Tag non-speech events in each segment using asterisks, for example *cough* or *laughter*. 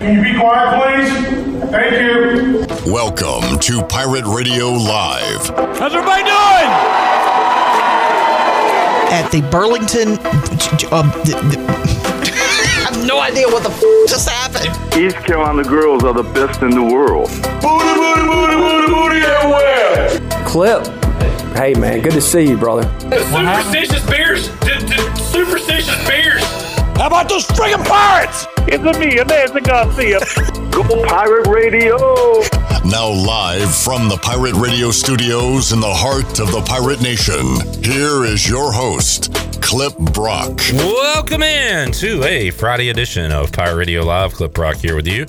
Can you be quiet, please? Thank you. Welcome to Pirate Radio Live. How's everybody doing? At the Burlington. Um, *laughs* I have no idea what the f- just happened. East Carolina girls are the best in the world. Booty, booty, booty, booty, booty everywhere. Clip. Hey man, good to see you, brother. Superstitious beers. D- d- superstitious beers. How about those friggin' pirates? It's a me, Nancy Garcia. Go *laughs* Pirate Radio! Now, live from the Pirate Radio studios in the heart of the Pirate Nation, here is your host, Clip Brock. Welcome in to a Friday edition of Pirate Radio Live. Clip Brock here with you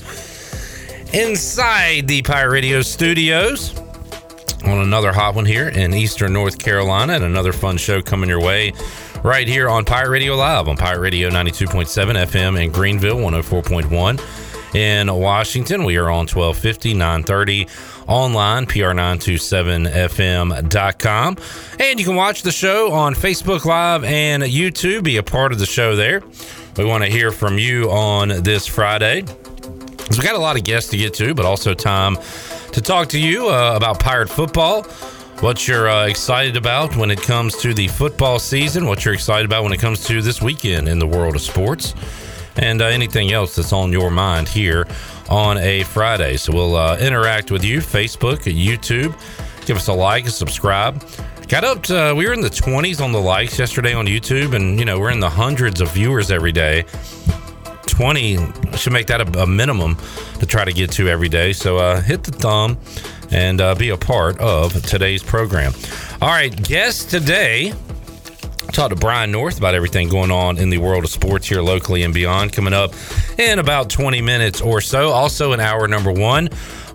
inside the Pirate Radio studios on another hot one here in Eastern North Carolina and another fun show coming your way right here on Pirate Radio Live on Pirate Radio 92.7 FM in Greenville, 104.1 in Washington. We are on 1250, 930 online, pr927fm.com. And you can watch the show on Facebook Live and YouTube. Be a part of the show there. We want to hear from you on this Friday. So we got a lot of guests to get to, but also time to talk to you uh, about Pirate football. What you're uh, excited about when it comes to the football season, what you're excited about when it comes to this weekend in the world of sports, and uh, anything else that's on your mind here on a Friday. So we'll uh, interact with you, Facebook, YouTube. Give us a like, a subscribe. Got up to, we were in the 20s on the likes yesterday on YouTube, and, you know, we're in the hundreds of viewers every day. 20 should make that a, a minimum to try to get to every day. So uh, hit the thumb and uh, be a part of today's program. All right, guest today. Talk to Brian North about everything going on in the world of sports here locally and beyond. Coming up in about 20 minutes or so. Also, in hour number one,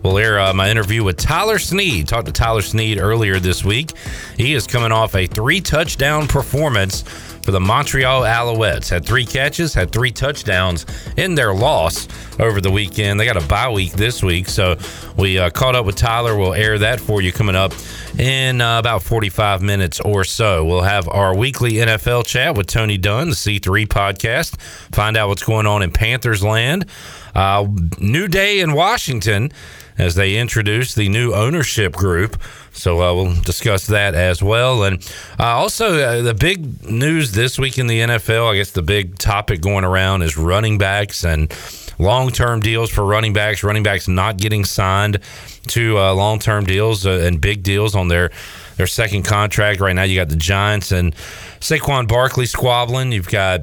we'll air uh, my interview with Tyler Snead. Talked to Tyler Snead earlier this week. He is coming off a three touchdown performance for the Montreal Alouettes. Had three catches, had three touchdowns in their loss over the weekend. They got a bye week this week, so we uh, caught up with Tyler. We'll air that for you coming up in uh, about 45 minutes or so. We'll have our weekly NFL chat with Tony Dunn, the C3 podcast. Find out what's going on in Panthers land. Uh, new day in Washington as they introduce the new ownership group. So uh, we'll discuss that as well. And uh, also, uh, the big news this week in the NFL, I guess the big topic going around is running backs and long term deals for running backs, running backs not getting signed to uh, long term deals uh, and big deals on their. Their second contract right now, you got the Giants and Saquon Barkley squabbling. You've got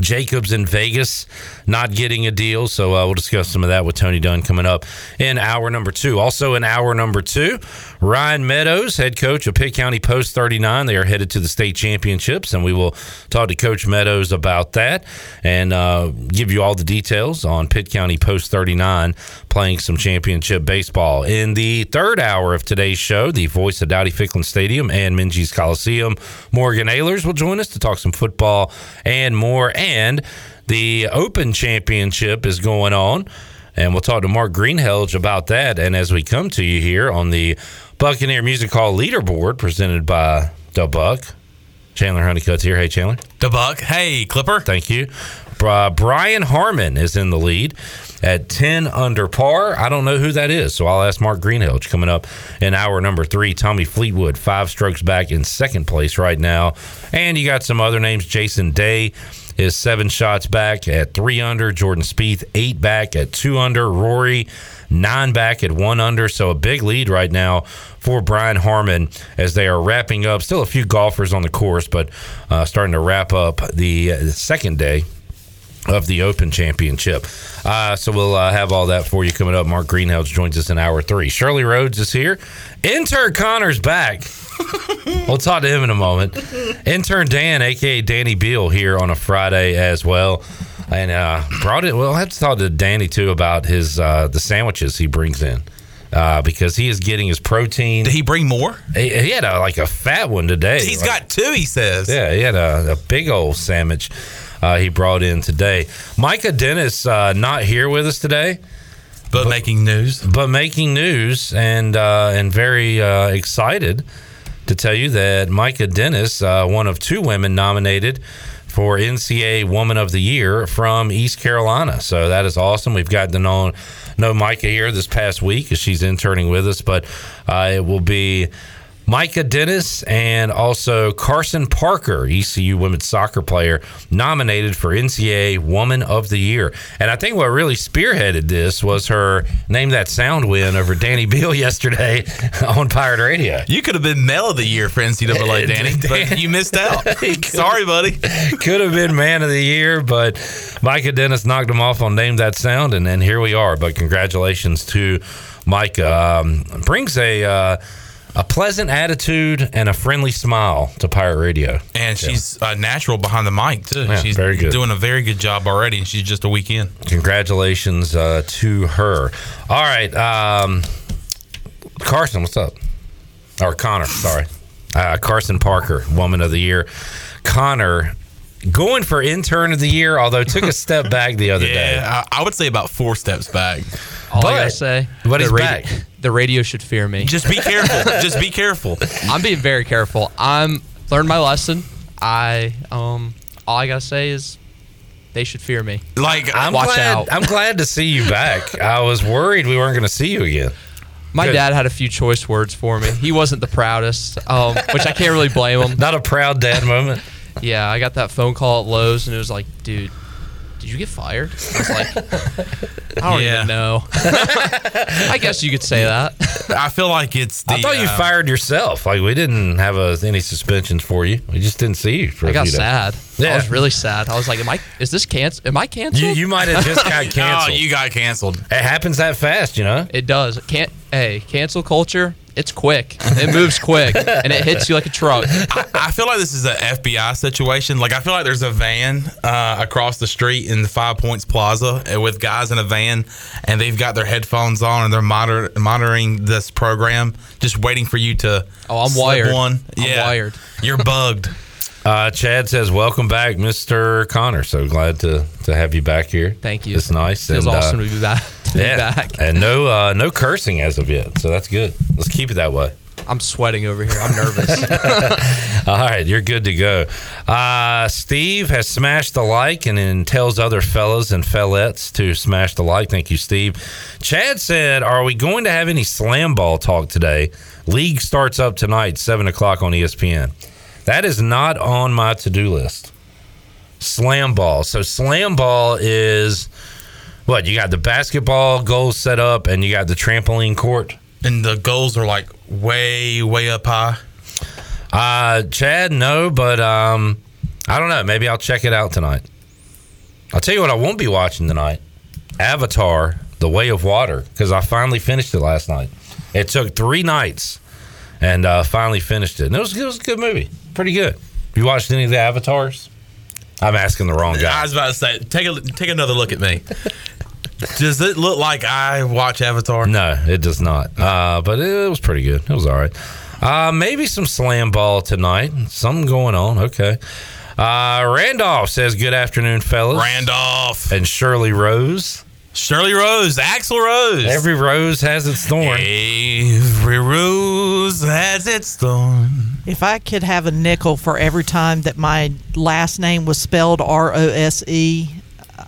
Jacobs in Vegas not getting a deal. So uh, we'll discuss some of that with Tony Dunn coming up in hour number two. Also in hour number two, Ryan Meadows, head coach of Pitt County Post 39. They are headed to the state championships, and we will talk to Coach Meadows about that and uh, give you all the details on Pitt County Post 39 playing some championship baseball. In the third hour of today's show, the voice of Dowdy Ficklen Stadium and Minges Coliseum, Morgan Ahlers will join us to talk some football and more. And the Open Championship is going on. And we'll talk to Mark Greenhelge about that. And as we come to you here on the Buccaneer Music Hall leaderboard presented by the Buck, Chandler Honeycutt's here. Hey, Chandler. The Buck. Hey, Clipper. Thank you. Uh, Brian Harman is in the lead at 10 under par. I don't know who that is, so I'll ask Mark Greenhelge coming up in hour number three. Tommy Fleetwood, five strokes back in second place right now. And you got some other names. Jason Day is seven shots back at three under. Jordan Spieth, eight back at two under. Rory, nine back at one under. So a big lead right now for Brian Harman as they are wrapping up. Still a few golfers on the course, but uh, starting to wrap up the, uh, second day of the Open Championship. Uh, so we'll uh, have all that for you coming up. Mark Greenhouse joins us in hour three. Shirley Rhodes is here. Intern Connor's back. *laughs* we'll talk to him in a moment. Intern Dan, aka Danny Beal, here on a Friday as well. And uh, brought it. Well, I have to talk to Danny too about his uh, the sandwiches he brings in. Uh, because he is getting his protein. Did he bring more? He, he had a, like a fat one today. He's Like- got two, he says. yeah, he had a, a big old sandwich uh, he brought in today. Micah Dennis uh, not here with us today, But making news. but making news and uh, and very uh, excited to tell you that Micah Dennis, uh, one of two women nominated for NCAA Woman of the Year from East Carolina. So that is awesome. We've gotten to know, know Micah here this past week as she's interning with us, but uh, it will be Micah Dennis and also Carson Parker, ECU women's soccer player, nominated for NCAA Woman of the Year. And I think what really spearheaded this was her name that sound win over Danny *laughs* Beal yesterday *laughs* on Pirate Radio. You could have been Male of the Year for NCAA, *laughs* Danny, but you missed out. Sorry, buddy. Could have been Man of the Year, but Micah Dennis knocked him off on Name That Sound, and then here we are. But congratulations to Micah. Um, brings a. Uh, a pleasant attitude and a friendly smile to Pirate Radio. And she's uh, natural behind the mic, too. Yeah, she's very good. doing a very good job already, and she's just a week in. Congratulations uh, to her. All right. Um, Carson, what's up? Or Connor, sorry. Uh, Carson Parker, Woman of the Year. Connor, going for Intern of the Year, although took a step back the other *laughs* day. I, I would say about four steps back. All But- I gotta say, but he's radio, back. The radio should fear me. Just be careful. *laughs* just be careful. I'm being very careful. I'm learned my lesson. I um, all I gotta say is they should fear me. Like, I'm Watch glad, out. I'm glad to see you back. *laughs* I was worried we weren't going to see you again. My Good. dad had a few choice words for me. He wasn't the proudest, um, which I can't really blame him. *laughs* Not a proud dad moment. Yeah, I got that phone call at Lowe's and it was like, dude, did you get fired? I was like, *laughs* I don't Yeah. even know. *laughs* I guess you could say that. I feel like it's the. I thought you uh, fired yourself. Like we didn't have uh any suspensions for you. We just didn't see you for a I got few days. sad. Yeah. I was really sad. I was like, am I? Is this canceled? Am I canceled? You, you might have just got canceled. *laughs* Oh, canceled. you got canceled. it happens that fast, you know. It does. Can't. Hey, cancel culture. It's quick. It moves quick, and it hits you like a truck. I, I feel like this is an FBI situation. Like I feel like there's a van uh, across the street in the Five Points Plaza uh, with guys in a van, and they've got their headphones on and they're monitor- monitoring this program, just waiting for you to. Oh, I'm slip wired. One, I'm yeah, wired. You're bugged. *laughs* Uh, Chad says, "Welcome back, Mister Connor. So glad to to have you back here. Thank you. It's nice. Feels and, uh, awesome to be back. To yeah, back. and no uh, no cursing as of yet. So that's good. Let's keep it that way. I'm sweating over here. I'm nervous. *laughs* All right, you're good to go. Uh, Steve has smashed the like and then tells other fellas and fellettes to smash the like. Thank you, Steve. Chad said, Are we going to have any slam ball talk today? League starts up tonight, 7 o'clock on ESPN. That is not on my to do list. Slam ball. So, slam ball is what? You got the basketball goals set up and you got the trampoline court. And the goals are like way, way up high. Uh, Chad, no, but um, I don't know. Maybe I'll check it out tonight. I'll tell you what I won't be watching tonight: Avatar: The Way of Water, because I finally finished it last night. It took three nights, and uh, finally finished it. And it was, it was a good movie, pretty good. You watched any of the Avatars? I'm asking the wrong guy. I was about to say, take a take another look at me. Does it look like I watch Avatar? No, it does not. Uh, but it, was pretty good. It was all right. Uh, maybe some slam ball tonight. Something going on. Okay. Uh, Randolph says, "Good afternoon, fellas." Randolph, and Shirley Rose. Shirley Rose, Axl Rose. Every rose has its thorn. Every rose has its thorn. If I could have a nickel for every time that my last name was spelled R O S E,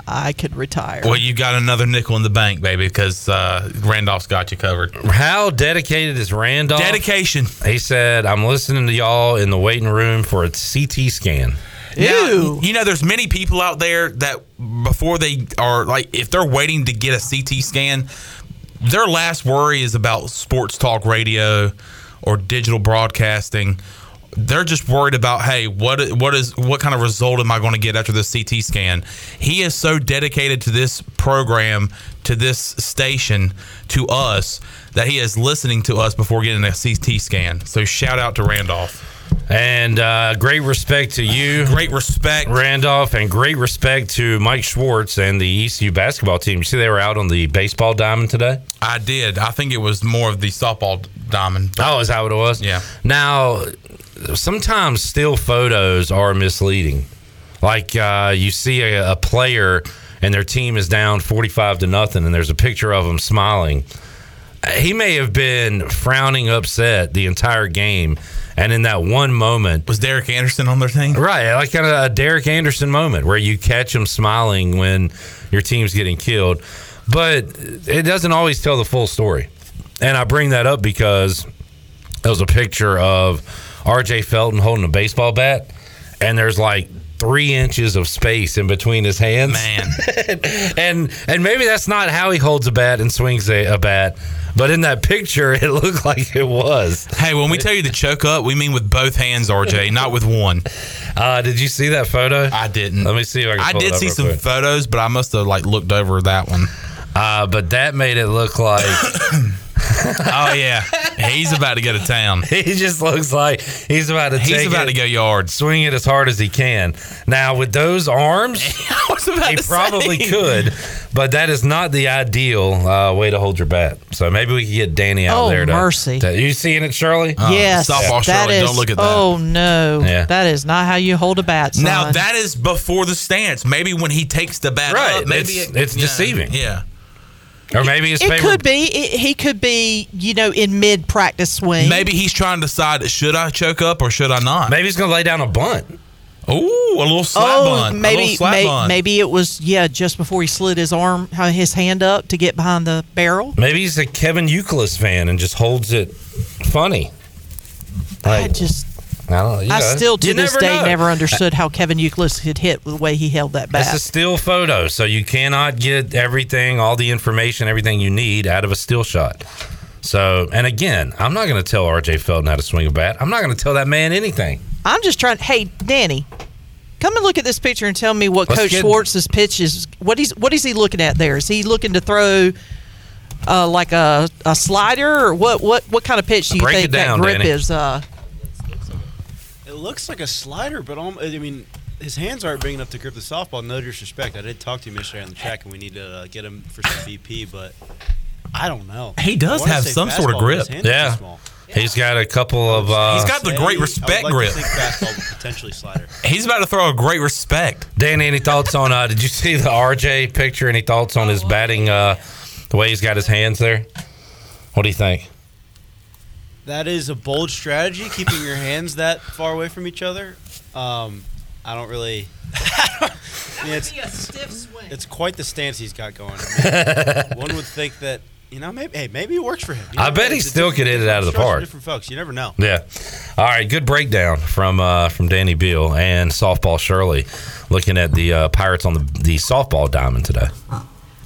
I could retire. Well, you got another nickel in the bank, baby, because uh, Randolph's got you covered. How dedicated is Randolph? Dedication. He said, "I'm listening to y'all in the waiting room for a CT scan." Now, you know, there's many people out there that before they are like, if they're waiting to get a CT scan, their last worry is about sports talk radio or digital broadcasting. They're just worried about, hey, what what is what kind of result am I going to get after this CT scan? He is so dedicated to this program, to this station, to us that he is listening to us before getting a CT scan. So shout out to Randolph. And uh, great respect to you. Great respect. Randolph, and great respect to Mike Schwartz and the ECU basketball team. You see, they were out on the baseball diamond today? I did. I think it was more of the softball diamond. Oh, is that what it was? Yeah. Now, sometimes still photos are misleading. Like uh, you see a, a player and their team is down 45 to nothing, and there's a picture of him smiling. He may have been frowning upset the entire game, And in that one moment, Was Derek Anderson on their team? right, like kind of a Derek Anderson moment where you catch him smiling when your team's getting killed. But it doesn't always tell the full story. And I bring that up because there was a picture of RJ Felton holding a baseball bat, and there's like three inches of space in between his hands. Man, *laughs* and and maybe that's not how he holds a bat and swings a, a bat, but in that picture, it *laughs* looked like it was. hey, when we tell you to choke up, we mean with both hands, RJ, not with one. *laughs* Uh, did you see that photo? I didn't. Let me see if I can. I did see some quick. photos, but I must have like looked over that one. Uh, but that made it look like *coughs* *laughs* Oh yeah, he's about to go to town. *laughs* he just looks like he's about to. He's take about it, to go yards. swing it as hard as he can. Now with those arms, *laughs* I was about he probably say. could, but that is not the ideal uh, way to hold your bat. So maybe we could get Danny out Oh, there. To, mercy. to- you seeing it, Shirley? yes, softball that Shirley, is- don't look at that. Oh no, Yeah. that is not how you hold a bat. Son. Now that is before the stance. Maybe when he takes the bat Right, up, maybe it's- it- it's yeah, deceiving. Yeah. Or maybe his it favorite. could be. It, he could be, you know, in mid practice swing. Maybe he's trying to decide should I choke up or should I not? Maybe he's gonna lay down a bunt. Ooh, a little oh, slap Oh, bunt. a maybe little slap may, bunt. maybe it was yeah, just before he slid his arm, uh, his hand up to get behind the barrel. Maybe he's a Kevin Youkilis fan and just holds it funny. I just, I don't know. you I know, still to you this never day know. never understood how Kevin Youkilis could hit the way he held that bat. It's a still photo, so you cannot get everything, all the information, everything you need out of a still shot. So, and again, I'm not going to tell RJ Felton how to swing a bat. I'm not going to tell that man anything. I'm just trying. Hey, Danny, come and look at this picture and tell me what Let's Coach get- Schwartz's pitch is. What he's what is he looking at there? Is he looking to throw? Uh, like a, a slider or what what what kind of pitch do you think that grip Danny. is uh It looks like a slider, but I mean, his hands aren't big enough to grip the softball. No disrespect. I did talk to him yesterday on the track, and we need to uh, get him for some BP, but I don't know. He does have some sort of fastball, but his grip. too Yeah. He's got a couple of. Uh, He's got the great respect like grip. Fastball, potentially slider. *laughs* He's about to throw a great respect. Danny, any thoughts on? Uh, did you see the RJ picture? Any thoughts on his batting? Uh, the way he's got his hands there. What do you think? That is a bold strategy, keeping your hands that far away from each other. Um, I don't really. *laughs* I mean, it's, it's quite the stance he's got going. I *laughs* mean, one would think that you know maybe hey maybe it works for him. You I never bet he still different- could hit it out of the park. Different folks, you never know. Yeah. All right. Good breakdown from uh, from Danny Beal and softball Shirley, looking at the uh, Pirates on the the softball diamond today.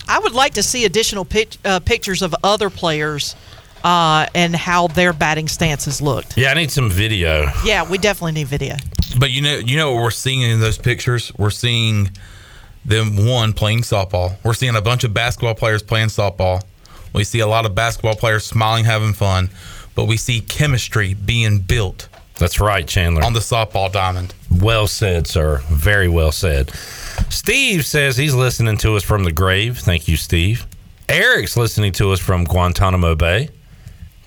I would like to see additional pic- uh, pictures of other players uh, and how their batting stances looked. Yeah, I need some video. Yeah, we definitely need video. But you know, you know what we're seeing in those pictures? We're seeing them one playing softball. We're seeing a bunch of basketball players playing softball. We see a lot of basketball players smiling, having fun, but we see chemistry being built That's right, Chandler. on the softball diamond. Well said, sir. Very well said. Steve says he's listening to us from the grave. Thank you, Steve. Eric's listening to us from Guantanamo Bay.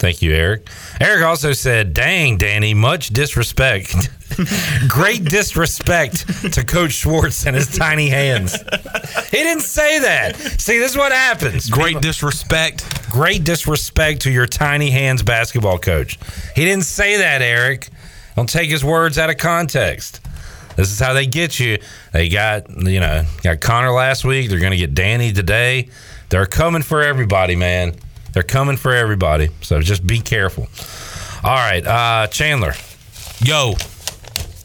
Thank you, Eric. Eric also said, Dang, Danny, much disrespect. *laughs* Great disrespect to Coach Schwartz and his tiny hands. He didn't say that. See, this is what happens. Great disrespect. Great disrespect to your tiny hands basketball coach. He didn't say that, Eric. Don't take his words out of context. This is how they get you. They got, you know, got Connor last week. They're going to get Danny today. They're coming for everybody, man. They're coming for everybody. So just be careful. All right, uh, Chandler. Yo,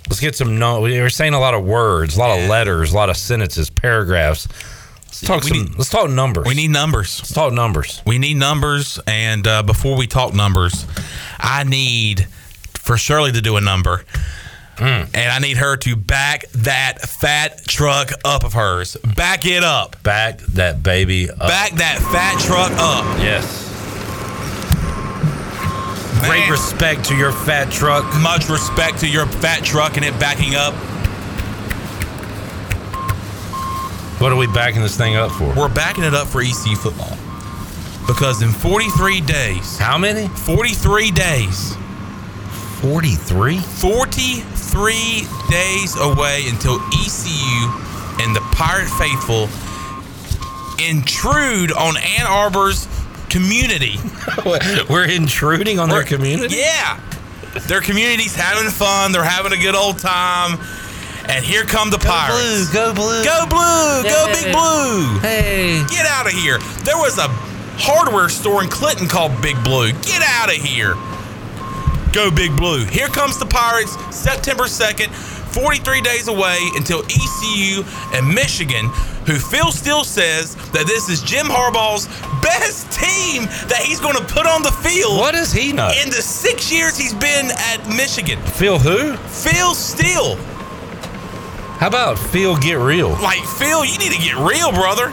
let's get some. No, we were saying a lot of words, a lot of letters, a lot of sentences, paragraphs. Let's talk some. need- let's talk numbers. We need numbers. Let's talk numbers. We need numbers, and uh, before we talk numbers, I need for Shirley to do a number, Mm. and I need her to back that fat truck up of hers. Back it up. Back that baby up. Back that fat truck up. Yes. Great respect to your fat truck. Much respect to your fat truck and it backing up. What are we backing this thing up for? We're backing it up for EC football because in 43 days, How many? 43 days, 43? 43 days away until ECU and the Pirate Faithful intrude on Ann Arbor's community. *laughs* We're intruding on their We're- community? Yeah. Their community's having fun. They're having a good old time. And here come the Pirates. Go blue. Go blue. Go big blue. Hey. Get out of here. There was a hardware store in Clinton called Big Blue. Get out of here. Go Big Blue. Here comes the Pirates, September 2nd, 43 days away until ECU and Michigan, who Phil Steele says that this is Jim Harbaugh's best team that he's going to put on the field. What does he know? In the six years he's been at Michigan. Phil who? Phil Steele. How about Phil get real? Like, Phil, you need to get real, brother.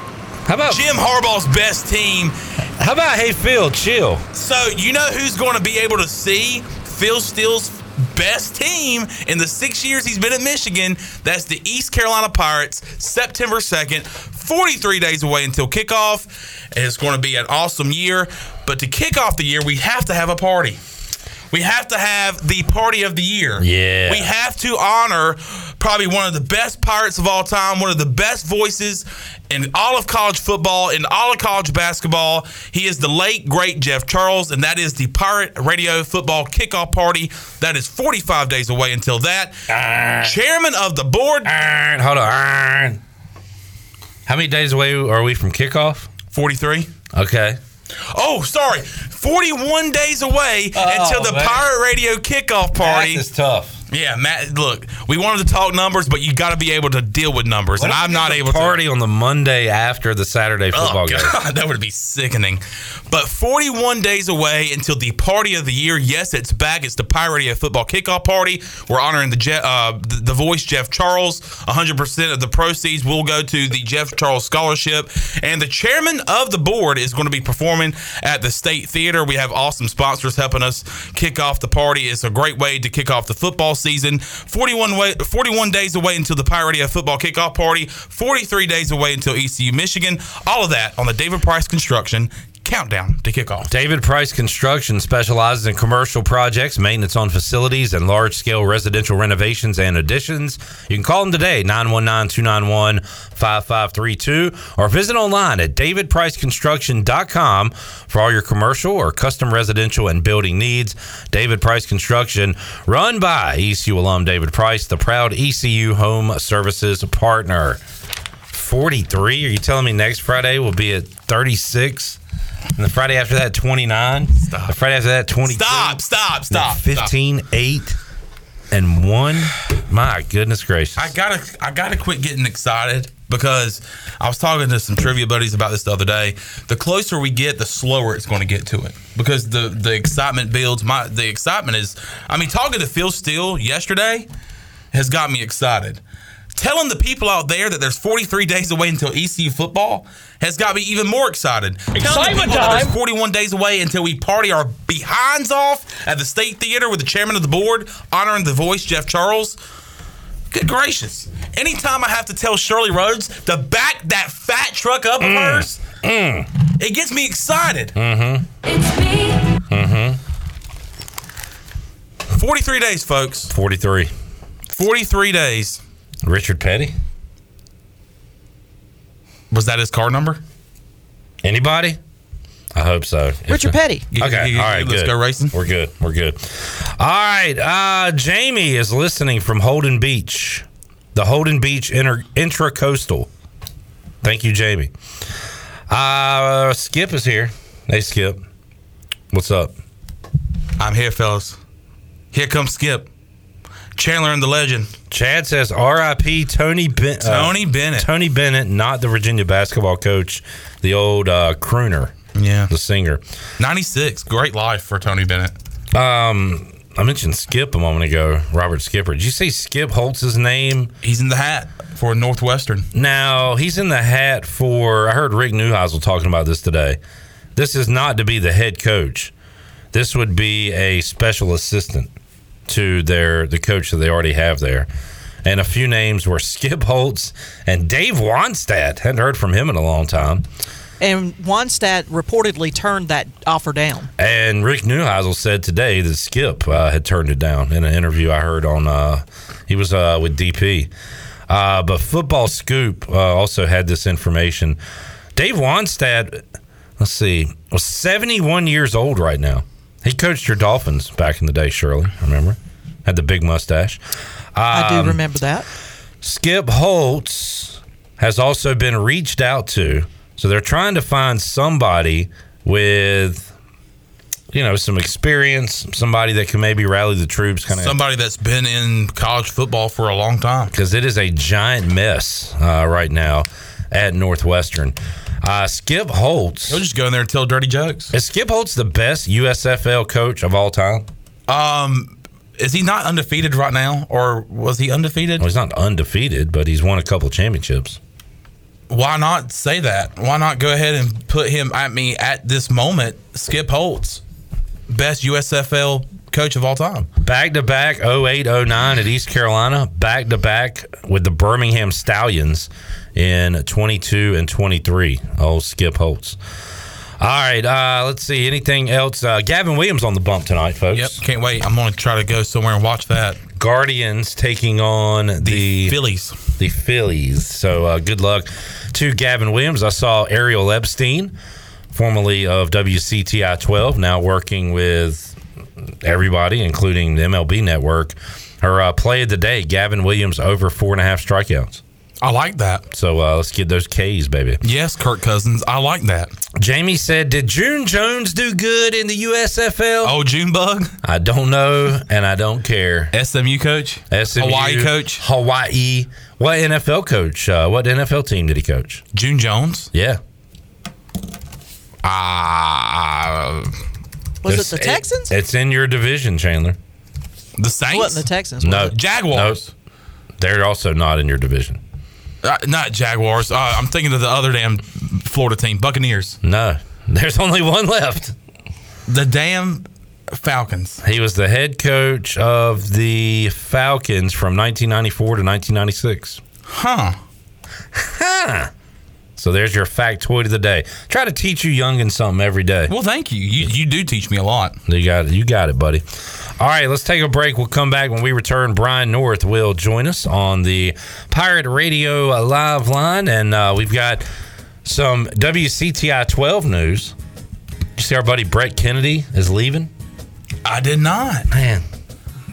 How about Jim Harbaugh's best team How about hey Phil, chill? So you know who's going to be able to see Phil Steele's best team in the six years he's been at Michigan? That's the East Carolina Pirates, September 2nd, 43 days away until kickoff. And it's going to be an awesome year. But to kick off the year, we have to have a party. We have to have the party of the year. Yeah. We have to honor probably one of the best Pirates of all time, one of the best voices in all of college football, in all of college basketball. He is the late, great Jeff Charles, and that is the Pirate Radio Football Kickoff Party. That is 45 days away until that. Chairman of the board. Hold on. How many days away are we from kickoff? 43. Okay. Oh, sorry. 41 days away Oh, until the man. Pirate Radio Kickoff Party. This is tough. Yeah, Matt. Look, we wanted to talk numbers, but you got to be able to deal with numbers, and I'm not able to. Party on the Monday after the Saturday football Oh game. God, *laughs* that would be sickening. But 41 days away until the party of the year. Yes, it's back. It's the Pirate Radio Football Kickoff Party. We're honoring the Je- uh, the, the voice Jeff Charles. 100% of the proceeds will go to the Jeff Charles Scholarship, and the chairman of the board is going to be performing at the State Theater. We have awesome sponsors helping us kick off the party. It's a great way to kick off the football season. 41 way, 41 days away until the Pirate Radio Football Kickoff Party. 43 days away until ECU Michigan. All of that on the David Price Construction countdown to kickoff. David Price Construction specializes in commercial projects, maintenance on facilities, and large scale residential renovations and additions. You can call them today, 919 291 5532, or visit online at davidpriceconstruction.com for all your commercial or custom residential and building needs. David Price Construction, run by ECU alum David Price, the proud ECU home services partner. 43? Are you telling me next Friday will be at 36? And the Friday after that, 29? Stop. The Friday after that, 20. Stop, stop, stop. then 15, 8, and 1? My goodness gracious. I gotta I gotta quit getting excited because I was talking to some trivia buddies about this the other day. The closer we get, the slower it's going to get to it because the the excitement builds. My the excitement is. I mean, talking to Phil Steele yesterday has got me excited. Telling the people out there that there's 43 days away until ECU football has got me even more excited. Telling the Excitement people that there's 41 days away until we party our behinds off at the State Theater with the chairman of the board honoring the voice Jeff Charles. Good gracious. Anytime I have to tell Shirley Rhodes to back that fat truck up of hers, it gets me excited. Mm-hmm. Mm-hmm. 43 days, folks. 43. 43 days. Richard Petty? Was that his car number? Anybody? I hope so. Richard not- Petty. Okay. All right. Let's good. go racing. We're good. We're good. All right. Uh, Jamie is listening from Holden Beach, the Holden Beach Inter- Intracoastal. Thank you, Jamie. Uh, Skip is here. Hey, Skip. What's up? I'm here, fellas. Here comes Skip. Chandler and the legend. Chad says R.I.P. Tony ben- uh, Tony Bennett. Tony Bennett, not the Virginia basketball coach, the old uh, crooner. Yeah. The singer. 96. Great life for Tony Bennett. Um, I mentioned Skip a moment ago, Robert Skipper. Did you say Skip Holtz's name? He's in the hat for Northwestern. Now, he's in the hat for, I heard Rick Neuheisel talking about this today. This is not to be the head coach. This would be a special assistant to their the coach that they already have there. And a few names were *laughs* Skip Holtz and Dave Wannstedt. Hadn't heard from him in a long time. And Wannstedt reportedly turned that offer down. And Rick Neuheisel said today that Skip uh, had turned it down in an interview I heard on. Uh, he was uh, with DP, uh, but Football Scoop uh, also had this information. Dave Wannstedt, let's see, was 71 years old right now. He coached your Dolphins back in the day, Shirley. I remember? Had the big mustache. I do Um, remember that. Skip Holtz has also been reached out to. So they're trying to find somebody with, you know, some experience, somebody that can maybe rally the troops, kind of Somebody that's been in college football for a long time. because it is a giant mess uh, right now at Northwestern. Uh, Skip Holtz. He'll just go in there and tell dirty jokes. Is Skip Holtz the best USFL coach of all time? Um, is he not undefeated right now, or was he undefeated? Well, he's not undefeated, but he's won a couple championships. Why not say that? Why not go ahead and put him at me at this moment? Skip Holtz, best USFL coach of all time. Back to back 08 09 at East Carolina, back to back with the Birmingham Stallions in 22 and 23. Oh, Skip Holtz. All right, uh, let's see. Anything else? Uh, Gavin Williams on the bump tonight, folks. Yep, can't wait. I'm going to try to go somewhere and watch that. Guardians taking on the, Phillies. The Phillies. So uh, good luck to Gavin Williams. I saw Ariel Epstein, formerly of WCTI 12, now working with everybody, including the MLB network. Her uh, play of the day, Gavin Williams over four and a half strikeouts. I like that. So uh, let's get those K's, baby. Yes, Kirk Cousins. I like that. Jamie said, Did June Jones do good in the USFL? Oh, Junebug? I don't know, and I don't care. SMU coach? SMU, Hawaii coach? Hawaii. What NFL coach? Uh, what NFL team did he coach? June Jones? Yeah. Ah. Was It's- it the Texans? it's in your division, Chandler. the Saints? Wasn't the Texans? No. Jaguars. No. They're also not in your division. Uh, not Jaguars. Uh, I'm thinking of the other damn Florida team, Buccaneers. No. There's only one left. The damn Falcons. He was the head coach of the Falcons from 1994 to 1996. Huh. Huh. So there's your factoid of the day. Try to teach you youngin something every day. Well, thank you. You you do teach me a lot. You got it. You got it, buddy. All right, let's take a break. We'll come back when we return. Brian North will join us on the Pirate Radio live line, and uh, we've got some WCTI 12 news. You see, our buddy Brett Kennedy is leaving. I did not. Man,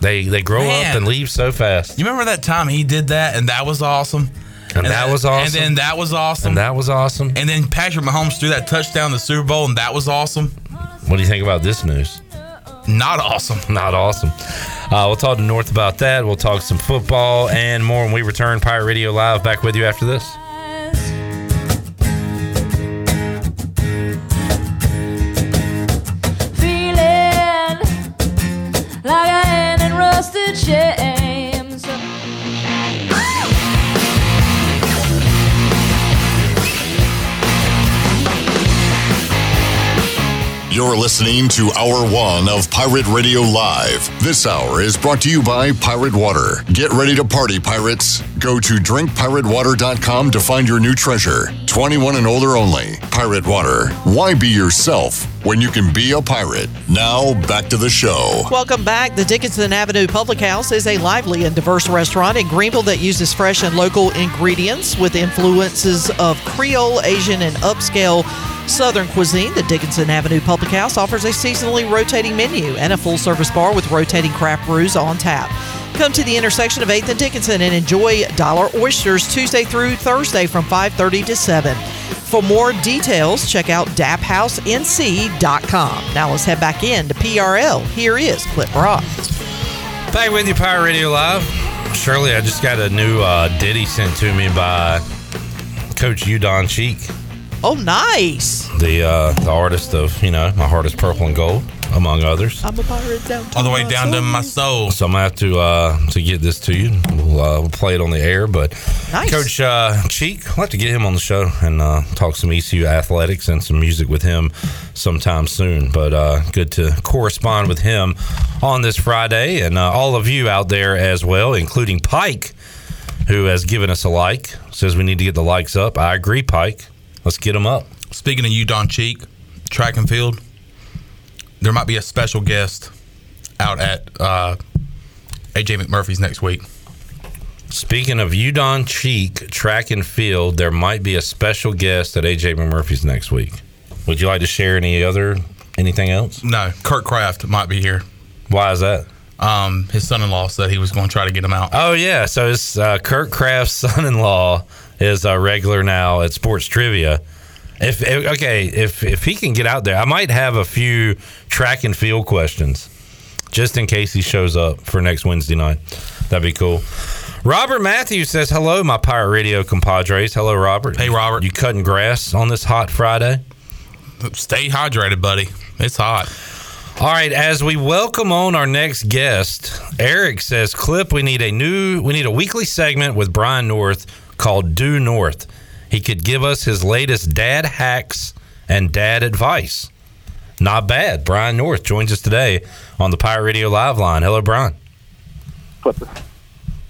they they grow Man. up and leave so fast, You remember that time he did that and that was awesome? And, that was awesome. And then that was awesome. And that was awesome. And then Patrick Mahomes threw that touchdown in the Super Bowl, and that was awesome. What do you think about this news? Not awesome. *laughs* Not awesome. Uh, we'll talk to North about that. We'll talk some football and more when we return. Pirate Radio Live back with you after this. feeling like a hand in rusted chains. You're listening to Hour One of Pirate Radio Live. This hour is brought to you by Pirate Water. Get ready to party, pirates. Go to drinkpiratewater.com to find your new treasure. 21 and older only. Pirate Water. Why be yourself when you can be a pirate? Now, back to the show. Welcome back. The Dickinson Avenue Public House is a lively and diverse restaurant in Greenville that uses fresh and local ingredients with influences of Creole, Asian, and upscale Southern cuisine. The Dickinson Avenue Public House offers a seasonally rotating menu and a full service bar with rotating craft brews on tap. Come to the intersection of 8th and Dickinson and enjoy dollar oysters Tuesday through Thursday from 5:30 to 7. For more details, check out dapphousenc.com. Now let's head back in to PRL. Here is Clip Brock. Back with you, Pirate Radio Live. Shirley, I just got a new uh, ditty sent to me by Coach Udon Cheek, Oh, nice. the uh, the artist of you know my heart is purple and gold, among others. I'm a pirate down to All the way my down to my soul. So I'm gonna have to uh, to get this to you. We'll, uh, we'll play it on the air, but Nice. Coach uh, Cheek, I'll have to get him on the show and uh, talk some ECU athletics and some music with him sometime soon. But uh, good to correspond with him on this Friday, and uh, all of you out there as well, including Pike, who has given us a like. Says we need to get the likes up. I agree, Pike. Let's get them up. Speaking of you, Don Cheek, track and field, there might be a special guest out at uh, AJ McMurphy's next week. Speaking of Udon Cheek track and field, there might be a special guest at AJ McMurphy's next week. Would you like to share any other Anything else? No, Kurt Kraft might be here. Why is that? Um, his son-in-law said he was going to try to get him out. Oh yeah, so it's uh, Kurt Kraft's *laughs* son-in-law is a regular now at Sports Trivia. If, if okay, if if he can get out there, I might have a few track and field questions, just in case he shows up for next Wednesday night. That'd be cool. Robert Matthews says, "Hello, my Pirate Radio compadres. Hello, Robert. Hey, Robert. You cutting grass on this hot Friday? Stay hydrated, buddy. It's hot. All right, as we welcome on our next guest, Eric says, "Clip, we need a new, we need a weekly segment with Brian North called Due North. He could give us his latest dad hacks and dad advice. Not bad. Brian North joins us today on the Pirate Radio Live line. Hello, Brian.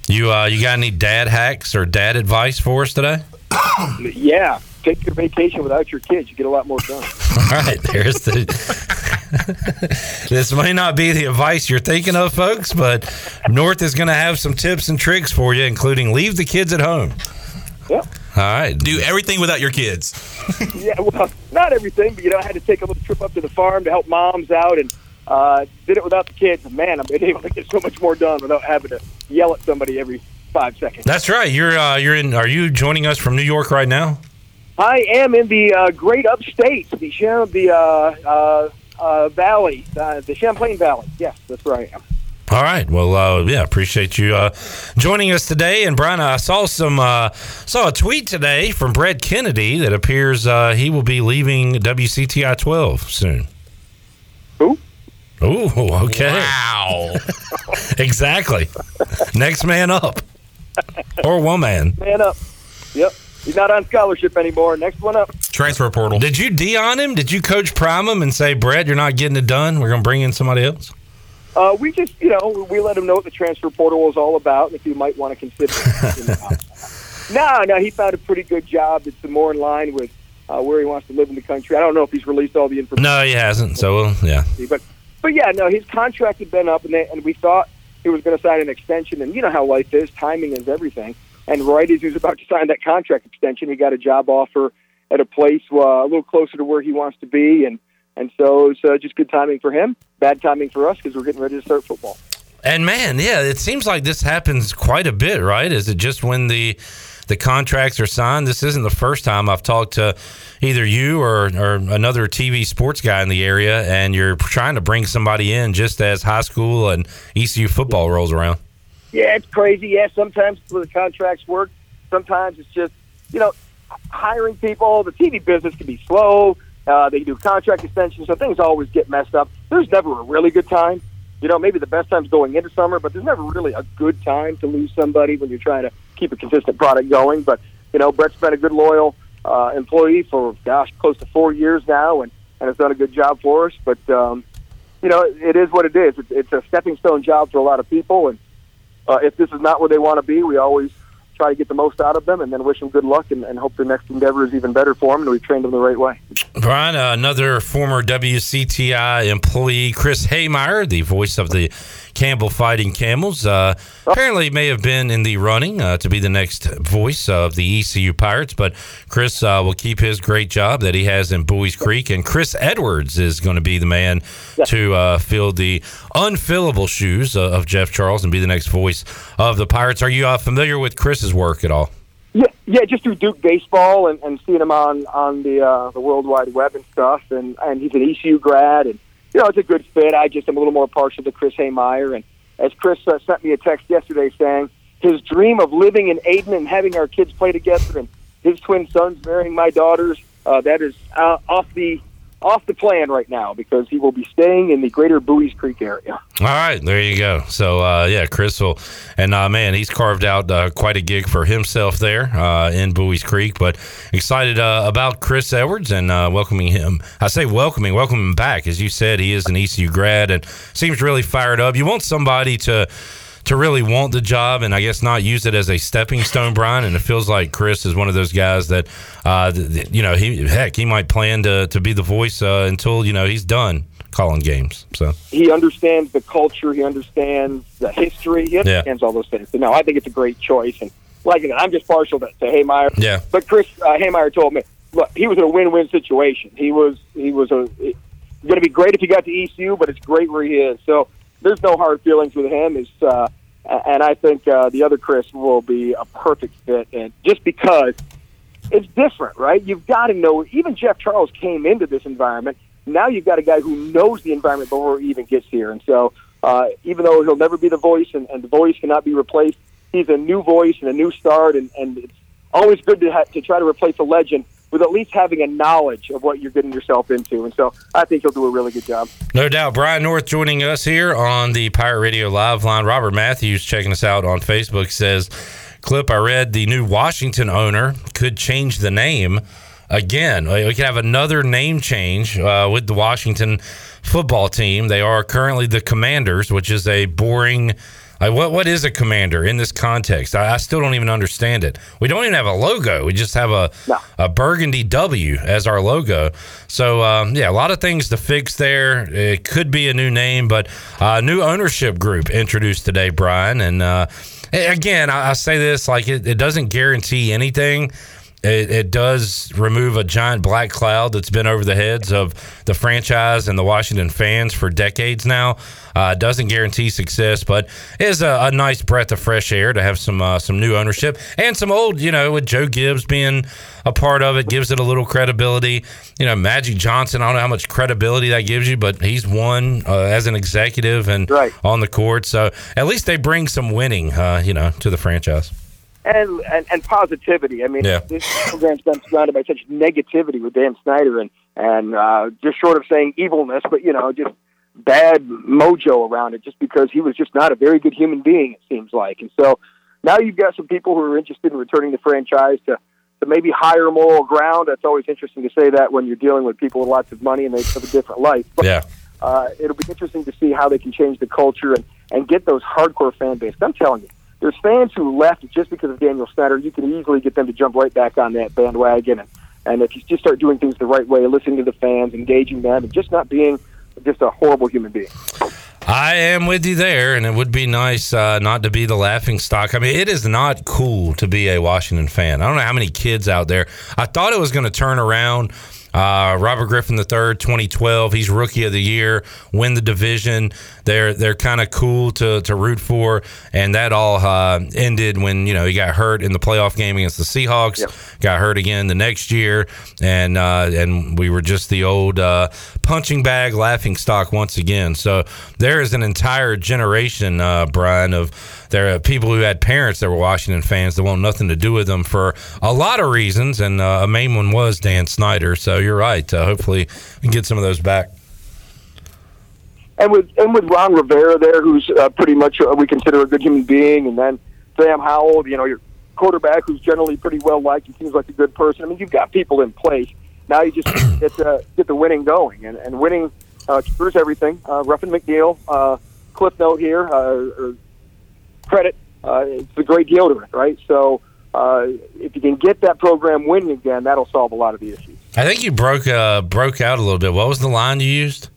You uh, you got any dad hacks or dad advice for us today? *coughs* Yeah, take your vacation without your kids. You get a lot more done. *laughs* All right, there's the. *laughs* this may not be the advice you're thinking of, folks, but North is going to have some tips and tricks for you, including leave the kids at home. Yep. All right. Do everything without your kids. *laughs* yeah, well, not everything, but you know, I had to take a little trip up to the farm to help moms out, and uh, did it without the kids. Man, I've been able to get so much more done without having to yell at somebody every five seconds. That's right. You're uh, you're in. Are you joining us from New York right now? I am in the uh, great upstate, the Cham- the uh, uh, uh, Valley, uh, the Champlain Valley. Yes, that's where I am. All right. Well, uh, yeah, appreciate you uh, joining us today. And Brian, I saw some uh, saw a tweet today from Brett Kennedy that appears uh, he will be leaving WCTI 12 soon. Who? Oh, okay. Wow. *laughs* exactly. Next man up, or woman. Man up. Yep. He's not on scholarship anymore. Next one up. Transfer portal. Did you D on him? Did you coach prime him and say, Brett, you're not getting it done? We're going to bring in somebody else? Uh, we just, you know, we let him know what the transfer portal was all about, and if he might want to consider. it. *laughs* no, no, he found a pretty good job It's more in line with uh, where he wants to live in the country. I don't know if he's released all the information. No, he hasn't. So, well, yeah. But, but yeah, no, his contract had been up, and, they, and we thought he was going to sign an extension. And you know how life is; timing is everything. And right as he was about to sign that contract extension, he got a job offer at a place uh, a little closer to where he wants to be, and and so it's uh, just good timing for him, bad timing for us because we're getting ready to start football. And man, yeah, it seems like this happens quite a bit, right? Is it just when the the contracts are signed? This isn't the first time I've talked to either you or, or another TV sports guy in the area, and you're trying to bring somebody in just as high school and ECU football rolls around. Yeah, it's crazy. Yeah, sometimes when the contracts work. Sometimes it's just, you know, hiring people. The TV business can be slow. Uh, they do contract extensions, so things always get messed up. There's never a really good time. You know, maybe the best time's going into summer, but there's never really a good time to lose somebody when you're trying to keep a consistent product going. But, you know, Brett's been a good, loyal uh, employee for, gosh, close to four years now and, and has done a good job for us. But, um, you know, it is what it is. It's, it's a stepping stone job for a lot of people. And uh, if this is not where they want to be, we always try to get the most out of them and then wish them good luck and, and hope their next endeavor is even better for them and we've trained them the right way. Brian, uh, another former WCTI employee, Chris Hemeyer, the voice of the Campbell Fighting Camels, uh, apparently may have been in the running uh, to be the next voice of the ECU Pirates. But Chris uh, will keep his great job that he has in Buies Creek, and Chris Edwards is going to be the man to uh, fill the unfillable shoes uh, of Jeff Charles and be the next voice of the Pirates. Are you uh, familiar with Chris's work at all? Yeah, yeah, just through Duke baseball and, and seeing him on on the uh, the World Wide Web and stuff, and and he's an ECU grad, and you know it's a good fit. I just am a little more partial to Chris Hemeyer, and as Chris uh, sent me a text yesterday saying his dream of living in Ayden and having our kids play together, and his twin sons marrying my daughters, uh, that is uh, off the off the plan right now because he will be staying in the greater Buies Creek area. All right, there you go. So uh, yeah, Chris will, and uh, man, he's carved out uh, quite a gig for himself there uh, in Buies Creek. But excited uh, about Chris Edwards and uh, welcoming him. I say welcoming, welcome him back. As you said, he is an ECU grad and seems really fired up. You want somebody to to really want the job and I guess not use it as a stepping stone, Brian. And it feels like Chris is one of those guys that, uh, you know, he heck, he might plan to, to be the voice uh, until, you know, he's done calling games. So He understands the culture. He understands the history. He understands all those things. So no, I think it's a great choice. And like I said, I'm just partial to, to Hemeyer. Yeah. But Chris uh, Hemeyer told me, look, he was in a win-win situation. He was he was a going to be great if he got to ECU, but it's great where he is. So there's no hard feelings with him. Is uh, and I think uh, the other Chris will be a perfect fit, and just because it's different, right? You've got to know. Even Jeff Charles came into this environment. Now you've got a guy who knows the environment before he even gets here, and so uh, even though he'll never be the voice, and, and the voice cannot be replaced, he's a new voice and a new start, and, and it's always good to ha- to try to replace a legend with at least having a knowledge of what you're getting yourself into. And so I think he'll do a really good job. No doubt. Brian North joining us here on the Pirate Radio Live line. Robert Matthews checking us out on Facebook says, Clip, I read the new Washington owner could change the name again. We could have another name change uh, with the Washington football team. They are currently the Commanders, which is a boring like what what is a commander in this context? I, I, still don't even understand it. We don't even have a logo. We just have a no. a burgundy W as our logo. So um, yeah, a lot of things to fix there. It could be a new name, but a uh, new ownership group introduced today, Brian. And uh, again, I, I, say this like it, it doesn't guarantee anything it, it, does remove a giant black cloud that's been over the heads of the franchise and the Washington fans for decades now. Uh, doesn't guarantee success, but is a, a, nice breath of fresh air to have some uh, some new ownership and some old, you know, with Joe Gibbs being a part of it, gives it a little credibility. You know, Magic Johnson, I don't know how much credibility that gives you, but he's won uh, as an executive and right. on the court. So at least they bring some winning, uh, you know, to the franchise and, and and positivity. I mean, yeah. this program's been surrounded by such negativity with Dan Snyder and and uh, just short of saying evilness, but you know, just bad mojo around it, just because he was just not a very good human being. It seems like, and so now you've got some people who are interested in returning the franchise to to maybe higher moral ground. That's always interesting to say that when you're dealing with people with lots of money and they live a different life. But, yeah. Uh, it'll be interesting to see how they can change the culture and, and get those hardcore fan base. I'm telling you, there's fans who left just because of Daniel Snyder. You can easily get them to jump right back on that bandwagon. And, and if you just start doing things the right way, listening to the fans, engaging them, and just not being just a horrible human being. I am with you there, and it would be nice uh, not to be the laughing stock. I mean, it is not cool to be a Washington fan. I don't know how many kids out there. I thought it was going to turn around uh, Robert Griffin III, 2012. He's rookie of the year. Win the division. They're they're kind of cool to, to root for, and that all uh, ended when you know he got hurt in the playoff game against the Seahawks. Yep. Got hurt again the next year, and uh, and we were just the old uh, punching bag, laughing stock once again. So there is an entire generation, uh, Brian, of there are people who had parents that were Washington fans that want nothing to do with them for a lot of reasons, and uh, a main one was Dan Snyder. So you're right. Uh, hopefully, we can get some of those back. And with and with Ron Rivera there, who's uh, pretty much uh, we consider a good human being, and then Sam Howell, you know, your quarterback who's generally pretty well liked and seems like a good person. I mean, you've got people in place. Now you just *coughs* get to, get the winning going, and, and winning uh, cures everything. Uh, Ruffin McNeill, uh, cliff note here, uh, credit. Uh, it's a great deodorant, right? So uh, if you can get that program winning again, that'll solve a lot of the issues. I think you broke uh, broke out a little bit. What was the line you used?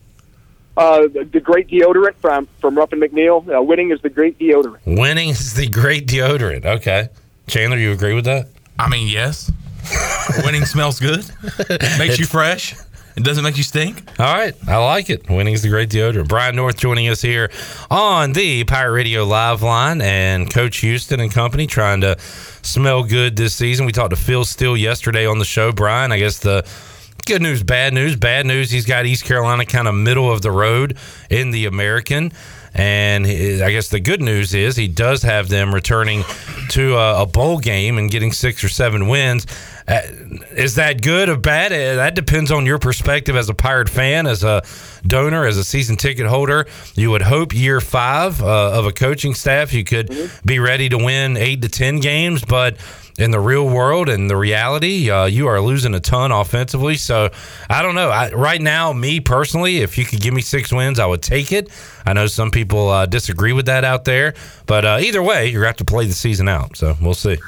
Uh, the, the great deodorant from from Ruffin McNeill. Uh, winning is the great deodorant. Winning is the great deodorant. Okay, Chandler, you agree with that? I mean, yes. Winning smells good. Makes *laughs* you fresh. It doesn't make you stink. All right. I like it. Winning is the great deodorant. Brian North joining us here on the Pirate Radio Live line and Coach Houston and company trying to smell good this season. We talked to Phil Steele yesterday on the show. Brian, I guess the good news, bad news. Bad news, he's got East Carolina kind of middle of the road in the American. And I guess the good news is he does have them returning to a, a bowl game and getting six or seven wins. Uh, is that good or bad? Uh, that depends on your perspective as a Pirate fan, as a donor, as a season ticket holder. You would hope year five uh, of a coaching staff you could mm-hmm. be ready to win eight to ten games, but in the real world and the reality, uh, you are losing a ton offensively. So I don't know. I, right now, me personally, if you could give me six wins, I would take it. I know some people uh, disagree with that out there, but uh, either way, you're going to have to play the season out. So we'll see.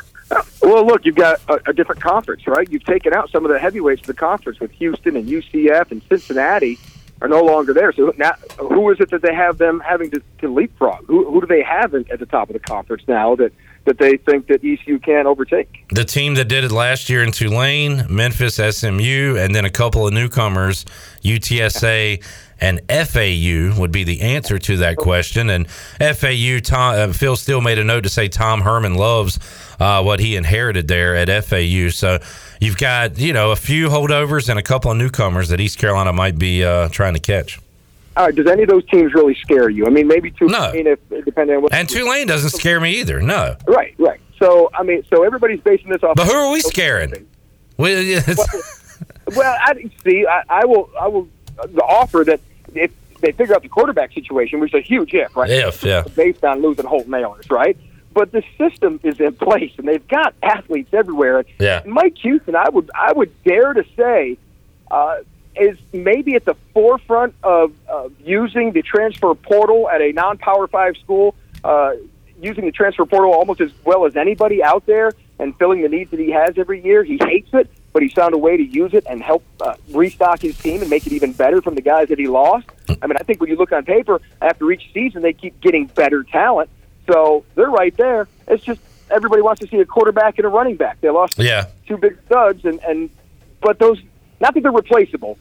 Well, look, you've got a, a, different conference, right? You've taken out some of the heavyweights of the conference with Houston and UCF and Cincinnati are no longer there. So now, who is it that they have them having to, to leapfrog? Who, who do they have in, at the top of the conference now that that they think that ECU can overtake. The team that did it last year in Tulane, Memphis, SMU, and then a couple of newcomers, UTSA and FAU would be the answer to that question. And FAU, Tom, uh, Phil Steele made a note to say Tom Herman loves uh, what he inherited there at FAU. So you've got you know a few holdovers and a couple of newcomers that East Carolina might be uh, trying to catch. All right, does any of those teams really scare you? I mean, maybe Tulane, No. if depending on what. And Tulane doesn't scare me either. No, Right, right. So I mean, so everybody's basing this off. but who are we scaring? *laughs* Well, Well, I see. I, I will. I will offer that if they figure out the quarterback situation, which is a huge if, right? If, yeah. Based on losing Holton Ahlers, right? But the system is in place, and they've got athletes everywhere. Yeah. Mike Houston, I would, I would dare to say, uh, is maybe at the forefront of, of using the transfer portal at a non-power five school, uh, using the transfer portal almost as well as anybody out there, and filling the needs that he has every year. He hates it, but he's found a way to use it and help uh, restock his team and make it even better from the guys that he lost. I mean, I think when you look on paper, after each season, they keep getting better talent. So they're right there. It's just everybody wants to see a quarterback and a running back. They lost yeah. two big studs, and and but those not that they're replaceable,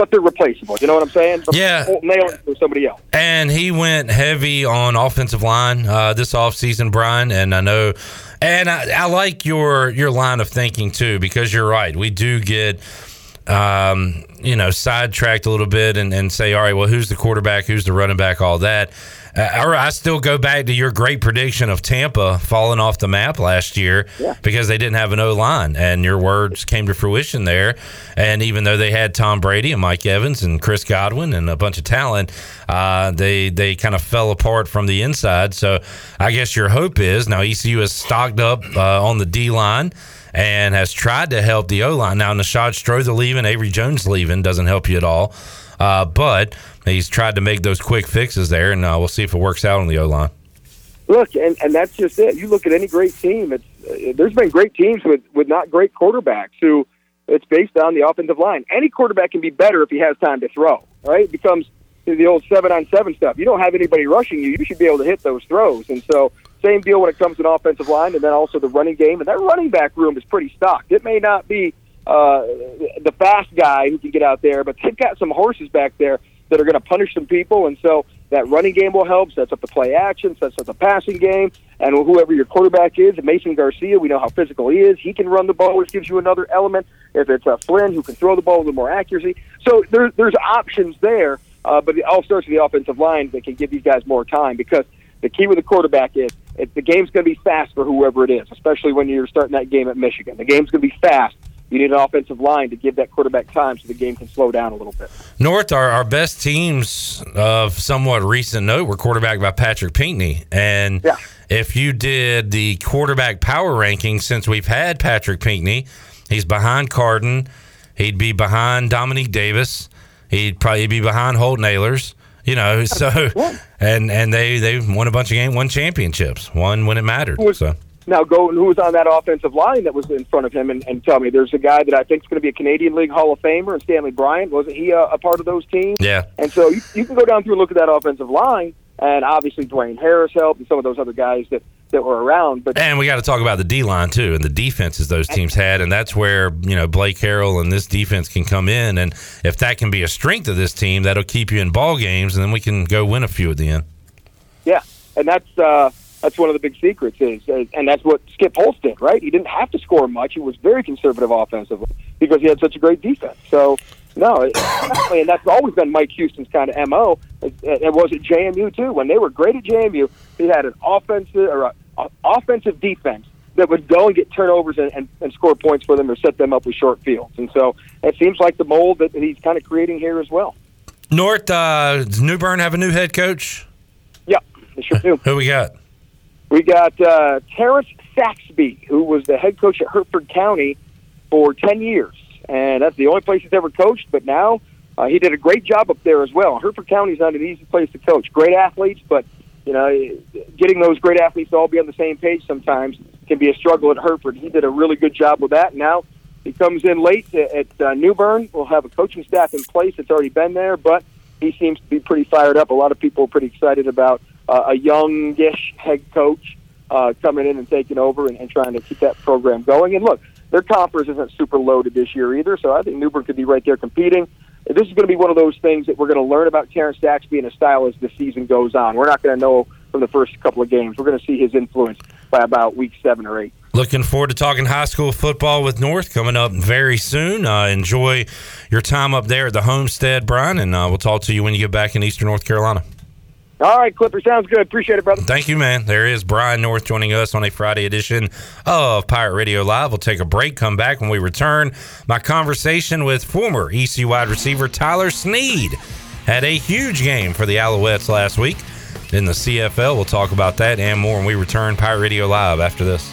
but they're replaceable. You know what I'm saying? But Yeah. Holton Ahlers or somebody else. And he went heavy on offensive line uh, this offseason, Brian. And I know, and I, I like your your line of thinking too, because you're right. We do get, um, you know, sidetracked a little bit and, and say, all right, well, who's the quarterback? Who's the running back? All that. Uh, or I still go back to your great prediction of Tampa falling off the map last year because they didn't have an O line, and your words came to fruition there. And even though they had Tom Brady and Mike Evans and Chris Godwin and a bunch of talent, uh, they they kind of fell apart from the inside. So I guess your hope is now ECU is stocked up uh, on the D line and has tried to help the O line. Now Nishad Strother leaving, Avery Jones leaving doesn't help you at all. Uh, but he's tried to make those quick fixes there, and uh, we'll see if it works out on the O line. Look, and and that's just it. You look at any great team. It's uh, there's been great teams with with not great quarterbacks who it's based on the offensive line. Any quarterback can be better if he has time to throw. Right? It becomes the old seven on seven stuff. You don't have anybody rushing you. You should be able to hit those throws. And so same deal when it comes to an offensive line, and then also the running game. And that running back room is pretty stocked. It may not be uh, the fast guy who can get out there, but they've got some horses back there that are going to punish some people, and so that running game will help. Sets up the play action, sets up the passing game, and whoever your quarterback is, Mason Garcia, we know how physical he is. He can run the ball, which gives you another element. If it's a Flynn who can throw the ball with more accuracy, so there, there's options there. Uh, but it all starts with the offensive line that can give these guys more time because the key with the quarterback is if the game's going to be fast for whoever it is, especially when you're starting that game at Michigan. The game's going to be fast. You need an offensive line to give that quarterback time so the game can slow down a little bit. North, our, our best teams of somewhat recent note were quarterbacked by Patrick Pinkney. And if you did the quarterback power ranking since we've had Patrick Pinkney, he's behind Carden. He'd be behind Dominique Davis. He'd probably be behind Holton Ahlers. You know, *laughs* so and and they they won a bunch of games, won championships, won when it mattered. So Now, go and who was on that offensive line that was in front of him, and, and tell me. There's a guy that I think is going to be a Canadian League Hall of Famer, and Stanley Bryant. Wasn't he a, a part of those teams? yeah, And so you, you can go down through and look at that offensive line, and obviously Dwayne Harris helped, and some of those other guys that, that were around. But And we got to talk about the D line too, and the defenses those teams had, and that's where you know Blake Harrell and this defense can come in, and if that can be a strength of this team, that'll keep you in ball games, and then we can go win a few at the end. Yeah, and that's uh, that's one of the big secrets is, and that's what Skip Holtz did, right? He didn't have to score much. He was very conservative offensively because he had such a great defense. So no, *coughs* and that's always been Mike Houston's kind of mo. It, it was at JMU too. When they were great at JMU, he had an offensive or a, a offensive defense that would go and get turnovers and, and, and score points for them or set them up with short fields. And so it seems like the mold that he's kind of creating here as well. North, uh, does New Bern have a new head coach? Yeah, they sure do. Who we got? We got uh, Terrence Saxby, who was the head coach at Hertford County for 10 years. And that's the only place he's ever coached, but now uh, he did a great job up there as well. Hertford County's not an easy place to coach. Great athletes, but you know, getting those great athletes to all be on the same page sometimes can be a struggle at Hertford. He did a really good job with that. Now he comes in late at uh, New Bern. We'll have a coaching staff in place that's already been there, but he seems to be pretty fired up. A lot of people are pretty excited about uh, a youngish head coach uh, coming in and taking over and, and trying to keep that program going. And look, their conference isn't super loaded this year either, so I think New Bern could be right there competing. This is going to be one of those things that we're going to learn about Terrence Daxby and his style as the season goes on. We're not going to know from the first couple of games. We're going to see his influence by about week seven or eight. Looking forward to talking high school football with North coming up very soon. Uh, enjoy your time up there at the homestead, Brian, and uh, we'll talk to you when you get back in Eastern North Carolina. All right, Clipper, sounds good. Appreciate it, brother. Thank you, man. There is Brian North joining us on a Friday edition of Pirate Radio Live. We'll take a break, come back when we return. My conversation with former EC wide receiver Tyler Snead had a huge game for the Alouettes last week in the CFL. We'll talk about that and more when we return Pirate Radio Live after this.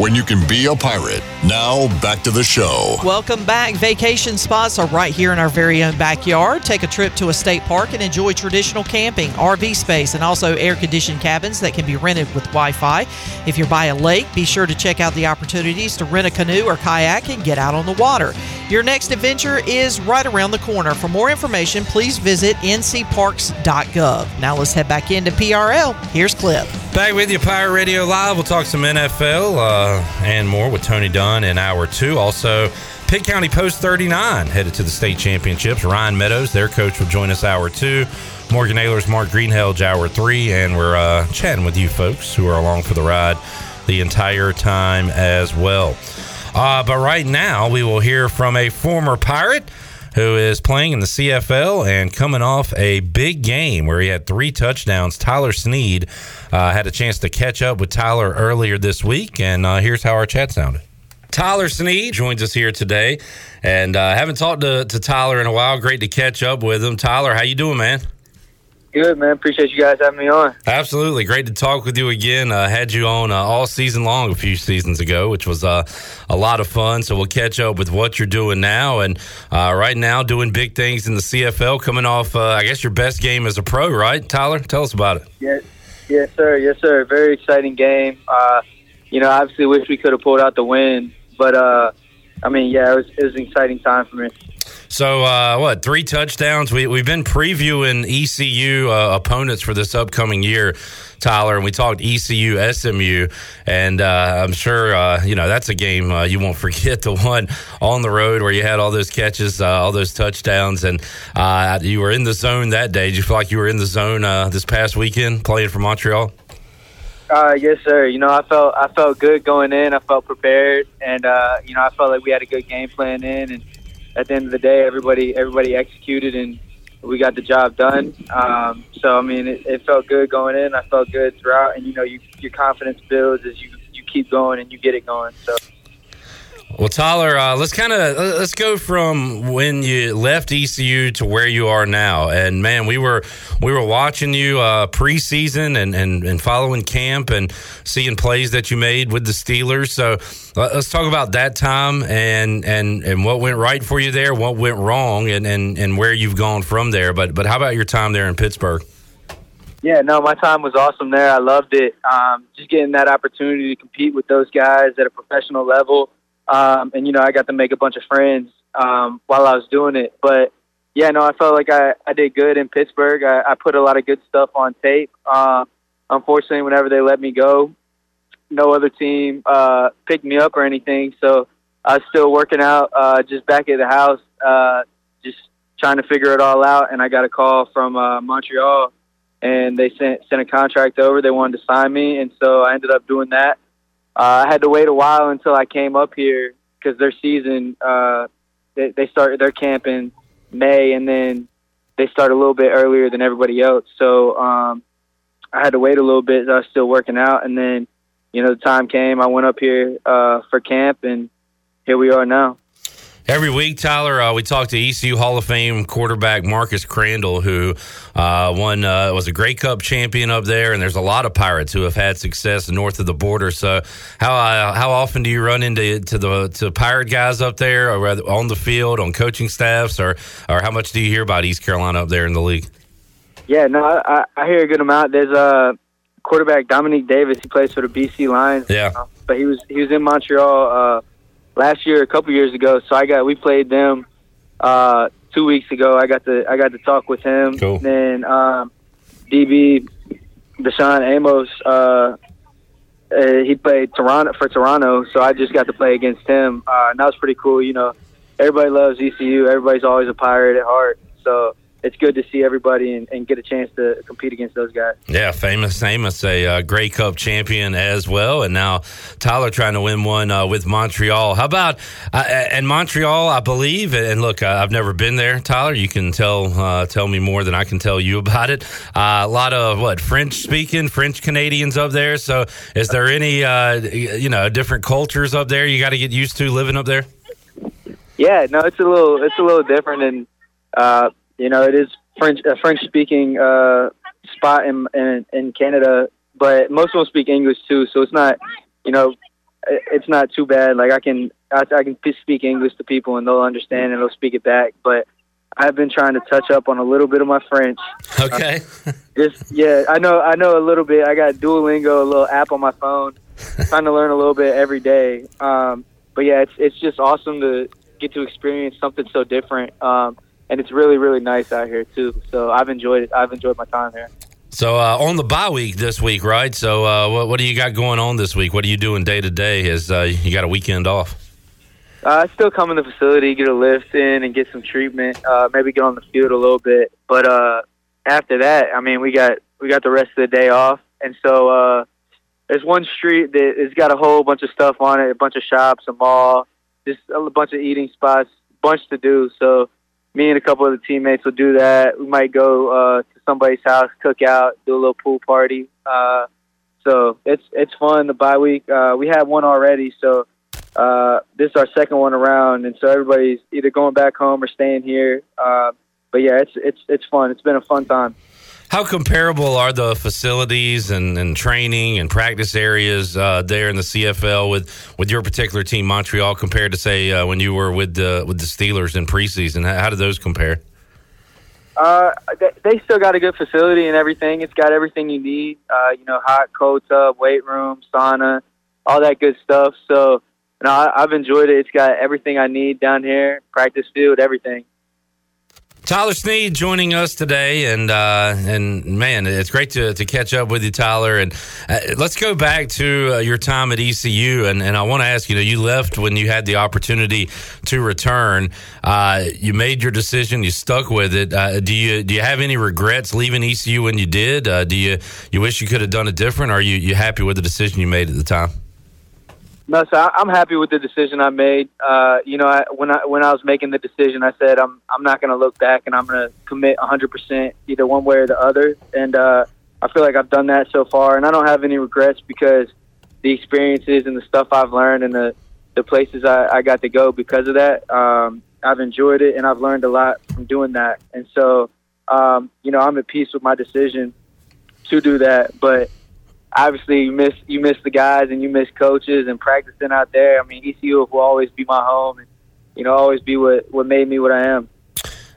when you can be a pirate? Now, back to the show. Welcome back. Vacation spots are right here in our very own backyard. Take a trip to a state park and enjoy traditional camping, RV space, and also air conditioned cabins that can be rented with Wi Fi. If you're by a lake, be sure to check out the opportunities to rent a canoe or kayak and get out on the water. Your next adventure is right around the corner. For more information, please visit ncparks.gov. Now let's head back into PRL. Here's Clip. Back with you, Pirate Radio Live. We'll talk some NFL uh, and more with Tony Dunn in hour two. Also, Pitt County Post 39 headed to the state championships. Ryan Meadows, their coach, will join us hour two. Morgan Ayler's Mark Greenhelge, hour three. And we're uh, chatting with you folks who are along for the ride the entire time as well. Uh, but right now, we will hear from a former Pirate who is playing in the CFL and coming off a big game where he had three touchdowns. Tyler Snead uh, had a chance to catch up with Tyler earlier this week, and uh, here's how our chat sounded. Tyler Snead joins us here today, and uh, haven't talked to, to Tyler in a while. Great to catch up with him. Tyler, how you doing, man? Good, man. Appreciate you guys having me on. Absolutely. Great to talk with you again. Uh, had you on uh, all season long a few seasons ago, which was uh, a lot of fun. So we'll catch up with what you're doing now. And uh, right now, doing big things in the CFL, coming off, uh, I guess, your best game as a pro, right? Tyler, tell us about it. Yes, yes, sir. Yes, sir. Very exciting game. Uh, you know, obviously, wish we could have pulled out the win. But, uh, I mean, yeah, it was, it was an exciting time for me. So uh, what? Three touchdowns. We we've been previewing ECU uh, opponents for this upcoming year, Tyler, and we talked ECU SMU, and uh, I'm sure uh, you know that's a game uh, you won't *laughs* forget. The one on the road where you had all those catches, uh, all those touchdowns, and you were in the zone that day. Did you feel like you were in the zone this past weekend playing for Montreal? Uh, yes, sir. You know, I felt I felt good going in. I felt prepared, and uh, you know, I felt like we had a good game plan in. And at the end of the day, everybody everybody executed, and we got the job done. Um, so, I mean, it, it felt good going in. I felt good throughout, and you know, you, your confidence builds as you you keep going and you get it going. So. Well, Tyler, uh, let's kind of let's go from when you left ECU to where you are now. And man, we were we were watching you uh, preseason and, and and following camp and seeing plays that you made with the Steelers. So let's talk about that time and and and what went right for you there, what went wrong, and and and where you've gone from there. But but how about your time there in Pittsburgh? Yeah, no, my time was awesome there. I loved it. Um, just getting that opportunity to compete with those guys at a professional level. Um, and you know, I got to make a bunch of friends um, while I was doing it. But yeah, no, I felt like I, I did good in Pittsburgh. I, I put a lot of good stuff on tape. Uh, unfortunately, whenever they let me go, no other team uh, picked me up or anything. So I was still working out, uh, just back at the house, uh, just trying to figure it all out. And I got a call from uh, Montreal, and they sent sent a contract over. They wanted to sign me, and so I ended up doing that. Uh, I had to wait a while until I came up here because their season uh, they, they started their camp in May, and then they start a little bit earlier than everybody else. So um, I had to wait a little bit. I was still working out, and then you know the time came. I went up here uh, for camp, and here we are now. Every week, Tyler, uh, we talk to ECU Hall of Fame quarterback Marcus Crandall, who uh, won uh, was a Grey Cup champion up there, and there's a lot of Pirates who have had success north of the border. So, how uh, how often do you run into to the to Pirate guys up there, or rather on the field, on coaching staffs, or or how much do you hear about East Carolina up there in the league? Yeah, no, I, I hear a good amount. There's a quarterback Dominique Davis. He plays for the BC Lions. Yeah, uh, but he was he was in Montreal uh, last year, a couple years ago. So I got we played them uh, two weeks ago. I got to I got to talk with him. Cool. Then um, DB DaShaun Amos. Uh, uh, he played Toronto for Toronto, so I just got to play against him. Uh, and that was pretty cool. You know, everybody loves ECU. Everybody's always a pirate at heart. So it's good to see everybody and, and, get a chance to compete against those guys. Yeah, famous Amos, a uh, Grey Cup champion as well, and now Tyler trying to win one uh, with Montreal. How about uh, and Montreal? I believe, and look, I've never been there, Tyler. You can tell uh, tell me more than I can tell you *laughs* about it. Uh, a lot of what French speaking, French Canadians up there. So, is there any uh, you know different cultures up there? You got to get used to living up there. Yeah, no, it's a little it's a little different and you know, it is French a French speaking uh, spot in, in in Canada, but most of them speak English too. So it's not, you know, it's not too bad. Like I can I, I can speak English to people and they'll understand and they'll speak it back. But I've been trying to touch up on a little bit of my French. Okay. Uh, *laughs* just yeah, I know I know a little bit. I got Duolingo, a little app on my phone. *laughs* trying to learn a little bit every day. Um, but yeah, it's it's just awesome to get to experience something so different. Um, and it's really really nice out here too. So I've enjoyed it. I've enjoyed my time here. So uh, on the bye week this week, right? So uh, what, what do you got going on this week? What are you doing day to day? As uh, you got a weekend off? Uh, I still come in the facility, get a lift in, and get some treatment. Uh, maybe get on the field a little bit. But uh, after that, I mean, we got we got the rest of the day off, and so uh, there's one street that has got a whole bunch of stuff on it, a bunch of shops, a mall, just a bunch of eating spots, bunch to do. So me and a couple of the teammates will do that. We might go uh, to somebody's house, cook out, do a little pool party. Uh, so it's it's fun. The bye week, uh, we had one already, so uh, this is our second one around, and so everybody's either going back home or staying here. Uh, but yeah, it's it's it's fun. It's been a fun time. How comparable are the facilities and, and training and practice areas uh, there in the CFL with, with your particular team, Montreal, compared to say uh, when you were with the with the Steelers in preseason? How, how do those compare? Uh, they, they still got a good facility and everything. It's got everything you need. Uh, you know, hot cold tub, weight room, sauna, all that good stuff. So, you know, I, I've enjoyed it. It's got everything I need down here, practice field, everything. Tyler Snead joining us today, and uh, and man, it's great to, to catch up with you, Tyler. And uh, let's go back to uh, your time at ECU, and, and I want to ask you know you left when you had the opportunity to return. Uh, you made your decision, you stuck with it. Uh, do you do you have any regrets leaving ECU when you did? Uh, do you you wish you could have done it different? Or are you you happy with the decision you made at the time? No, so I, I'm happy with the decision I made. Uh, you know, I, when I when I was making the decision, I said I'm I'm not going to look back, and I'm going to commit 100% either one way or the other. And uh, I feel like I've done that so far, and I don't have any regrets because the experiences and the stuff I've learned and the the places I, I got to go because of that. Um, I've enjoyed it, and I've learned a lot from doing that. And so, um, you know, I'm at peace with my decision to do that, but obviously you miss you miss the guys and you miss coaches and practicing out there. I mean, ECU will always be my home and you know always be what what made me what I am.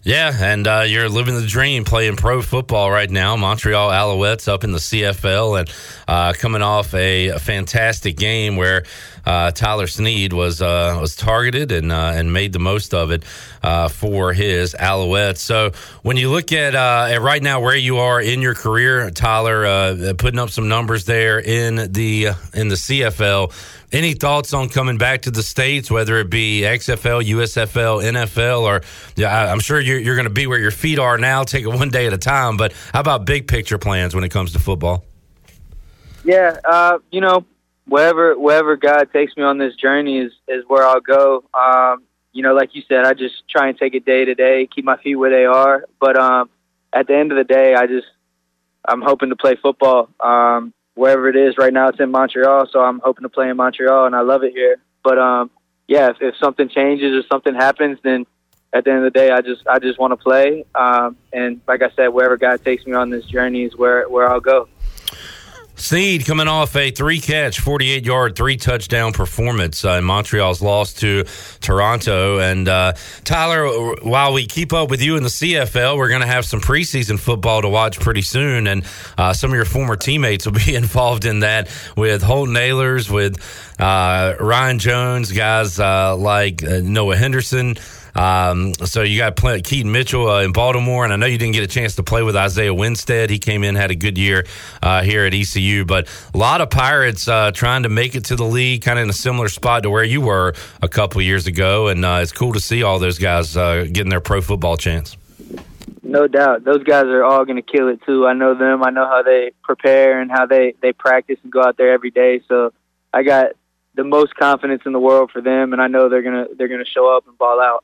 Yeah, and uh, you're living the dream playing pro football right now. Montreal Alouettes up in the CFL and uh, coming off a, a, fantastic game where uh, Tyler Snead was uh, was targeted and uh, and made the most of it uh, for his Alouettes. So when you look at, at right now where you are in your career, Tyler, putting up some numbers there in the in the CFL any thoughts on coming back to the states, whether it be XFL, USFL, NFL, or yeah, I'm sure you're, you're going to be where your feet are now. *laughs* Take it one day at a time. But how about big picture plans when it comes to football? Yeah, uh, you know, wherever wherever God takes me on this journey is is where I'll go. Um, you know, like you said, I just try and take it day to day, keep my feet where they are. But um, at the end of the day, I just I'm hoping to play football. Um, wherever it is right now. It's in Montreal, so I'm hoping to play in Montreal, and I love it here. But um, yeah, if, if something changes or something happens, then at the end of the day, I just I just want to play. Um, and like I said, wherever God takes me on this journey is where where I'll go. Snead coming off a three catch, 48 yard, three touchdown performance uh, in Montreal's loss to Toronto. And uh, Tyler, while we keep up with you in the CFL, we're going to have some preseason football to watch pretty soon. And uh, some of your former teammates will be *laughs* involved in that with Holton Ahlers, with uh, Ryan Jones, guys uh, like uh, Noah Henderson. Um, so you got play, Keaton Mitchell uh, in Baltimore, and I know you didn't get a chance to play with Isaiah Winstead. He came in, had a good year uh, here at ECU, but a lot of Pirates uh, trying to make it to the league, kind of in a similar spot to where you were a couple years ago, and uh, it's cool to see all those guys uh, getting their pro football chance. No doubt, those guys are all going to kill it too. I know them. I know how they prepare and how they they practice and go out there every day. So I got the most confidence in the world for them, and I know they're gonna they're gonna show up and ball out.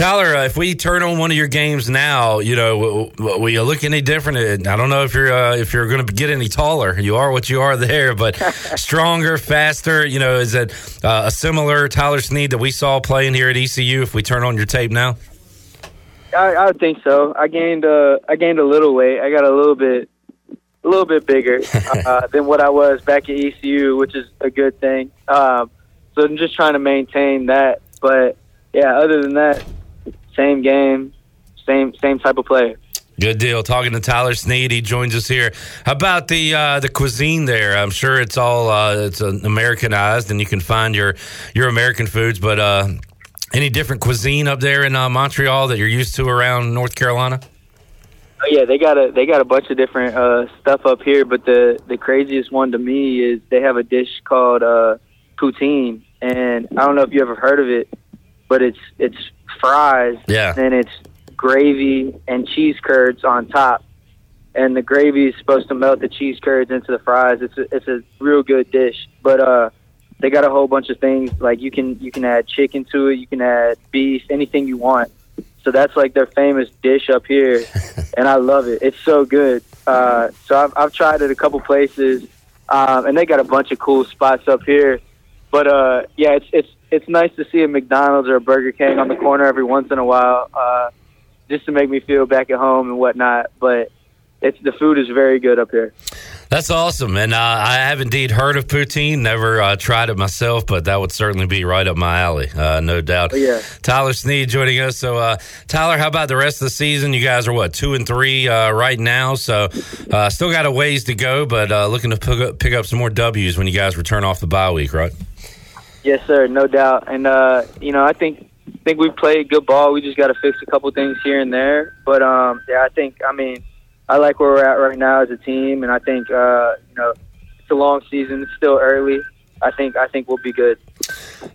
Tyler, uh, if we turn on one of your games now, you know, will you look any different? I don't know if you're uh, if you're going to get any taller. You are what you are there, but *laughs* stronger, faster. You know, is it uh, a similar Tyler Snead that we saw playing here at ECU? If we turn on your tape now, I, I think so. I gained uh, I gained a little weight. I got a little bit a little bit bigger *laughs* uh, than what I was back at ECU, which is a good thing. Um, so I'm just trying to maintain that. But yeah, other than that, same game, same same type of player. Good deal. Talking to Tyler Snead, he joins us here. How about the uh, the cuisine there? I'm sure it's all uh, it's Americanized, and you can find your your American foods. But uh, any different cuisine up there in uh, Montreal that you're used to around North Carolina? Oh, yeah, they got a they got a bunch of different uh, stuff up here, but the the craziest one to me is they have a dish called uh, poutine, and I don't know if you ever heard of it, but it's it's fries, yeah, and it's gravy and cheese curds on top, and the gravy is supposed to melt the cheese curds into the fries. It's a, it's a real good dish, but uh, they got a whole bunch of things like you can you can add chicken to it, you can add beef, anything you want. So that's like their famous dish up here, *laughs* and I love it. It's so good. Uh, so I've, I've tried it a couple places, um, and they got a bunch of cool spots up here. But uh, yeah, it's it's it's nice to see a McDonald's or a Burger King on the corner every once in a while, uh, just to make me feel back at home and whatnot. But it's the food is very good up here. That's awesome, and uh, I have indeed heard of poutine. Never uh, tried it myself, but that would certainly be right up my alley, uh, no doubt. Oh, yeah. Tyler Snead joining us. So, uh, Tyler, how about the rest of the season? You guys are what two and three uh, right now, so uh, still got a ways to go, but looking to pick up, pick up some more Ws when you guys return off the bye week, right? Yes, sir, no doubt. And uh, you know, I think think we played good ball. We just got to fix a couple things here and there. But um, yeah, I think I mean I like where we're at right now as a team, and I think uh, you know it's a long season. It's still early. I think I think we'll be good.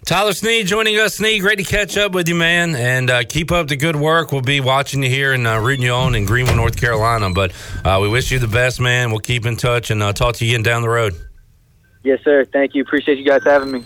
Tyler Snead joining us. Snead, great to catch up with you, man, and uh, keep up the good work. We'll be watching you here and uh, rooting you on in Greenville, North Carolina. But uh, we wish you the best, man. We'll keep in touch and uh, talk to you again down the road. Yes, sir. Thank you. Appreciate you guys having me.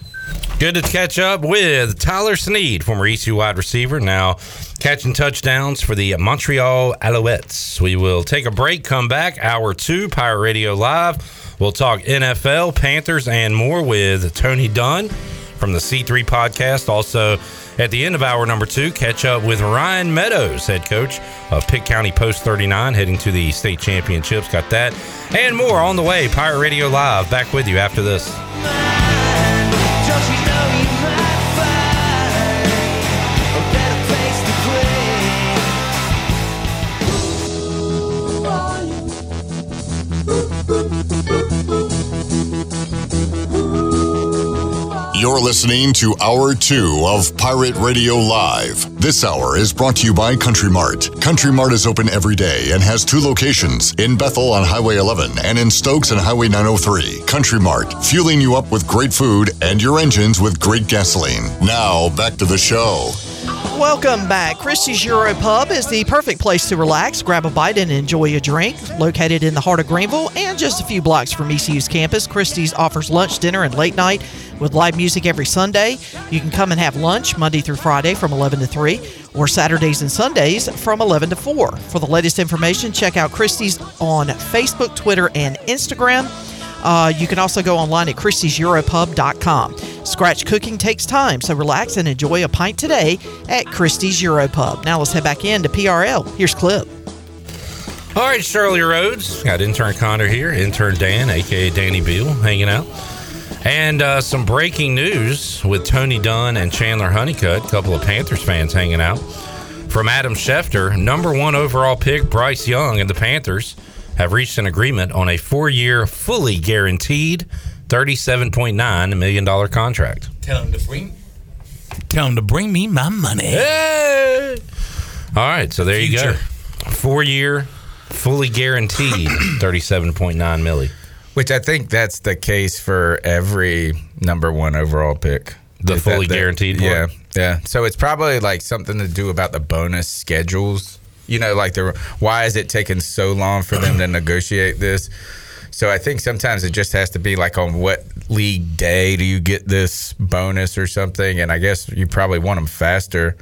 Good to catch up with Tyler Snead, former ECU wide receiver, now catching touchdowns for the Montreal Alouettes. We will take a break, come back, hour two, Pirate Radio Live. We'll talk NFL, Panthers, and more with Tony Dunn from the C3 podcast. Also, at the end of hour number two, catch up with Ryan Meadows, head coach of Pitt County Post 39, heading to the state championships. Got that and more on the way. Pirate Radio Live, back with you after this. You're listening to Hour 2 of Pirate Radio Live. This hour is brought to you by Country Mart. Country Mart is open every day and has two locations in Bethel on Highway 11 and in Stokes on Highway 903. Country Mart, fueling you up with great food and your engines with great gasoline. Now, back to the show. Welcome back. Christie's Euro Pub is the perfect place to relax, grab a bite, and enjoy a drink. Located in the heart of Greenville and just a few blocks from ECU's campus, Christie's offers lunch, dinner, and late night with live music every Sunday. You can come and have lunch Monday through Friday from 11 to 3 or Saturdays and Sundays from 11 to 4. For the latest information, check out Christie's on Facebook, Twitter, and Instagram. Uh, you can also go online at christieseuropub.com. Scratch cooking takes time, so relax and enjoy a pint today at Christie's Europub. Now let's head back into PRL. Here's Clip. All right, Shirley Rhodes. Got intern Connor here, intern Dan, aka Danny Beal, hanging out. And uh, some breaking news with Tony Dunn and Chandler Honeycutt, a couple of Panthers fans hanging out. From Adam Schefter, number one overall pick Bryce Young and the Panthers have reached an agreement on a four year, fully guaranteed $37.9 million contract. Tell him to bring. Tell him to bring me my money. Hey! All right, so there you go. Four year, fully guaranteed *clears throat* $37.9 milli. Which I think that's the case for every number one overall pick. The Is fully that guaranteed Yeah, one? yeah. So it's probably like something to do about the bonus schedules. You know, like the why is it taking so long for them to negotiate this? So I think sometimes it just has to be like on what league day do you get this bonus or something, and I guess you probably want them faster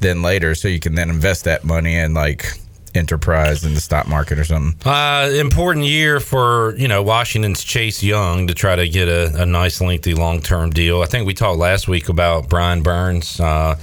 than later, so you can then invest that money in like enterprise in the stock market or something. Uh, important year for you know Washington's Chase Young to try to get a, a nice lengthy long term deal. I think we talked last week about Brian Burns uh,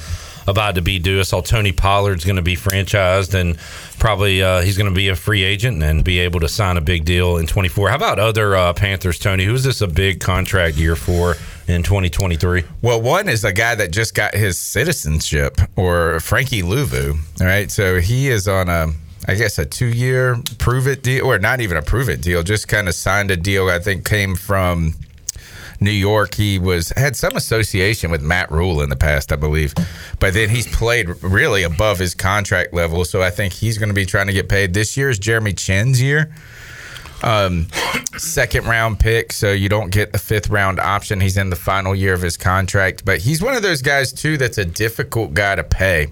about to be due. I saw Tony Pollard's going to be franchised and probably uh, he's going to be a free agent and be able to sign a big deal in 24. How about other uh, Panthers, Tony? Who is this a big contract year for in 2023? Well, one is a guy that just got his citizenship, or Frankie Luvu. All right, so he is on a, I guess, a two-year prove it deal, or not even a prove it deal. Just kind of signed a deal. I think came from New York. He was had some association with Matt Rhule in the past, I believe, but then he's played really above his contract level. So I think he's going to be trying to get paid. This year is Jeremy Chinn's year um, second round pick, so you don't get the fifth round option. He's in the final year of his contract, but he's one of those guys too that's a difficult guy to pay.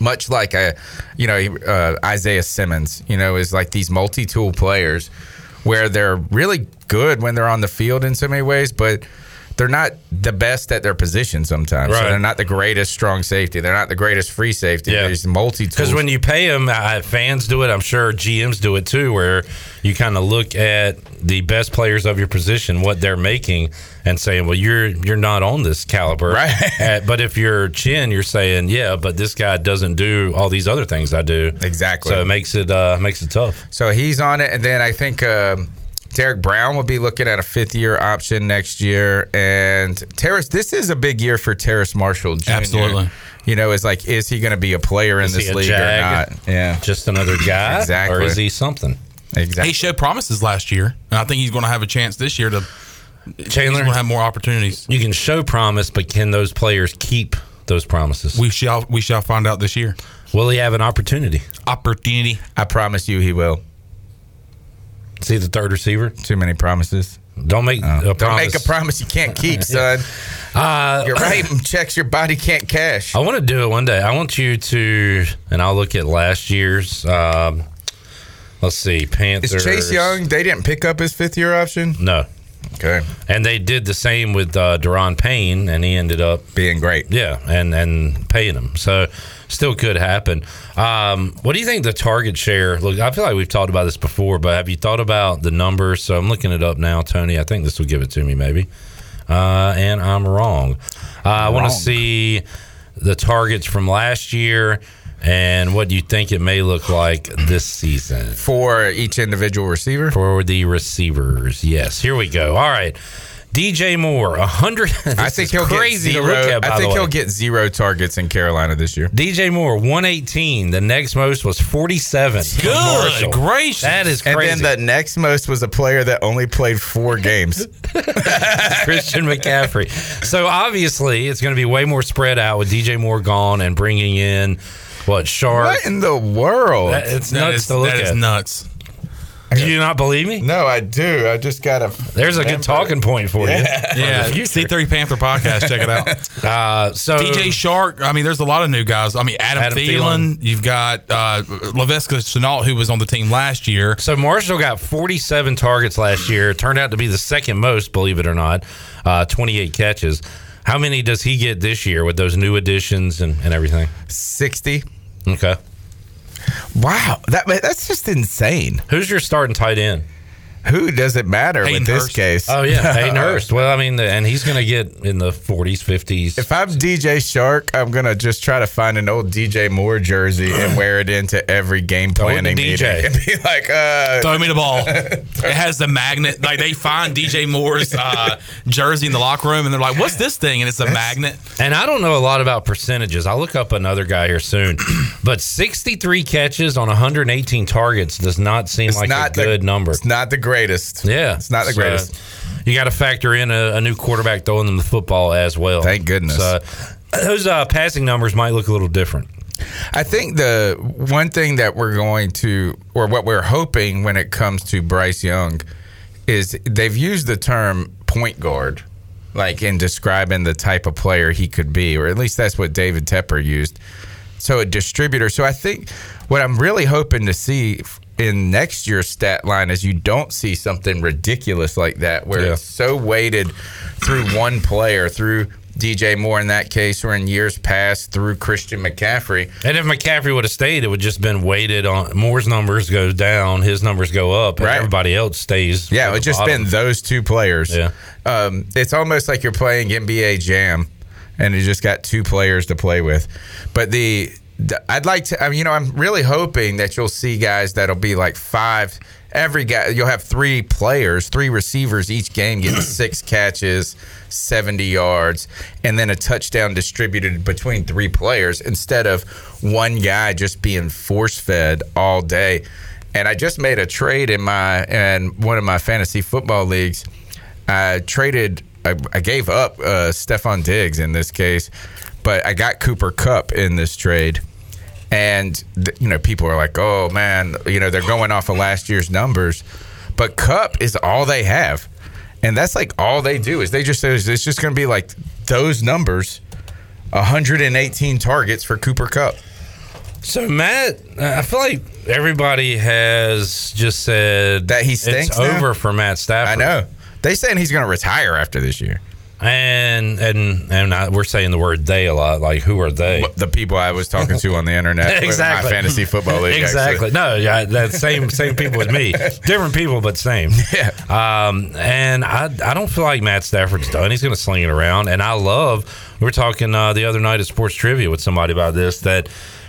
Much like a, you know, uh, Isaiah Simmons, you know, is like these multi-tool players where they're really good when they're on the field in so many ways, but they're not the best at their position sometimes. So they're not the greatest strong safety. They're not the greatest free safety. Yeah. There's multi Because when you pay them, uh, fans do it. I'm sure GMs do it too, where you kind of look at the best players of your position, what they're making, and saying, "Well, you're you're not on this caliber." Right. *laughs* Uh, but if you're Chinn, you're saying, "Yeah, but this guy doesn't do all these other things I do." Exactly. So it makes it uh, makes it tough. So he's on it, and then I think um Derrick Brown will be looking at a fifth year option next year. And Terrace, this is a big year for Terrace Marshall Jr. Absolutely. You know, it's like, is he going to be a player in Is this league or not? Yeah, Just another guy, Exactly. *laughs* or is he something? exactly. He showed promises last year, and I think he's going to have a chance this year to. Chandler? he's going have more opportunities. You can show promise, but can those players keep those promises? We shall we shall find out this year. Will he have an opportunity? Opportunity. I promise you, he will. See the third receiver. Too many promises. Don't make a Don't promise. make a promise you can't keep, *laughs* son. Uh, You're right. Checks your body can't cash. I want to do it one day. I want you to, and I'll look at last year's. Um, let's see, Panthers. Is Chase Young? They didn't pick up his fifth year option. No, Okay, and they did the same with uh, Daron Payne, and he ended up being great. yeah, and and paying him. So still could happen. Um, what do you think the target share? Look, I feel like we've talked about this before, but have you thought about the numbers? So I'm looking it up now, Tony. I think this will give it to me, maybe. Uh, and I'm wrong. Uh, I want to see the targets from last year and what do you think it may look like this season For each individual receiver. for the receivers. Yes, here we go. All right. DJ Moore, 100. *laughs* I think he'll crazy get zero. at. I think he'll get zero targets in Carolina this year. DJ Moore, 118. The next most was 47. Good Marshall. gracious. That is And crazy. then the next most was a player that only played four games. *laughs* Christian McCaffrey. So obviously, it's going to be way more spread out with DJ Moore gone and bringing in what Sharp. what in the world? That- it's That nuts is- to look that is at. nuts. Do you not believe me? no, I do. I just gotta. There's a good talking point for you. Yeah. Yeah, C3 Panther podcast. Check it out. *laughs* Uh, so DJ Chark. I mean, there's a lot of new guys. I mean, Adam, Adam Thielen. You've got uh, Laviska Shenault, who was on the team last year. So Marshall got 47 targets last year. Turned out to be the second most, believe it or not. Uh, 28 catches. How many does he get this year with those new additions and, and everything? Sixty. Okay. Wow, that that's just insane. Who's your starting tight end? Who does it matter with this case? Oh yeah, *laughs* Hayden Hurst. Well, I mean, and he's going to get in the 40s, 50s. If I'm DJ Chark, I'm gonna just try to find an old DJ Moore jersey and wear it into every game Throw it planning DJ. meeting. And be like, uh, Throw me the ball. *laughs* it has the magnet. Like they find DJ Moore's uh, jersey in the locker room, and they're like, "What's this thing?" And it's a magnet. And I don't know a lot about percentages. I'll look up another guy here soon. *clears throat* But 63 catches on 118 targets does not seem like not a the- good number. It's not the greatest. Yeah, It's not the So, greatest. You got to factor in a, a new quarterback throwing them the football as well. Thank goodness. So, those uh, passing numbers might look a little different. I think the one thing that we're going to, or what we're hoping when it comes to Bryce Young, is they've used the term point guard, like in describing the type of player he could be, or at least that's what David Tepper used. So a distributor. So I think what I'm really hoping to see in next year's stat line is you don't see something ridiculous like that, where Yeah. it's so weighted through one player, through DJ Moore in that case, or in years past through Christian McCaffrey. And if McCaffrey would have stayed, it would just been weighted on Moore's numbers go down, his numbers go up, and Right. everybody else stays. Yeah, the it's just bottom. been those two players. Yeah. Um, it's almost like you're playing NBA Jam, and you just got two players to play with. But the I'd like to. I mean, you know, I'm really hoping that you'll see guys that'll be like five. Every guy, you'll have three players, three receivers each game getting *clears throat* six catches, 70 yards, and then a touchdown distributed between three players instead of one guy just being force fed all day. And I just made a trade in my in one of my fantasy football leagues. I traded. I, I gave up uh, Stefon Diggs in this case, but I got Cooper Kupp in this trade. And th- you know, people are like, "Oh man, you know, they're going off of last year's numbers," but Kupp is all they have, and that's like all they do is they just say it's just going to be like those numbers, 118 targets for Cooper Kupp. So Matt, I feel like everybody has just said that he stinks It's now? over for Matt Stafford. I know they saying he's going to retire after this year. And and and I, we're saying the word "they" a lot. Like, who are they? The people I was talking to on the internet, *laughs* exactly. my fantasy football league. Exactly. actually. No, yeah, that same same people as me. Different people, but same. *laughs* Yeah. Um, and I I don't feel like Matt Stafford's done. He's going to sling it around. And I love. We were talking uh, the other night at Sports Trivia with somebody about this that.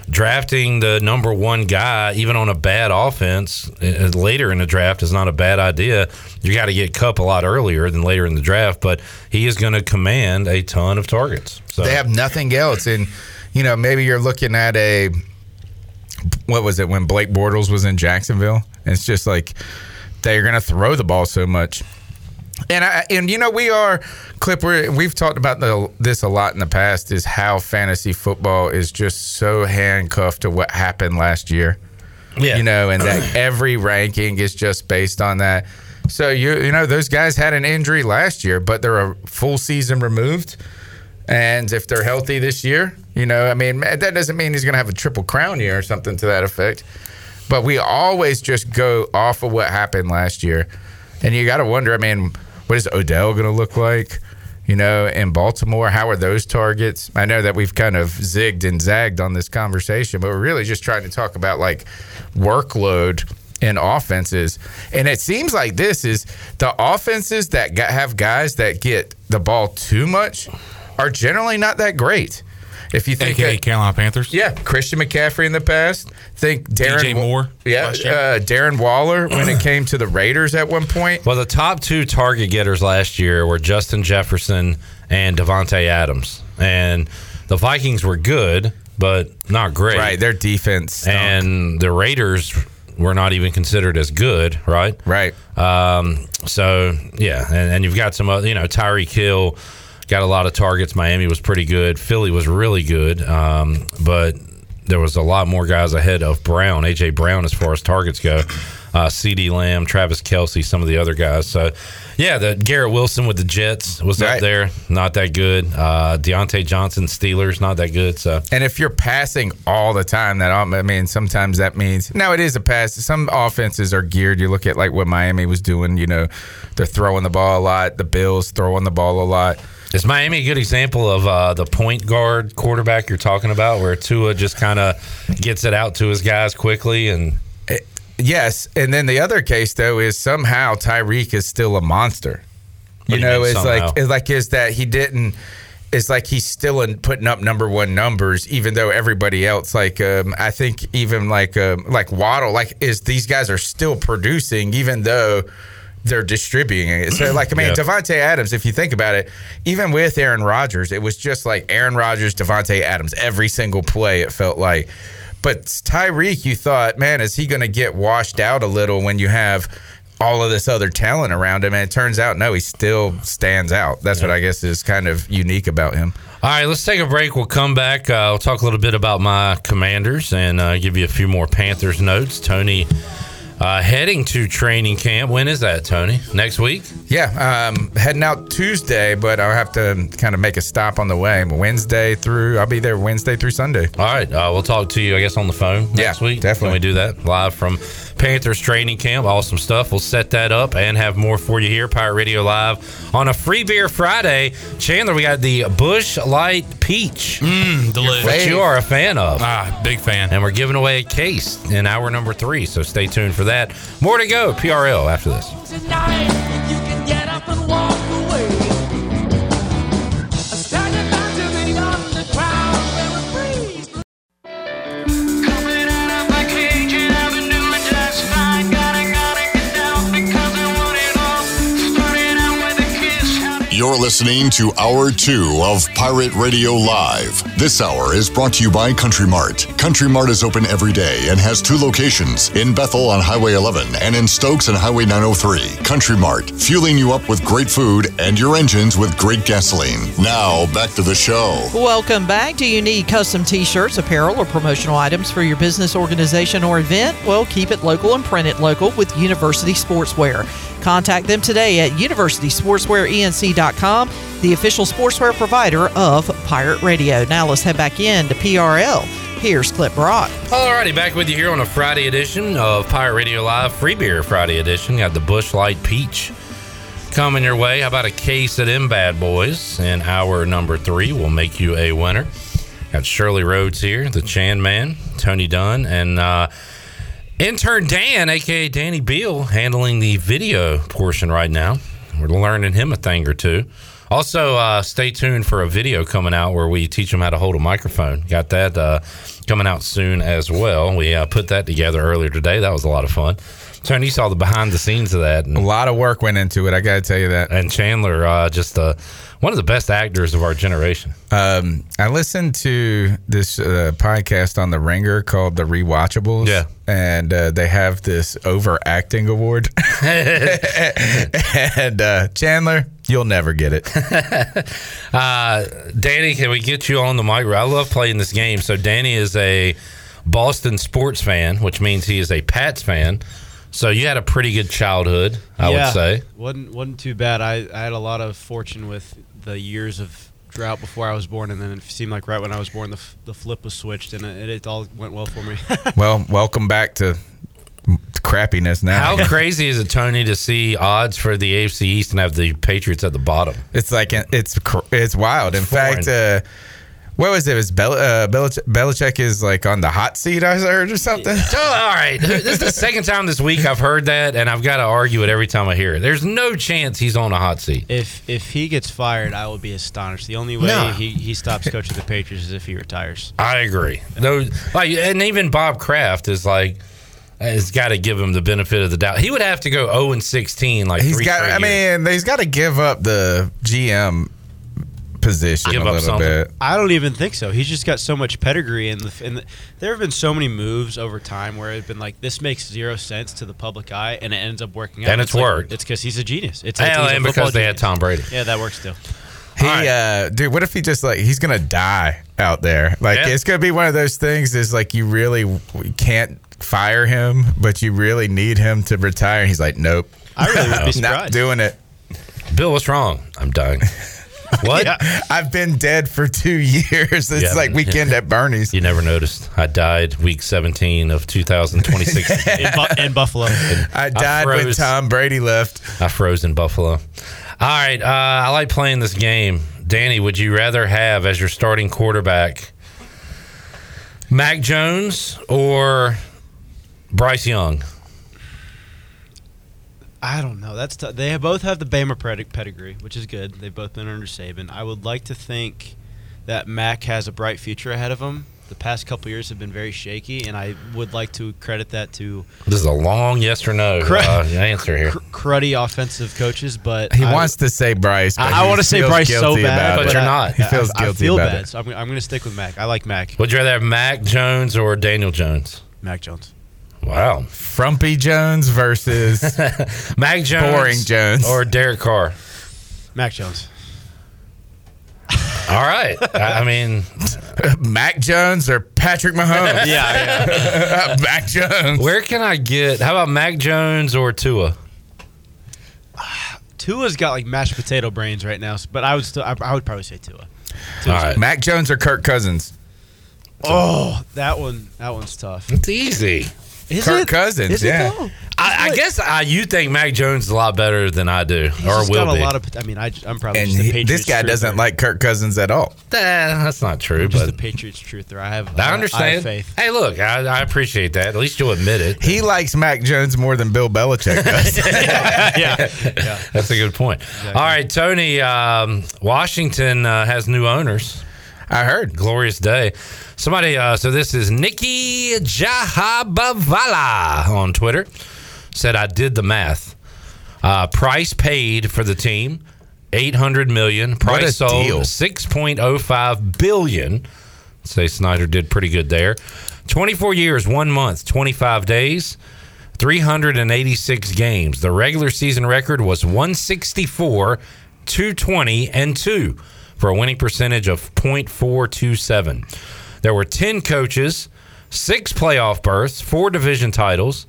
Drafting the number one guy, even on a bad offense, uh, later in the draft is not a bad idea. You got to get Kupp a lot earlier than later in the draft, but he is going to command a ton of targets. So They have nothing else, and you know maybe you're looking at a what was it when Blake Bortles was in Jacksonville? And it's just like they're going to throw the ball so much. And I, and you know we are clip we're, we've talked about the, this a lot in the past is how fantasy football is just so handcuffed to what happened last year. Yeah. You know, and that *clears throat* every ranking is just based on that. So you you know those guys had an injury last year, but they're a full season removed. And if they're healthy this year, you know, I mean, that doesn't mean he's going to have a triple crown year or something to that effect. But we always just go off of what happened last year. And you got to wonder, I mean, what is Odell going to look like? You know, in Baltimore, how are those targets? I know that we've kind of zigged and zagged on this conversation, but we're really just trying to talk about like workload in offenses. And it seems like this is the offenses that have guys that get the ball too much are generally not that great. If you think AKA Carolina Panthers. yeah, Christian McCaffrey in the past. Think Darren DJ Moore Yeah, uh, Darren Waller when it came to the Raiders at one point. Well, the top two target getters last year were Justin Jefferson and Davante Adams, and the Vikings were good, but not great. Right, their defense, stunk. and the Raiders were not even considered as good. Right, right. Um, so yeah, and, and you've got some other, you know, Tyreek Hill got a lot of targets. Miami was pretty good. Philly was really good, um, but there was a lot more guys ahead of Brown, AJ Brown, as far as targets go. Uh, CeeDee Lamb, Travis Kelce, some of the other guys. So, yeah, the Garrett Wilson with the Jets was up there, not that good. Uh, Diontae Johnson, Steelers, not that good. So, And if you're passing all the time, that I mean, sometimes that means now it is a pass. Some offenses are geared. You look at like what Miami was doing. You know, they're throwing the ball a lot. The Bills throwing the ball a lot. Is Miami a good example of uh, the point guard quarterback you're talking about, where Tua just kind of gets it out to his guys quickly and Yes, and then the other case though is somehow Tyreek is still a monster. You know, it's somehow? like it's like is that he didn't. It's like he's still in putting up number one numbers, even though everybody else, like um, I think, even like um, like Waddle, like is these guys are still producing, even though they're distributing it. So, like I mean, Yeah. Davante Adams, if you think about it, even with Aaron Rodgers, it was just like Aaron Rodgers, Davante Adams every single play. It felt like. But Tyreek, you thought, man, is he going to get washed out a little when you have all of this other talent around him? And it turns out, no, he still stands out. That's what I guess is kind of unique about him. All right, let's take a break. We'll come back. Uh, I'll talk a little bit about my commanders and uh, give you a few more Panthers notes. Tony uh, heading to training camp. When is that, Tony? Next week? Yeah, um, heading out Tuesday, but I'll have to kind of make a stop on the way. Wednesday through, I'll be there Wednesday through Sunday. All right, uh, we'll talk to you, I guess, on the phone next week. Definitely. Can we do that live from Panthers training camp? Awesome stuff. We'll set that up and have more for you here. Pirate Radio Live on a free beer Friday. Chandler, we got the Busch Light Peach. Mmm, delicious. Which you are a fan of. Ah, big fan. And we're giving away a case in hour number three. So stay tuned for that. More to go. PRL after this. You're listening to Hour 2 of Pirate Radio Live. This hour is brought to you by Country Mart. Country Mart is open every day and has two locations in Bethel on Highway 11 and in Stokes on Highway 903. Country Mart, fueling you up with great food and your engines with great gasoline. Now, back to the show. Welcome back. Do you need custom t shirts, apparel, or promotional items for your business, organization, or event? Well, keep it local and print it local with University Sportswear. Contact them today at universitysportswearenc.com, the official sportswear provider of Pirate Radio. Now let's head back in to PRL. Here's Clip Brock. Alrighty, back with you here on a Friday edition of Pirate Radio Live Free Beer Friday edition. Got the Busch Light Peach coming your way. How about a case of them bad boys? In hour number three, we'll make you a winner. Got Shirley Rhodes here, the Chan Man, Tony Dunn, and uh, intern Dan, aka Danny Beal, handling the video portion right now. We're learning him a thing or two. Also, uh, stay tuned for a video coming out where we teach them how to hold a microphone. Got that uh, coming out soon as well. We uh, put that together earlier today. That was a lot of fun. Tony, you saw the behind the scenes of that. And, A lot of work went into it. I got to tell you that. and Chandler, uh, just uh, one of the best actors of our generation. Um, I listened to this uh, podcast on the Ringer called The Rewatchables. Yeah. And uh, they have this overacting award. *laughs* and uh, Chandler, you'll never get it. *laughs* Uh, Danny, can we get you on the mic? I love playing this game. So Danny is a Boston sports fan, which means he is a Pats fan. So you had a pretty good childhood, I Yeah. would say. wasn't wasn't too bad. I, I had a lot of fortune with the years of drought before I was born, and then it seemed like right when I was born, the, f- the flip was switched, and it, it all went well for me. *laughs* well, welcome back to crappiness now. How crazy is it, Tony, to see odds for the AFC East and have the Patriots at the bottom? It's like it's it's wild. In Foreign. fact, uh, what was it? It was Bel- uh, Belich- Belichick is like on the hot seat. I heard or something. So, *laughs* all right. This is the second time this week I've heard that, and I've got to argue it every time I hear it. There's no chance he's on a hot seat. if if he gets fired, I will be astonished. The only way No. he, he stops coaching the Patriots is if he retires. I agree. No, like, and even Bob Kraft is like, has got to give him the benefit of the doubt. He would have to go 0 and 16, like He's three got. straight I years. mean, he's got to give up the GM position Give a up little something. bit. I don't even think so. He's just got so much pedigree, and the, and the, there have been so many moves over time where it's been like this makes zero sense to the public eye, and it ends up working out. And it's like- worked. It's because he's a genius. It's, Hell, it's he's a and because football they had. Tom Brady. Yeah, that works too. He, uh, dude, what if he just like he's gonna die out there? Like Yeah. it's gonna be one of those things. Is like you really can't fire him, but you really need him to retire. He's like, nope, I really would be *laughs* not doing it. Bill, what's wrong? I'm dying. *laughs* *laughs* What? I've been dead for two years. It's Yeah. like weekend at Bernie's. You never noticed. I died week 17 of 2026. *laughs* in, Bu- in Buffalo. I died when froze. Tom Brady left. I froze in Buffalo. All right. Uh, I like playing this game. Danny, would you rather have as your starting quarterback Mac Jones or Bryce Young? I don't know. That's t- they both have the Bama pedig- pedigree, which is good. They've both been under Saban. I would like to think that Mac has a bright future ahead of him. The past couple years have been very shaky, and I would like to credit that to This is a long yes or no Cra- uh, *laughs* answer here. cr- cruddy offensive coaches. But He I- wants to say Bryce. but I, I want to say Bryce so bad, but it. you're I- not. He feels I, I feel bad, it. so I'm, I'm going to stick with Mac. I like Mac. Would you rather have Mac Jones or Daniel Jones? Mac Jones. Wow. Frumpy Jones versus *laughs* Mac Jones. Boring Jones. Or Derek Carr. Mac Jones. All right. I I mean, *laughs* Mac Jones or Patrick Mahomes. *laughs* Yeah, Mac Jones. where can I get? How about Mac Jones or Tua? *sighs* Tua's got like mashed potato brains right now, but I would still, I, I would probably say Tua. All right. Mac Jones or Kirk Cousins. Oh, that one, that one's tough. It's easy. Is Kirk it? Cousins, Is yeah. though? I, I guess I, you think Mac Jones is a lot better than I do, He's or will got be. a lot of. I mean, I, am probably And just a he- this guy doesn't like Kirk Cousins at all. Eh, that's not true, just but a Patriots truther. I have. I I understand. have faith. Hey, look, I, I appreciate that. At least you'll admit it. He likes Mac Jones more than Bill Belichick does. *laughs* yeah, yeah. That's a good point. All right, Tony. Um, Washington uh, has new owners. I heard. Glorious day. Somebody. Uh, so this is Nicki Jhabvala on Twitter. Said I did the math. Uh, price paid for the team. 800 million price sold deal. 6.05 billion say snyder did pretty good there 24 years one month 25 days 386 games the regular season record was 164 220 and 2 for a winning percentage of .427 there were 10 coaches six playoff berths four division titles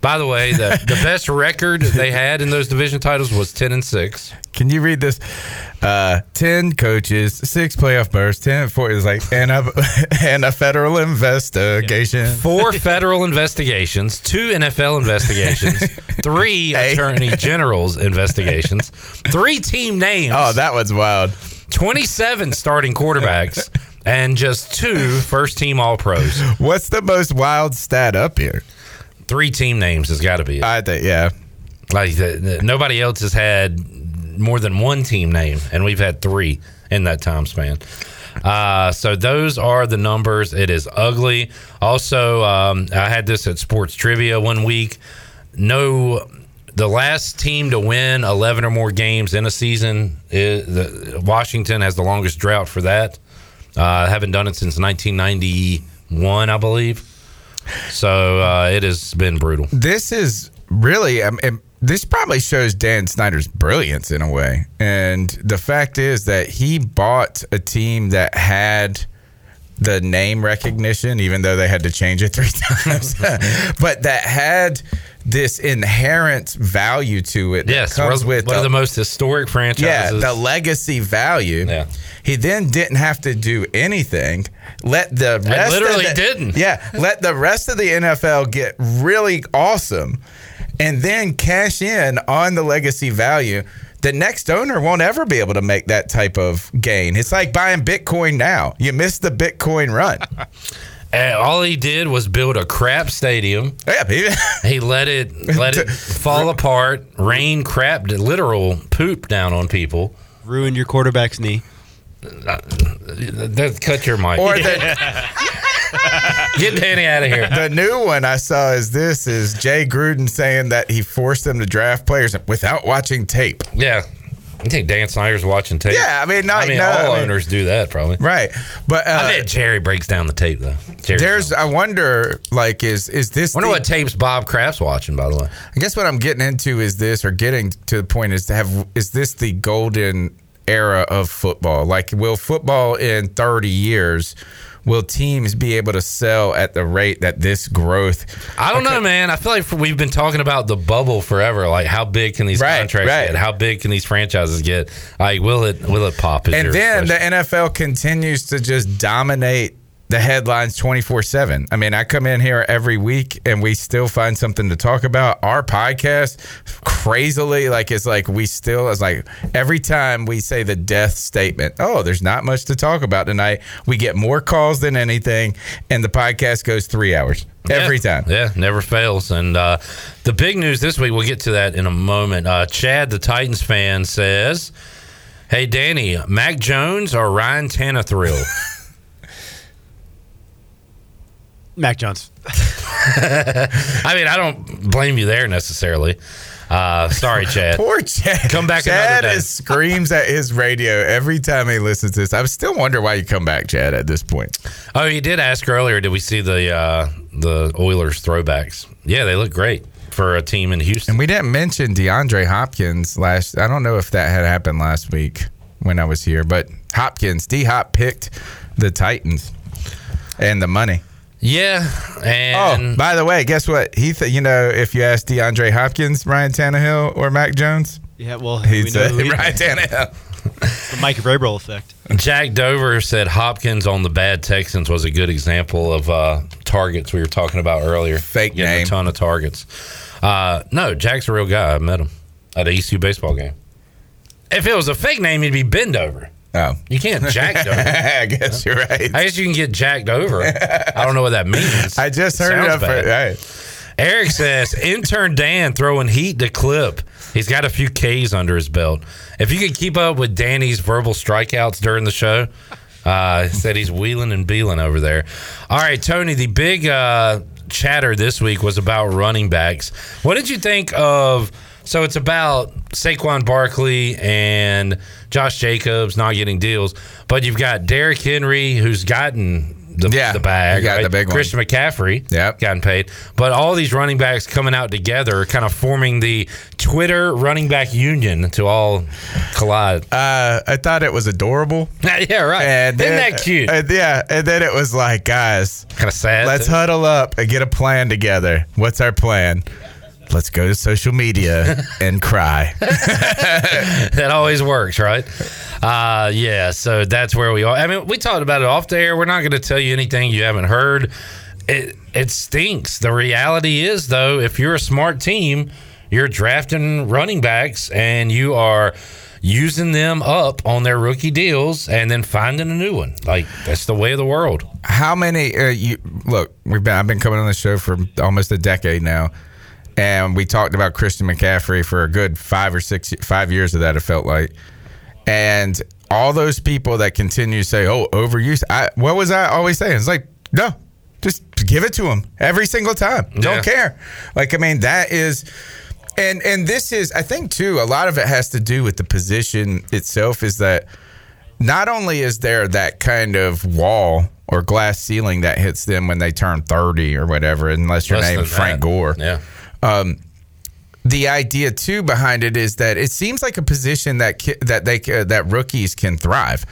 by the way the, the *laughs* best record they had in those division titles was 10 and 6 Can you read this? Uh, ten coaches, six playoff berths, ten four is like and a *laughs* and a federal investigation. four federal investigations, two NFL investigations, *laughs* three attorney general's investigations, three team names, Oh, that one's wild. 27 starting quarterbacks, *laughs* and just two first team All Pros. What's the most wild stat up here? Three team names has got to be it. I think yeah. Like the, the- nobody else has had more than one team name, and we've had three in that time span. Uh, so those are the numbers. It is ugly. Also, um, I had this at Sports Trivia one week. No, the last team to win eleven or more games in a season is the, Washington has the longest drought for that. Uh, haven't done it since 1991, I believe. So uh, it has been brutal. This is really, um, um, this probably shows Dan Snyder's brilliance in a way. And the fact is that he bought a team that had the name recognition, even though they had to change it three *laughs* times, *laughs* but that had this inherent value to it. that Yes, comes one, with one of the most historic franchises. yeah, the legacy value. Yeah. He then didn't have to do anything. Let the rest literally of the, didn't. Yeah, let the rest of the NFL get really awesome, and then cash in on the legacy value. The next owner won't ever be able to make that type of gain. It's like buying Bitcoin now. You missed the Bitcoin run. And *laughs* eh, all he did was build a crap stadium. Yeah, he, *laughs* He let it let it *laughs* fall apart, rain crap, literal poop down on people. Ruined your quarterback's knee. Uh, that- Cut your mic. or the, Get Danny out of here. the new one I saw is this is Jay Gruden saying that he forced them to draft players without watching tape. Yeah. I think Dan Snyder's watching tape. Yeah, I mean, not- I mean, no, all I mean- owners do that probably. Right, but uh, I bet Jerry breaks down the tape though. Jerry There's, I wonder, like, is is this? wonder the- what tapes Bob Kraft's watching. By the way, I guess what I'm getting into is this, or getting to the point is to have, is this the golden era of football? Like, will football in 30 years, will teams be able to sell at the rate that this growth? I don't know, man. I feel like we've been talking about the bubble forever. Like, how big can these Right, contracts right. get? How big can these franchises get? Like, will it will it pop? is And then question. the NFL continues to just dominate the headlines 24 7. I mean, I come in here every week and we still find something to talk about. Our podcast, crazily, like, it's like we still, it's like every time we say the death statement, oh, there's not much to talk about tonight, we get more calls than anything, and the podcast goes three hours. every Yeah. time. Yeah, never fails. And uh, the big news this week, we'll get to that in a moment. Uh, Chad, the Titans fan, says, "Hey Danny, Mac Jones or Ryan Tannehill?" *laughs* Mac Jones. *laughs* I mean, I don't blame you there necessarily. Uh, sorry, *laughs* Chad. Poor Chad. Come back Chad another day. screams at his radio every time he listens to this. I still wonder why you come back, Chad, at this point. Oh, you did ask earlier. Did we see the uh, the Oilers throwbacks? Yeah, they look great for a team in Houston. And we didn't mention DeAndre Hopkins last. I don't know if that had happened last week when I was here, but Hopkins, D Hop picked the Titans and the money. Yeah, and oh, by the way, guess what? He, th- you know, if you ask DeAndre Hopkins, Ryan Tannehill, or Mac Jones, Yeah, well, he'd we know say who he Ryan picked. Tannehill. The Mike Vrabel effect. Jack Dover said Hopkins on the bad Texans was a good example of uh, targets we were talking about earlier. Fake Getting name. a ton of targets. Uh, no, Jack's a real guy. I met him at a ECU baseball game. If it was a fake name, he'd be bend over. Oh, You can't jack Dover. *laughs* I guess you're right. I guess you can get jacked over. I don't know what that means. I just heard it up. For, right. Eric says intern Dan throwing heat to clip. He's got a few K's under his belt. If you could keep up with Danny's verbal strikeouts during the show, uh, said he's wheeling and beeling over there. All right, Tony, the big uh, chatter this week was about running backs. What did you think of? So it's about Saquon Barkley and Josh Jacobs not getting deals, but you've got Derrick Henry who's gotten the, Yeah, the bag. got right? the big one. Christian McCaffrey Yep. gotten paid. But all these running backs coming out together, kind of forming the Twitter running back union to all collide. Uh, I thought it was adorable. *laughs* yeah, right. And Isn't then- that cute? yeah, and then it was like, guys, kind of sad. let's too. huddle up and get a plan together. What's our plan? Let's go to social media and cry. *laughs* that always works, right? Uh, yeah, so that's where we are. I mean, we talked about it off the air. We're not going to tell you anything you haven't heard. It it stinks. The reality is, though, if you're a smart team, you're drafting running backs and you are using them up on their rookie deals and then finding a new one. Like that's the way of the world. How many? Uh, you look. We've been. I've been coming on the show for almost a decade now, and we talked about Christian McCaffrey for a good five or six, five years of that. It felt like, and all those people that continue to say, "Oh, overuse." I, what was I always saying? It's like, no, just give it to him every single time. Yeah. Don't care. Like, I mean, that is. And and this is, I think, too. A lot of it has to do with the position itself. Is that not only is there that kind of wall or glass ceiling that hits them when they turn 30 or whatever, unless you're Less named than Frank that. Gore. Yeah. Um, the idea too behind it is that it seems like a position that ki- that they ca- that rookies can thrive,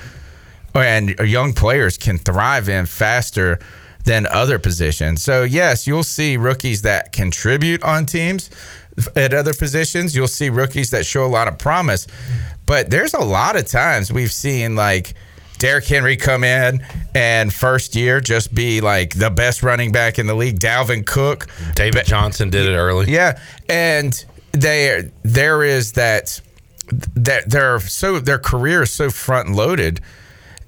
and young players can thrive in faster than other positions. So yes, you'll see rookies that contribute on teams at other positions. You'll see rookies that show a lot of promise, but there's a lot of times we've seen like. Derrick Henry come in and first year just be like the best running back in the league. Dalvin Cook, David Johnson did it early. yeah, and there there is that that they're so their career is so front loaded.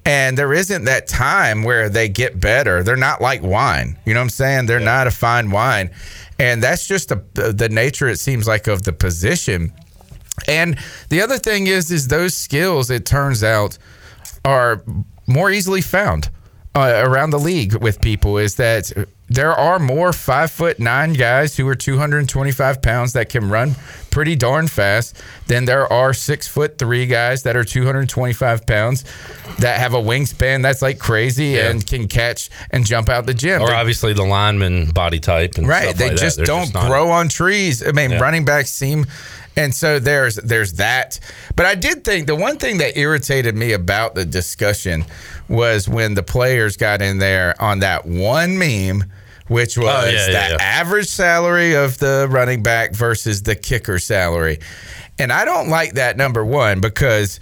And there isn't that time where they get better. They're not like wine. You know what I'm saying? They're not a fine wine. And that's just the the nature it seems like of the position. And the other thing is is those skills it turns out are more easily found uh, around the league with people is that there are more five foot nine guys who are 225 pounds that can run pretty darn fast than there are six foot three guys that are 225 pounds that have a wingspan that's like crazy and can catch and jump out the gym. Or obviously the lineman body type and right they like just don't not- grow on trees i mean Yeah. running backs seem and so there's there's that but i did think the one thing that irritated me about the discussion was when the players got in there on that one meme which oh, was Oh, yeah, yeah, the yeah. average salary of the running back versus the kicker salary and i don't like that number one because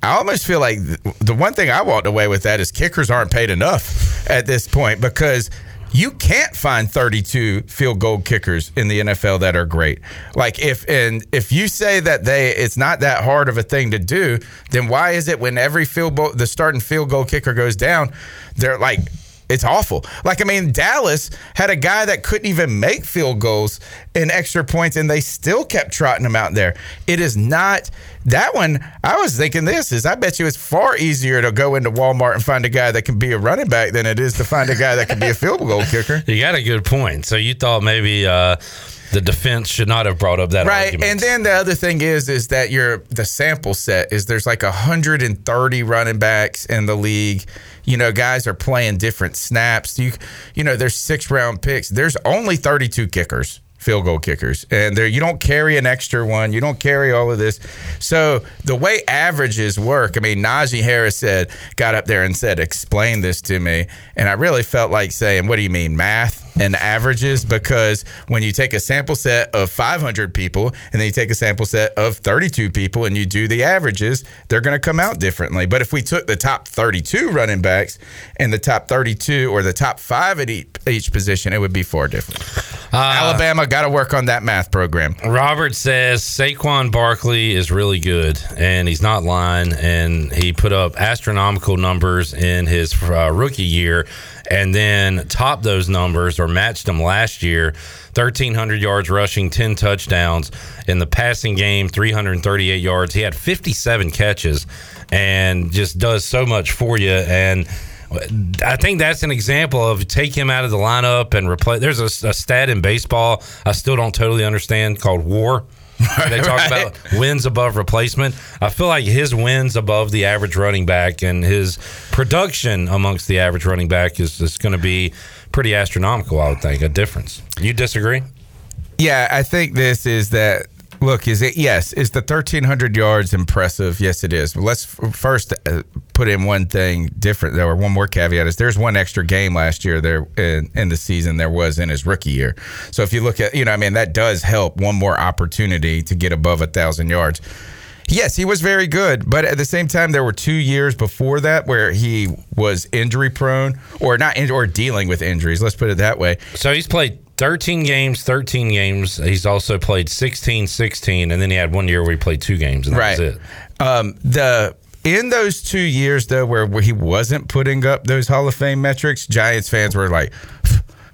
I almost feel like the one thing I walked away with that is kickers aren't paid enough at this point because you can't find 32 field goal kickers in the NFL that are great. Like if and if you say that they it's not that hard of a thing to do, then why is it when every field goal the starting field goal kicker goes down, they're like It's awful. Like I mean, Dallas had a guy that couldn't even make field goals in extra points, and they still kept trotting him out there. It is not that one. I was thinking this is. I bet you it's far easier to go into Walmart and find a guy that can be a running back than it is to find a guy that can be a field goal kicker. *laughs* You got a good point. So you thought maybe uh, the defense should not have brought up that right argument. and then the other thing is is that your the sample set is there's like 130 running backs in the league you know guys are playing different snaps you you know there's six round picks there's only 32 kickers field goal kickers. And there you don't carry an extra one. You don't carry all of this. So the way averages work i mean najee harris said got up there and said explain this to me. And i really felt like saying what do you mean math and averages because when you take a sample set of 500 people and then you take a sample set of 32 people and you do the averages, they're going to come out differently. But if we took the top 32 running backs and the top 32 or the top five at each, each position, it would be far different. Alabama got to work on that math program. Robert says Saquon Barkley is really good, and he's not lying. And he put up astronomical numbers in his uh, rookie year, and then topped those numbers or matched them last year. 1,300 yards rushing, 10 touchdowns. In the passing game, 338 yards. He had 57 catches and just does so much for you. And I think that's an example of take him out of the lineup and replace. There's a, a stat in baseball I still don't totally understand called WAR. They talk Right. about wins above replacement. I feel like his wins above the average running back and his production amongst the average running back is, is going to be pretty astronomical. I would think a difference. You disagree? Yeah, I think this is that. Look, is it yes? Is the thirteen hundred yards impressive? Yes, it is. Let's first uh, put in one thing different, though, or one more caveat: is there's one extra game last year there in, in the season there was in his rookie year. So if you look at, you know, I mean, that does help one more opportunity to get above a thousand yards. Yes, he was very good, but at the same time, there were two years before that where he was injury prone, or not, or dealing with injuries. Let's put it that way. So he's played 13 games, 13 games. He's also played 16, 16, and then he had one year where he played two games, and that right. was it. Um, the in those two years though, where, where he wasn't putting up those Hall of Fame metrics, Giants fans were like,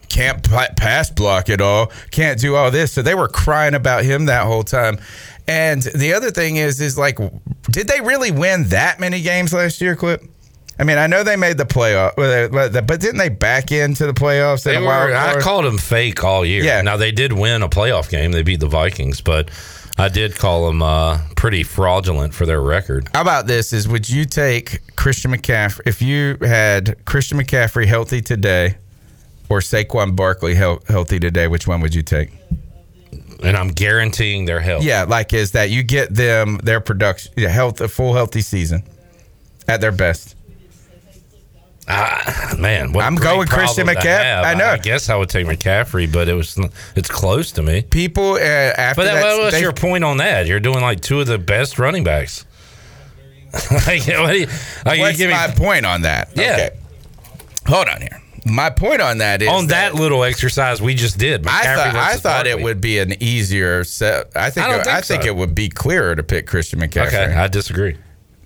"Can't pass block at all, can't do all this." So they were crying about him that whole time. And the other thing is, is like, did they really win that many games last year, Clip? I mean, I know they made the playoff, but didn't they back into the playoffs? They were, I called them fake all year. Yeah. Now they did win a playoff game. They beat the Vikings, but I did call them uh, pretty fraudulent for their record. How about this? Is would you take Christian McCaffrey if you had Christian McCaffrey healthy today, or Saquon Barkley healthy today? Which one would you take? And I'm guaranteeing their health. Yeah, like is that you get them their production, health, a full healthy season at their best. Ah, man, I'm going Christian McCaffrey. I know. I guess I would take McCaffrey, but it was it's close to me. People uh, after But that, that, what's they- your point on that? You're doing like two of the best running backs. *laughs* like, what do you, you What's me- my point on that? Yeah. Okay. Hold on here. My point on that is on that, little exercise we just did. I thought I thought it Barkley. would be an easier set. I think I don't I think think, so. it would be clearer to pick Christian McCaffrey. Okay, I disagree.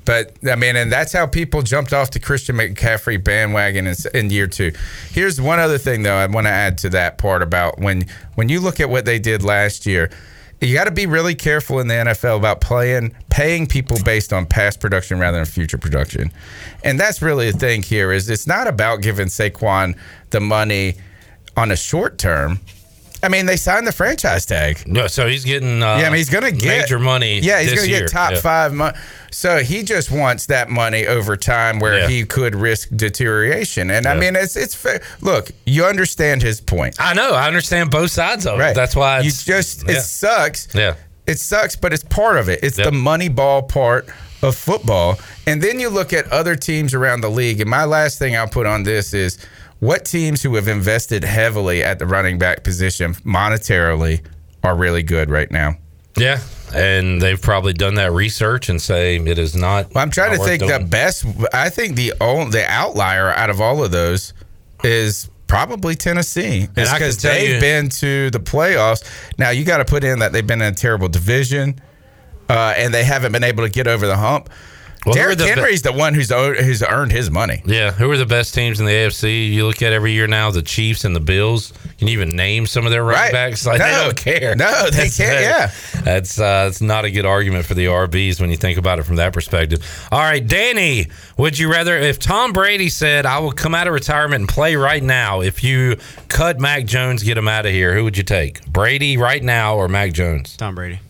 But I mean, and that's how people jumped off the Christian McCaffrey bandwagon in, in year two. Here's one other thing, though, I want to add to that part about when when you look at what they did last year. You got to be really careful in the NFL about playing, paying people based on past production rather than future production, and that's really the thing here. Is it's not about giving Saquon the money on a short term. I mean, they signed the franchise tag. No, so he's getting. Uh, yeah, I mean, he's going to get major money. Yeah, he's going to get top Yeah. five money. So he just wants that money over time, where Yeah. he could risk deterioration. And I mean, it's it's fair. Look, you understand his point. I know. I understand both sides of it. That's why you just yeah. it sucks. Yeah. It sucks, but it's part of it. It's the money ball part of football. And then you look at other teams around the league. And my last thing I'll put on this is what teams who have invested heavily at the running back position monetarily are really good right now. Yeah, and they've probably done that research and say it is not. Well, I'm trying not to think doing. the best. I think the only the outlier out of all of those is probably Tennessee. It's because they've you- been to the playoffs. Now you got to put in that they've been in a terrible division, uh, and they haven't been able to get over the hump. Well, who Derrick the be- the one who's who's earned his money. Yeah, who are the best teams in the AFC? You look at every year now, the Chiefs and the Bills. Can you even name some of their running Right. backs? Like they No. don't care. No, they *laughs* That's- can't, yeah. that's uh, that's not a good argument for the RBs when you think about it from that perspective. All right, Danny, would you rather if Tom Brady said, "I will come out of retirement and play right now," if you cut Mac Jones, get him out of here, who would you take? Brady right now or Mac Jones? Tom Brady.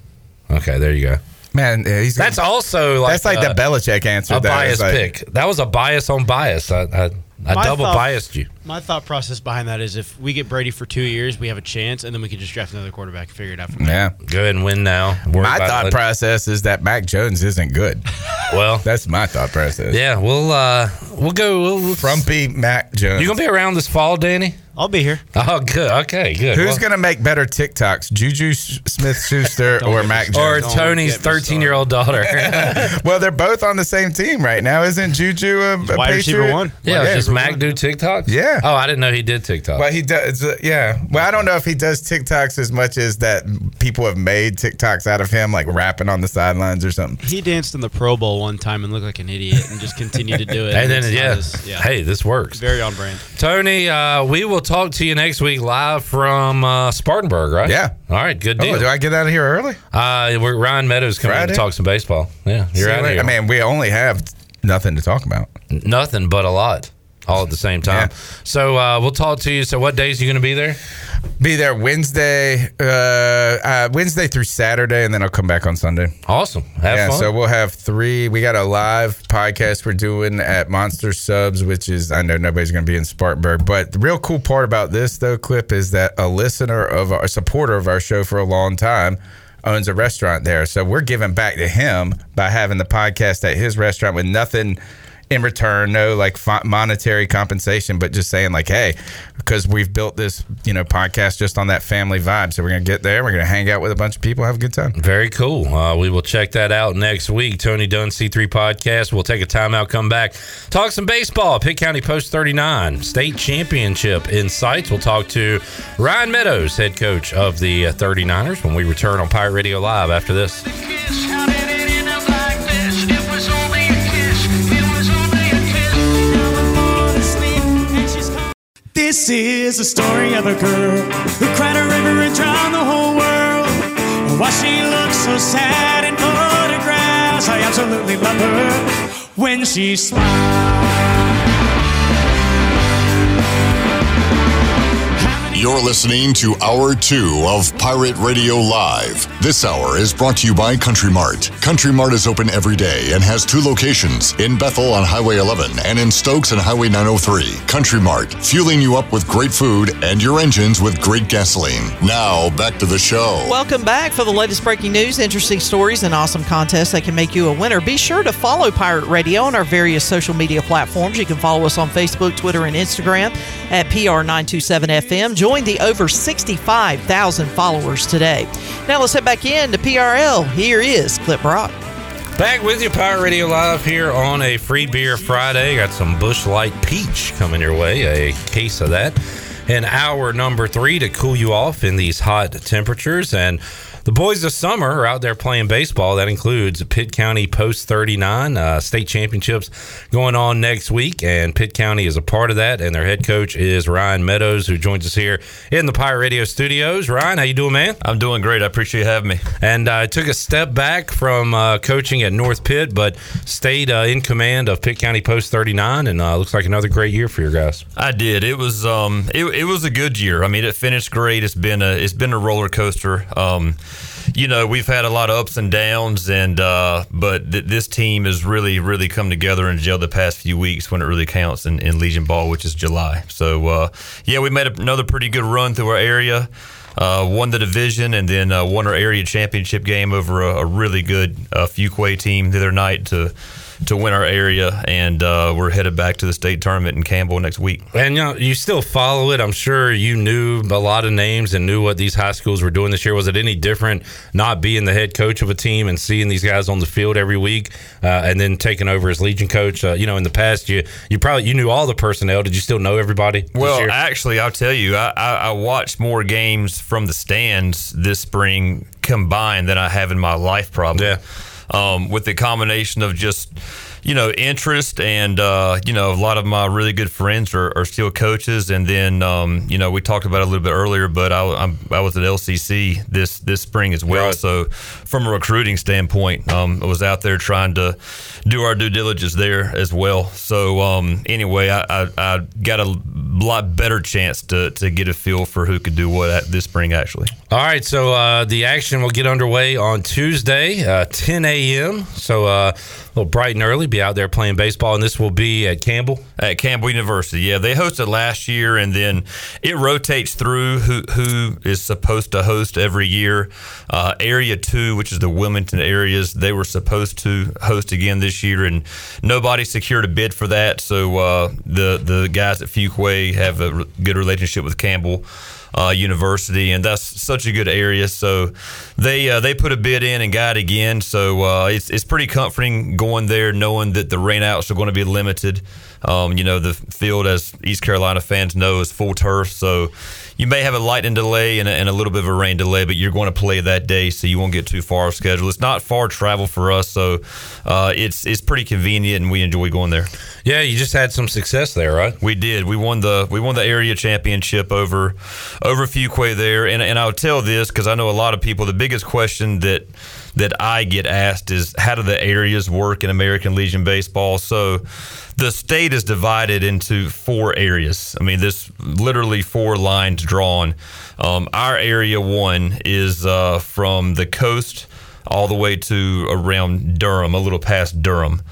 Okay, there you go. Man, yeah, he's That's also like that's like uh, the Belichick answer. a bias It's like- pick. That was a bias on bias. I, I, I double thought- biased you. My thought process behind that is if we get Brady for two years, we have a chance, and then we can just draft another quarterback and figure it out from there. Yeah. Go ahead and win now. Worry My thought it. process is that Mac Jones isn't good. *laughs* Well, that's my thought process. Yeah, we'll uh we'll go we'll, we'll- Frumpy Mac Jones. You gonna be around this fall, Danny? I'll be here. Oh, good. Okay, good. Who's Well- going to make better TikToks, Juju Smith Schuster *laughs* or Mac or Tony's thirteen-year-old daughter? *laughs* well, they're both on the same team right now. Isn't Juju a, a wide receiver Patriot? one. yeah, does Mac do TikToks? Yeah. Oh, I didn't know he did TikTok. Well, he does. uh, yeah. Well, I don't know if he does TikToks as much as that people have made TikToks out of him, like rapping on the sidelines or something. He danced in the Pro Bowl one time and looked like an idiot, and just continued to do it. *laughs* and then yeah, as- yeah, hey, this works. very on brand. Tony, uh, we will talk to you next week live from uh, Spartanburg, right? Yeah. All right, good Oh, deal. do I get out of here early? uh, we're Ryan Meadows coming in Friday? to talk some baseball. Yeah, you're See out of here. I mean, we only have nothing to talk about. Nothing but a lot, all at the same time. So uh, we'll talk to you. So what days are you going to be there? Be there Wednesday, uh, uh, Wednesday through Saturday, and then I'll come back on Sunday. Awesome. Have yeah, fun. so we'll have three. We got a live podcast we're doing at Monster Subs, which is I know nobody's going to be in Spartanburg, but the real cool part about this though, clip, is that a listener of our a supporter of our show for a long time owns a restaurant there. So we're giving back to him by having the podcast at his restaurant with nothing in return, no like monetary compensation, but just saying like, hey, because we've built this, you know, podcast just on that family vibe. So we're gonna get there, we're gonna hang out with a bunch of people, have a good time. Very cool. Uh, we will check that out next week. Tony Dunn C3 podcast. We'll take a timeout, come back, talk some baseball. Pitt County Post 39 state championship in sights. We'll talk to Ryan Meadows, head coach of the uh, 39ers, when we return on Pirate Radio Live after this? This is the story of a girl who cried a river and drowned the whole world. Why she looks so sad in photographs. I absolutely love her when she smiles. You're listening to Hour 2 of Pirate Radio Live. This hour is brought to you by Country Mart. Country Mart is open every day and has two locations in Bethel on Highway 11 and in Stokes on Highway 903. Country Mart, fueling you up with great food and your engines with great gasoline. Now, back to the show. Welcome back for the latest breaking news, interesting stories, and awesome contests that can make you a winner. Be sure to follow Pirate Radio on our various social media platforms. You can follow us on Facebook, Twitter, and Instagram at PR927FM. Join the over 65,000 followers today. Now let's head back in to PRL. Here is Clip Brock. Back with you, Pirate Radio Live here on a free beer Friday. Got some Busch Light Peach coming your way, a case of that. And hour number three to cool you off in these hot temperatures. And the boys of summer are out there playing baseball. That includes Pitt County Post 39 uh, state championships going on next week. And Pitt County is a part of that. And their head coach is Ryan Meadows, who joins us here in the Pirate Radio studios. Ryan, how you doing, man? I'm doing great. I appreciate you having me. And I took a step back from uh, coaching at North Pitt, but stayed uh, in command of Pitt County Post 39, and uh, looks like another great year for your guys. I did. It was um it, it was a good year. I mean, it finished great. It's been a it's been a roller coaster. Um you know, we've had a lot of ups and downs and uh but th- this team has really really come together and gelled the past few weeks when it really counts in, in Legion Ball, which is July. So uh yeah, we made another pretty good run through our area. Uh, won the division and then uh, won our area championship game over a, a really good uh, Fuquay team the other night to to win our area, and uh, we're headed back to the state tournament in Campbell next week. And you know, you still follow it. I'm sure you knew a lot of names and knew what these high schools were doing this year. Was it any different not being the head coach of a team and seeing these guys on the field every week, uh, and then taking over as Legion coach? Uh, you know, in the past, you you probably you knew all the personnel. Did you still know everybody? this Well, year? actually, I'll tell you, I, I, I watched more games from the stands this spring combined than I have in my life, probably. Yeah. Um, with the combination of just you know, interest, and uh, you know, a lot of my really good friends are, are still coaches. And then, um, you know, we talked about it a little bit earlier, but I, I'm, I was at LCC this this spring as well. So, from a recruiting standpoint, um, I was out there trying to do our due diligence there as well. So, um, anyway, I, I, I got a lot better chance to to get a feel for who could do what at this spring actually. All right, so uh, the action will get underway on Tuesday, uh, 10 a.m. So uh, little bright and early, be out there playing baseball, and this will be at Campbell. At Campbell University, yeah, they hosted last year, and then it rotates through who who is supposed to host every year. Uh, area two, which is the Wilmington areas, they were supposed to host again this year, and nobody secured a bid for that. So uh, the the guys at Fuquay have a good relationship with Campbell uh, University, and that's such a good area. So they uh, they put a bid in and got it again. So uh, it's it's pretty comforting going there, knowing that the rainouts are going to be limited. Um, you know, the field, as East Carolina fans know, is full turf, so you may have a lightning delay and a, and a little bit of a rain delay, but you're going to play that day, so you won't get too far off schedule. It's not far travel for us, so uh, it's it's pretty convenient, and we enjoy going there. Yeah, you just had some success there, right? We did. We won the we won the area championship over over Fuquay there, and and I'll tell this because I know a lot of people. The biggest question that that I get asked is how do the areas work in American Legion baseball? So the state is divided into four areas. I mean, there's literally four lines drawn. Um, our area one is uh, from the coast all the way to around Durham, a little past Durham.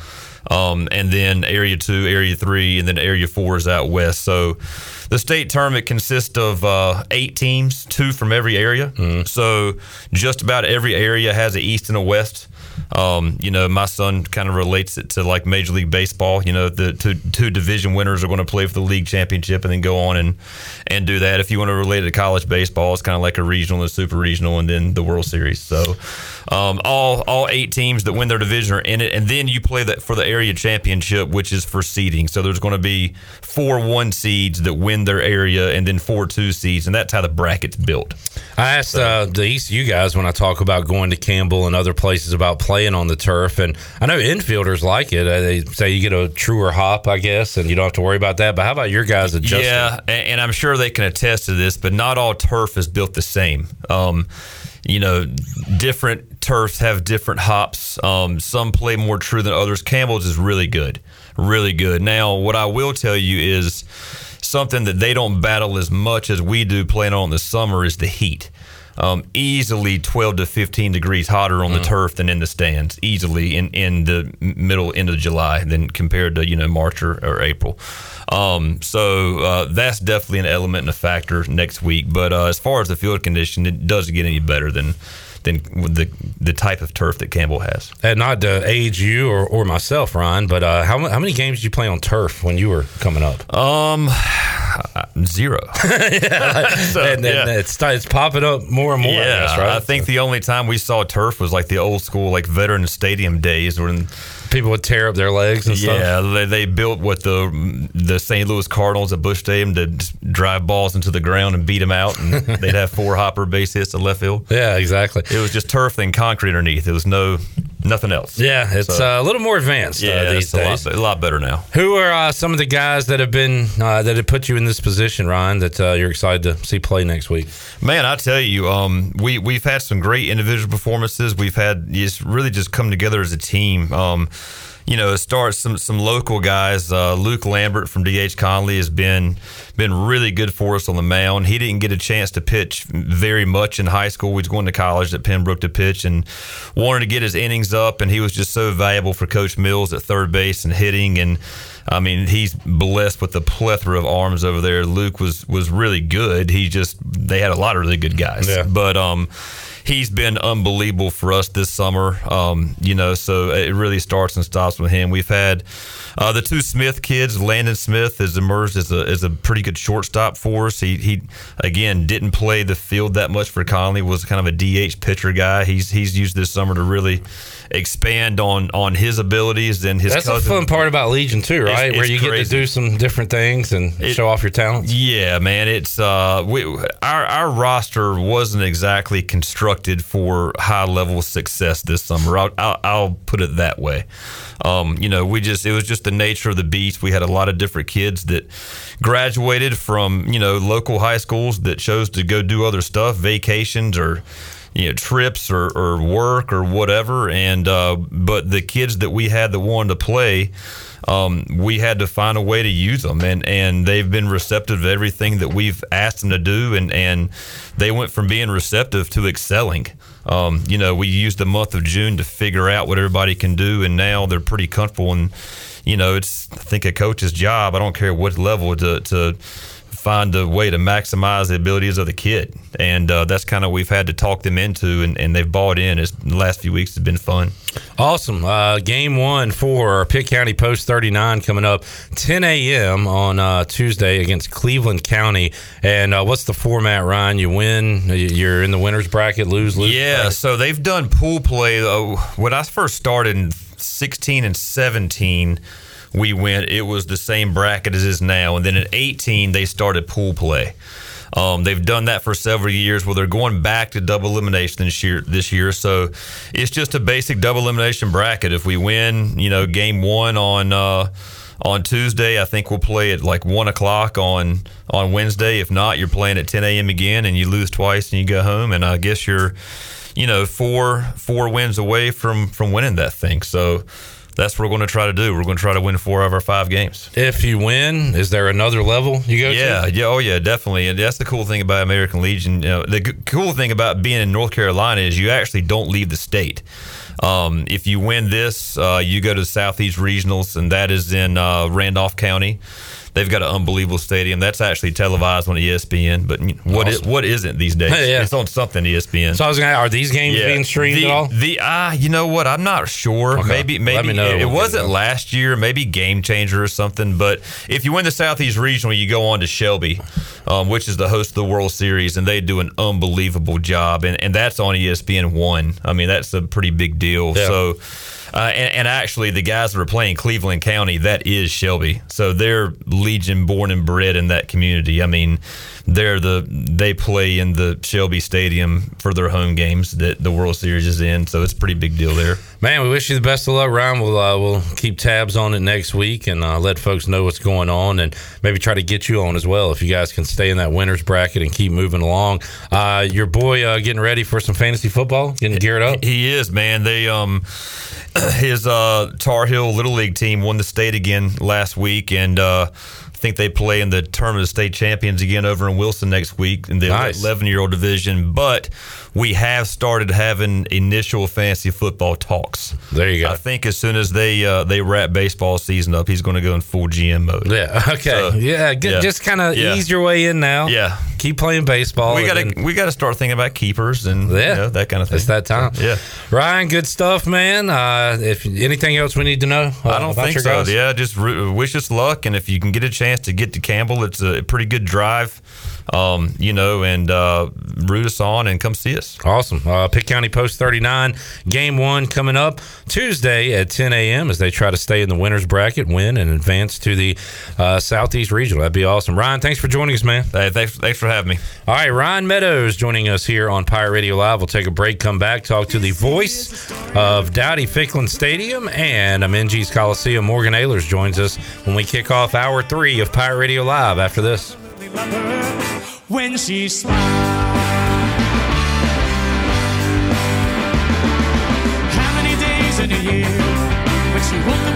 Um, and then area two, area three, and then area four is out west. So the state tournament consists of uh, eight teams, two from every area. So just about every area has an east and a west. Um, you know, my son kind of relates it to like Major League Baseball. You know, the two, two division winners are going to play for the league championship and then go on and and do that. If you want to relate it to college baseball, it's kind of like a regional and super regional, and then the World Series. So, um, all all eight teams that win their division are in it, and then you play that for the area championship, which is for seeding. So there's going to be four one seeds that win their area, and then four two seeds, and that's how the bracket's built. I asked uh, the ECU guys when I talk about going to Campbell and other places about playing on the turf, and I know infielders like it. Uh, They say you get a truer hop, I guess, and you don't have to worry about that. But how about your guys adjusting? Yeah, and I'm sure they can attest to this, but not all turf is built the same. Um, you know, different turfs have different hops. Um, some play more true than others. Campbell's is really good, really good. Now, what I will tell you is something that they don't battle as much as we do playing on the summer is the heat. Um, easily 12 to 15 degrees hotter on the turf than in the stands. Easily in, in the middle end of July than compared to you know March or, or April. Um, so uh, that's definitely an element and a factor next week. But uh, as far as the field condition, it doesn't get any better than than the the type of turf that Campbell has. And not to age you or, or myself, Ryan, but uh, how, how many games did you play on turf when you were coming up? Um, *sighs* zero. *laughs* So, and then yeah. it's, it's popping up more and more, I yeah, guess, right? I think the only time we saw turf was like the old school, like veteran stadium days when people would tear up their legs and stuff. Yeah, they, they built what the the St. Louis Cardinals at Busch Stadium to drive balls into the ground and beat them out, and *laughs* they'd have four hopper base hits to left field. Yeah, exactly. It was just turf and concrete underneath. There was no nothing else. Yeah, it's So- uh, a little more advanced yeah, uh, these it's a lot, a lot better now. Who are uh, some of the guys that have been uh, that have put you in this position, Ryan? That uh, you're excited to see play next week? Man, I tell you, um, we we've had some great individual performances. We've had it's really just come together as a team. Um, you know, it starts some some local guys. Uh, Luke Lambert from DH Conley has been been really good for us on the mound. He didn't get a chance to pitch very much in high school. He was going to college at Pembroke to pitch and wanted to get his innings up. And he was just so valuable for Coach Mills at third base and hitting. And I mean, he's blessed with a plethora of arms over there. Luke was was really good. He just they had a lot of really good guys. Yeah. But um, he's been unbelievable for us this summer. Um, you know, so it really starts and stops with him. We've had uh, the two Smith kids. Landon Smith has emerged as a as a pretty good shortstop for us. He he again didn't play the field that much for Conley. Was kind of a DH pitcher guy. He's he's used this summer to really expand on on his abilities and his That's cousin. the fun part about Legion too, It's- right? Where it's you get to do some different things and show off your talents. Yeah, man, it's uh, we our our roster wasn't exactly constructed constructed for high level success this summer. I'll, I'll, I'll put it that way. Um, you know, we just it was just the nature of the beast. We had a lot of different kids that graduated from you know local high schools that chose to go do other stuff, vacations or you know trips or, or work or whatever. And uh, but the kids that we had that wanted to play um, we had to find a way to use them, and, and they've been receptive to everything that we've asked them to do, and, and they went from being receptive to excelling. Um, you know, we used the month of June to figure out what everybody can do, and now they're pretty comfortable. And you know, it's I think a coach's job. I don't care what level to to find a way to maximize the abilities of the kid, and uh, that's kind of we've had to talk them into, and, and they've bought in. As the last few weeks has been fun. Awesome. Uh, game one for Pitt County Post 39 coming up 10 a.m. on uh, Tuesday against Cleveland County. And uh, what's the format, Ryan? You win, you're in the winner's bracket, lose, lose. Yeah, bracket? so they've done pool play. When I first started in 16 and 17, we went, it was the same bracket as is now. And then at 18, they started pool play. Um, they've done that for several years. Well, they're going back to double elimination this year. This year, so it's just a basic double elimination bracket. If we win, you know, game one on uh, on Tuesday, I think we'll play at like one o'clock on on Wednesday. If not, you're playing at 10 a.m. again, and you lose twice, and you go home. And I guess you're, you know, four four wins away from from winning that thing. So that's what we're going to try to do. We're going to try to win four of our five games. If you win, is there another level you go yeah, to? Yeah, yeah, oh yeah, definitely. And that's the cool thing about American Legion. You know, the g- cool thing about being in North Carolina is you actually don't leave the state. Um, if you win this, uh, you go to the Southeast Regionals, and that is in uh, Randolph County. They've got an unbelievable stadium. That's actually televised on ESPN. But what Awesome. is, what isn't these days? *laughs* Yeah. It's on something ESPN. So I was going to are these games being streamed the, at all? The ah, you know what? I'm not sure. Okay. Maybe Let maybe me know. it, it wasn't it. last year. Maybe Game Changer or something. But if you win the Southeast Regional, you go on to Shelby, um, which is the host of the World Series, and they do an unbelievable job. And and that's on ESPN one. I mean, that's a pretty big deal. Yeah. So. Uh, and, and actually, the guys that are playing Cleveland County, that is Shelby. So they're Legion born and bred in that community. I mean, they're the they play in the Shelby Stadium for their home games that the World Series is in. So it's a pretty big deal there. Man, we wish you the best of luck, Ryan. We'll uh, we'll keep tabs on it next week and uh, let folks know what's going on, and maybe try to get you on as well if you guys can stay in that winners bracket and keep moving along. Uh, your boy uh, getting ready for some fantasy football, getting geared up. He is, man. They um *clears throat* his uh Tar Heel Little League team won the state again last week and uh I think they play in the tournament of state champions again over in Wilson next week in the Nice. 11 year old division. But we have started having initial fantasy football talks. There you go. I think as soon as they uh, they wrap baseball season up, he's going to go in full GM mode. Yeah. *laughs* Okay. So, yeah. Good. yeah. Just kind of Yeah. ease your way in now. Yeah. Keep playing baseball. We got to we got to start thinking about keepers and Yeah. you know, that kind of thing. It's that time. Yeah. Ryan, good stuff, man. Uh, if anything else we need to know, uh, I don't think so. guys? Yeah, just ru- wish us luck, and if you can get a chance to get to Campbell, it's a pretty good drive. Um, you know, and uh, root us on and come see us. Awesome. Uh, Pitt County Post 39, game one coming up Tuesday at 10 a.m. as they try to stay in the winner's bracket, win, and advance to the uh, Southeast Regional. That'd be awesome. Ryan, thanks for joining us, man. Hey, thanks, thanks for having me. All right, Ryan Meadows joining us here on Pirate Radio Live. We'll take a break, come back, talk to the voice of Dowdy Ficklen Stadium and Minges Coliseum. Morgan Ahlers joins us when we kick off hour three of Pirate Radio Live after this. When she smiles. How many days in a year when she woke up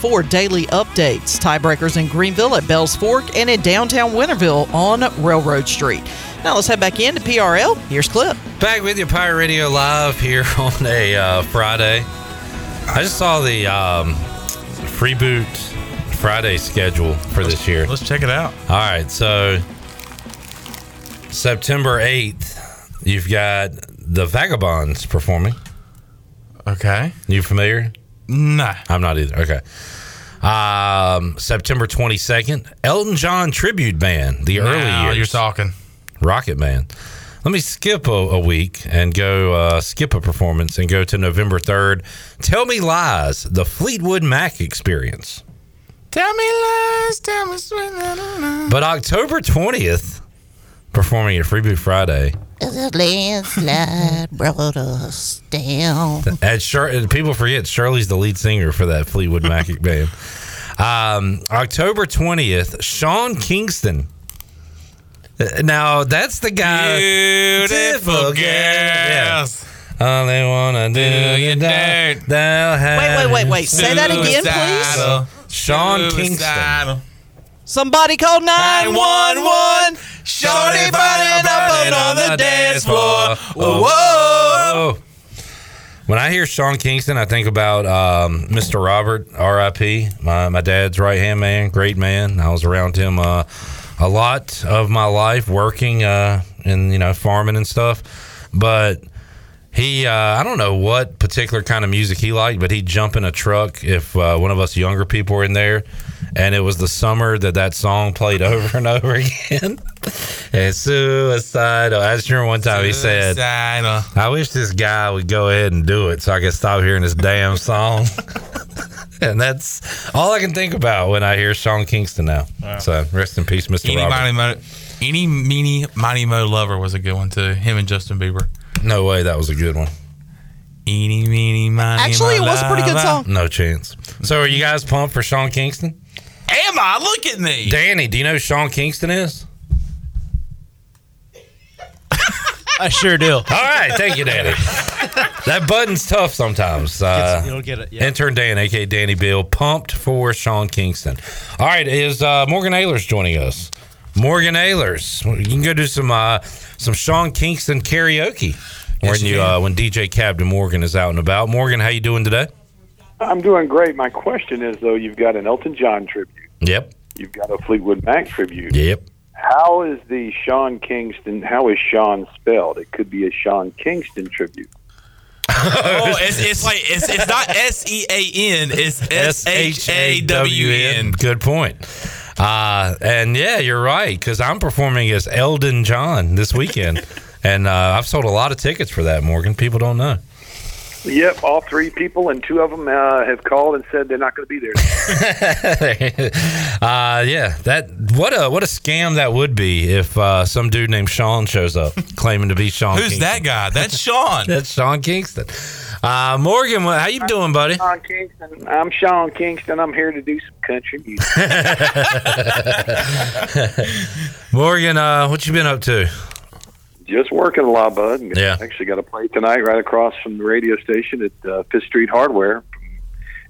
for daily updates. Tiebreakers in Greenville at Bells Fork and in downtown Winterville on Railroad Street. Now let's head back into PRL. Here's Clip. Back with you, Pirate Radio Live here *laughs* on a uh, Friday. I just saw the um, Freeboot Friday schedule for this year. Let's check it out. All right, so September 8th, you've got the Vagabonds performing. Okay. You familiar? Nah. I'm not either. Okay. Um, September 22nd, Elton John tribute band, the early Now years. you're talking. Rocket Man. Let me skip a, a week and go uh, skip a performance and go to November 3rd. Tell Me Lies, the Fleetwood Mac experience. Tell me lies, tell me sweet. But October 20th, performing at Freeboot Friday. The landslide brought us down. At Shir- people forget Shirley's the lead singer for that Fleetwood Mac *laughs* band. Um, October 20th, Sean Kingston. Uh, Now, that's the guy. Beautiful Yeah. girls. All they wanna do you dirt. They'll Wait, wait, wait, wait. Say that again, please. Sean Kingston. Somebody called 911. Shorty burning up on the dance floor. Whoa, whoa. When I hear Sean Kingston, I think about um, Mr. Robert, R.I.P. My my dad's right hand man, great man. I was around him uh, a lot of my life, working uh, in you know farming and stuff. But he, uh, I don't know what particular kind of music he liked, but he'd jump in a truck if uh, one of us younger people were in there, and it was the summer that that song played over and over *laughs* again. and suicidal. I just remember one time he said, "I wish this guy would go ahead and do it, so I could stop hearing this damn song." *laughs* and that's all I can think about when I hear Sean Kingston now. Wow. So rest in peace, Mr. Any Robert. mo, any meeny mighty mo lover was a good one too. Him and Justin Bieber. No way, that was a good one. Eeny meeny miny Actually, it was a pretty good song. No chance. So are you guys pumped for Sean Kingston? Am I? Look at me. Danny, do you know who Sean Kingston is? I sure do. *laughs* All right, thank you, Danny. that button's tough sometimes. Uh, Gets- you'll get it, yeah. Intern Dan, aka Danny Bill, pumped for Sean Kingston. All right, is uh, Morgan Ahlers joining us? Morgan Ahlers. You can go do some uh, some Sean Kingston karaoke when you you uh, when DJ Captain Morgan is out and about. Morgan, how you doing today? I'm doing great. My question is though, you've got an Elton John tribute, Yep. you've got a Fleetwood Mac tribute. Yep. How is the Sean Kingston? How is Sean spelled? It could be a Sean Kingston tribute. oh, *laughs* it's, it's like it's, it's not S E A N. It's S H A W N. Good point. Uh, and yeah, you're right because I'm performing as Eldon John this weekend, *laughs* and uh, I've sold a lot of tickets for that. Morgan, people don't know. Yep, all three people, and two of them uh, have called and said they're not going to be there. *laughs* uh, yeah, that what a what a scam that would be if uh, some dude named Sean shows up claiming to be Sean. Who's Kingston. that guy? That's Sean. *laughs* That's Sean Kingston. Uh, Morgan, how you doing, buddy? Sean Kingston. I'm Sean Kingston. I'm here to do some country music. *laughs* Morgan, uh, what you been up to? Just working a lot, bud. Yeah. Actually, got a play tonight right across from the radio station at uh, Fifth Street Hardware,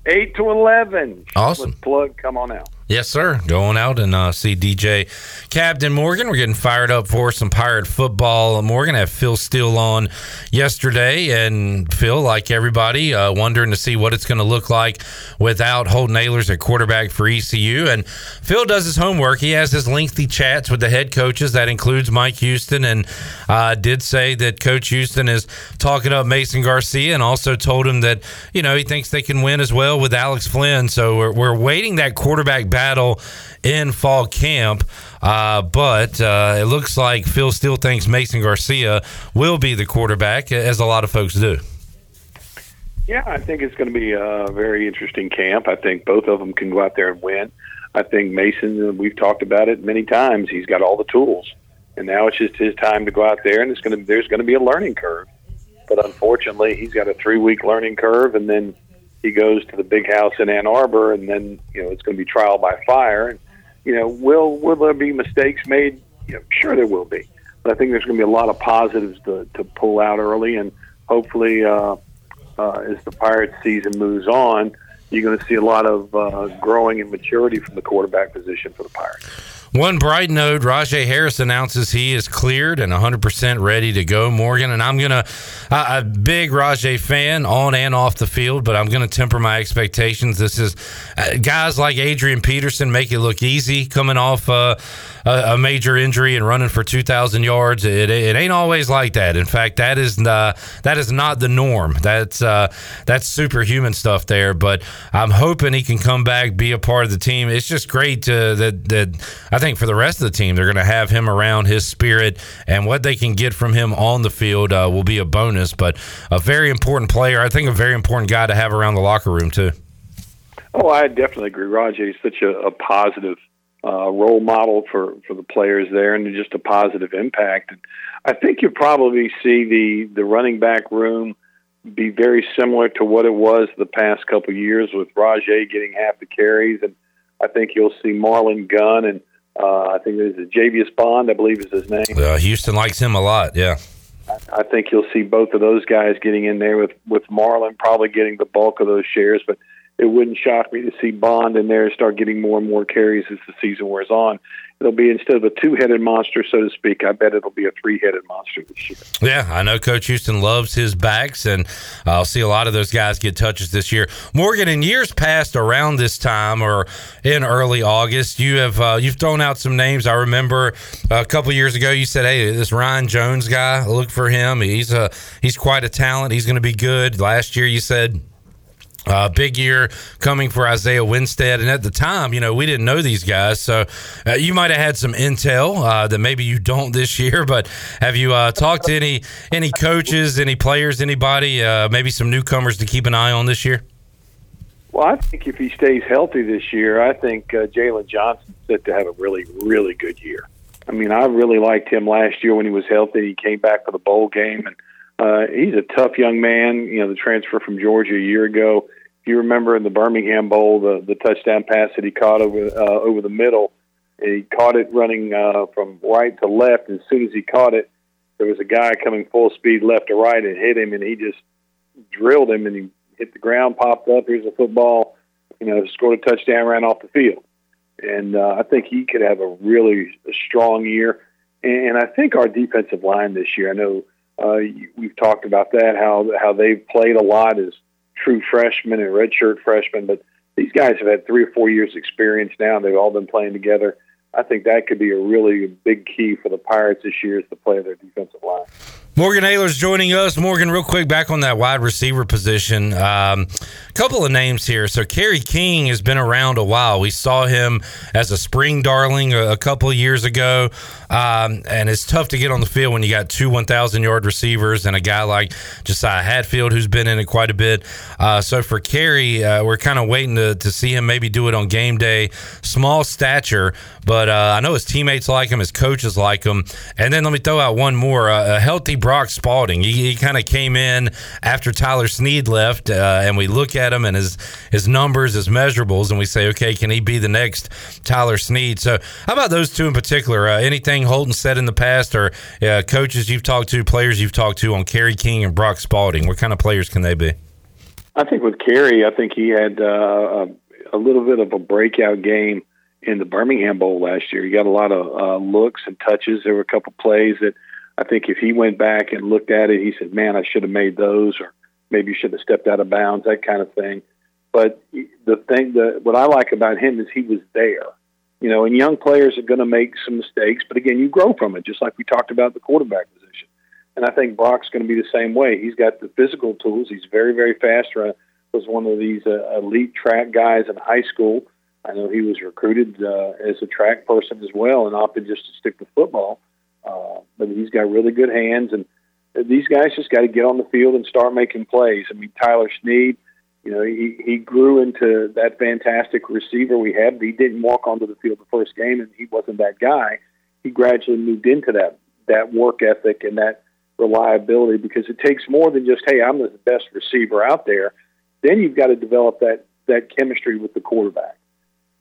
eight to eleven. Awesome. Let's plug. Come on out. Yes, sir. Going out and uh, see DJ Captain Morgan. We're getting fired up for some Pirate football. Morgan had Phil Steele on yesterday, and Phil, like everybody, uh, wondering to see what it's going to look like without Holton Ahlers at quarterback for ECU. And Phil does his homework. He has his lengthy chats with the head coaches. That includes Mike Houston, and uh, did say that Coach Houston is talking up Mason Garcia, and also told him that you know he thinks they can win as well with Alex Flynn. So we're, we're waiting that quarterback battle in fall camp. Uh, but uh, it looks like Phil still thinks Mason Garcia will be the quarterback, as a lot of folks do. Yeah, I think it's going to be a very interesting camp. I think both of them can go out there and win. I think Mason, uh, we've talked about it many times. He's got all the tools, and now it's just his time to go out there. And it's going to there's going to be a learning curve, but unfortunately, he's got a three week learning curve, and then he goes to the big house in Ann Arbor, and then you know it's going to be trial by fire. And you know, will will there be mistakes made? You know, sure there will be, but I think there's going to be a lot of positives to to pull out early, and hopefully, uh, uh, as the Pirates season moves on, you're going to see a lot of uh, growing and maturity from the quarterback position for the Pirates. One bright note Rahjai Harris announces he is cleared and 100% ready to go, Morgan. And I'm going to, a big Rajay fan on and off the field, but I'm going to temper my expectations. This is uh, guys like Adrian Peterson make it look easy coming off uh, a, a major injury and running for 2,000 yards. It, it ain't always like that. In fact, that is uh, that is not the norm. That's uh, that's superhuman stuff there. But I'm hoping he can come back, be a part of the team. It's just great to, that that I think for the rest of the team, they're going to have him around his spirit and what they can get from him on the field uh, will be a bonus. But a very important player. I think a very important guy to have around the locker room too. Oh, I definitely agree. Roger is such a, a positive uh, role model for, for the players there and just a positive impact. And I think you'll probably see the, the running back room be very similar to what it was the past couple of years with Rahjai getting half the carries. And I think you'll see Marlon Gunn and uh, I think there's a Javious Bond, I believe is his name. Uh, Houston likes him a lot. Yeah. I think you'll see both of those guys getting in there with with Marlon probably getting the bulk of those shares, but it wouldn't shock me to see Bond in there start getting more and more carries as the season wears on. It'll be instead of a two-headed monster, so to speak. I bet it'll be a three-headed monster this year. Yeah, I know Coach Houston loves his backs, and I'll see a lot of those guys get touches this year. Morgan, in years past, around this time or in early August, you have uh, you've thrown out some names. I remember a couple years ago, you said, "Hey, this Ryan Jones guy, look for him. He's a he's quite a talent. He's going to be good." Last year, you said. Uh, big year coming for Isaiah Winstead, and at the time, you know, we didn't know these guys, so uh, you might have had some intel uh, that maybe you don't *laughs* this year. But have you uh, talked to any any coaches, any players, anybody, uh, maybe some newcomers to keep an eye on this year? Well, I think if he stays healthy this year, I think uh, Jalen Johnson's set to have a really, really good year. I mean, I really liked him last year when he was healthy. He came back for the bowl game, and uh, he's a tough young man. You know, the transfer from Georgia a year ago. If you remember in the Birmingham Bowl, the the touchdown pass that he caught over uh, over the middle, he caught it running uh, from right to left. And as soon as he caught it, there was a guy coming full speed left to right and hit him, and he just drilled him, and he hit the ground, popped up. Here's a football, you know, scored a touchdown, ran off the field. And uh, I think he could have a really strong year. And I think our defensive line this year, I know uh, we've talked about that, how how they've played a lot as true freshmen and redshirt freshmen, but these guys have had three or four years experience now. They've all been playing together. I think that could be a really big key for the Pirates this year is to play their defensive line. Morgan Ahlers joining us. Morgan, real quick, back on that wide receiver position. Um, couple of names here. So, Kerry King has been around a while. We saw him as a spring darling a, a couple years ago. Um, and it's tough to get on the field when you got two 1,000 yard receivers and a guy like Josiah Hatfield who's been in it quite a bit. Uh, so, for Kerry, uh, we're kind of waiting to, to see him maybe do it on game day. Small stature, but uh, I know his teammates like him, his coaches like him. And then let me throw out one more uh, a healthy Brock Spalding. He, he kind of came in after Tyler Snead left, uh, and we look at him and his his numbers, his measurables, and we say, okay, can he be the next Tyler Snead? So, how about those two in particular? Uh, anything Holton said in the past, or uh, coaches you've talked to, players you've talked to on Kerry King and Brock Spalding? What kind of players can they be? I think with Kerry, I think he had uh, a, a little bit of a breakout game in the Birmingham Bowl last year. He got a lot of uh, looks and touches. There were a couple plays that I think if he went back and looked at it, he said, "Man, I should have made those," or maybe you should have stepped out of bounds, that kind of thing. But the thing that what I like about him is he was there. You know, and young players are going to make some mistakes, but again, you grow from it, just like we talked about the quarterback position. And I think Brock's going to be the same way. He's got the physical tools. He's very, very fast. Run was one of these uh, elite track guys in high school. I know he was recruited uh, as a track person as well, and opted just to stick with football. Uh, but he's got really good hands, and these guys just got to get on the field and start making plays. I mean, Tyler Snead, you know, he he grew into that fantastic receiver we had. He didn't walk onto the field the first game, and he wasn't that guy. He gradually moved into that that work ethic and that reliability because it takes more than just hey, I'm the best receiver out there. Then you've got to develop that that chemistry with the quarterback,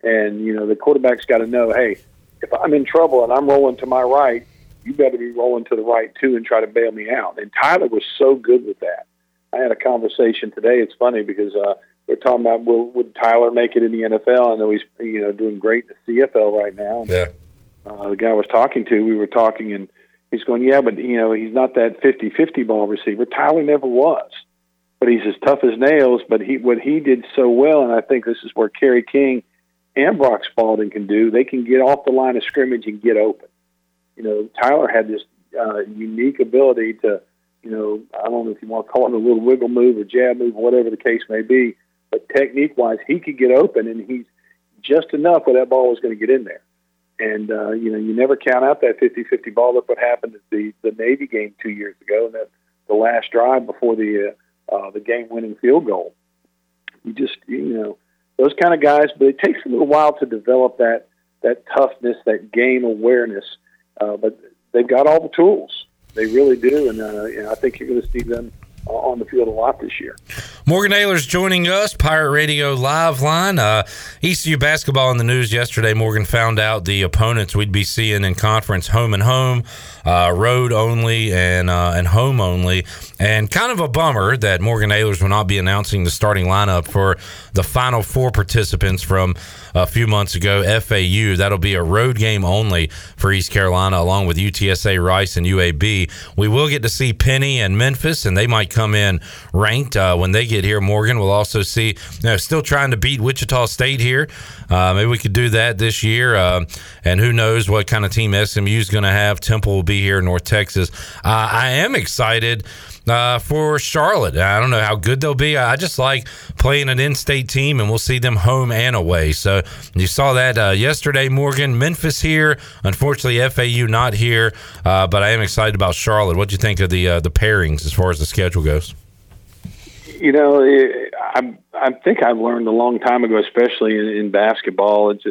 and you know the quarterback's got to know, hey, if I'm in trouble and I'm rolling to my right, you better be rolling to the right too and try to bail me out. And Tyler was so good with that. I had a conversation today. It's funny because uh, we're talking about will would Tyler make it in the NFL? I know he's you know doing great in the CFL right now. Yeah. Uh, the guy I was talking to, we were talking, and he's going, yeah, but you know he's not that 50-50 ball receiver. Tyler never was, but he's as tough as nails. But he what he did so well, and I think this is where Kerry King and Brock Spalding can do. They can get off the line of scrimmage and get open. You know, Tyler had this uh, unique ability to, you know, I don't know if you want to call it a little wiggle move or jab move, whatever the case may be, but technique wise, he could get open and he's just enough where that ball was going to get in there. And, uh, you know, you never count out that 50 50 ball. Look what happened at the, the Navy game two years ago, and that the last drive before the, uh, uh, the game winning field goal. You just, you know, those kind of guys, but it takes a little while to develop that, that toughness, that game awareness. But they've got all the tools. They really do, and, uh, and I think you're going to see them uh, on the field a lot this year. Morgan Ahlers joining us, Pirate Radio Live Line. Uh, ECU basketball in the news yesterday. Morgan found out the opponents we'd be seeing in conference home and home, uh, road only, and uh, and home only. And kind of a bummer that Morgan Ahlers will not be announcing the starting lineup for the final four participants from a few months ago. FAU that'll be a road game only for East Carolina, along with UTSA, Rice, and UAB. We will get to see Penny and Memphis, and they might come in ranked uh, when they get here. Morgan We'll also see, you know, still trying to beat Wichita State here. Uh, maybe we could do that this year. Uh, and who knows what kind of team SMU is going to have. Temple will be here in North Texas. Uh, I am excited uh, for Charlotte. I don't know how good they'll be. I just like playing an in-state team, and we'll see them home and away. So you saw that uh, yesterday, Morgan. Memphis here. Unfortunately, FAU not here, uh, but I am excited about Charlotte. What do you think of the the pairings as far as the schedule goes? You know, I I think I've learned a long time ago, especially in, in basketball, it's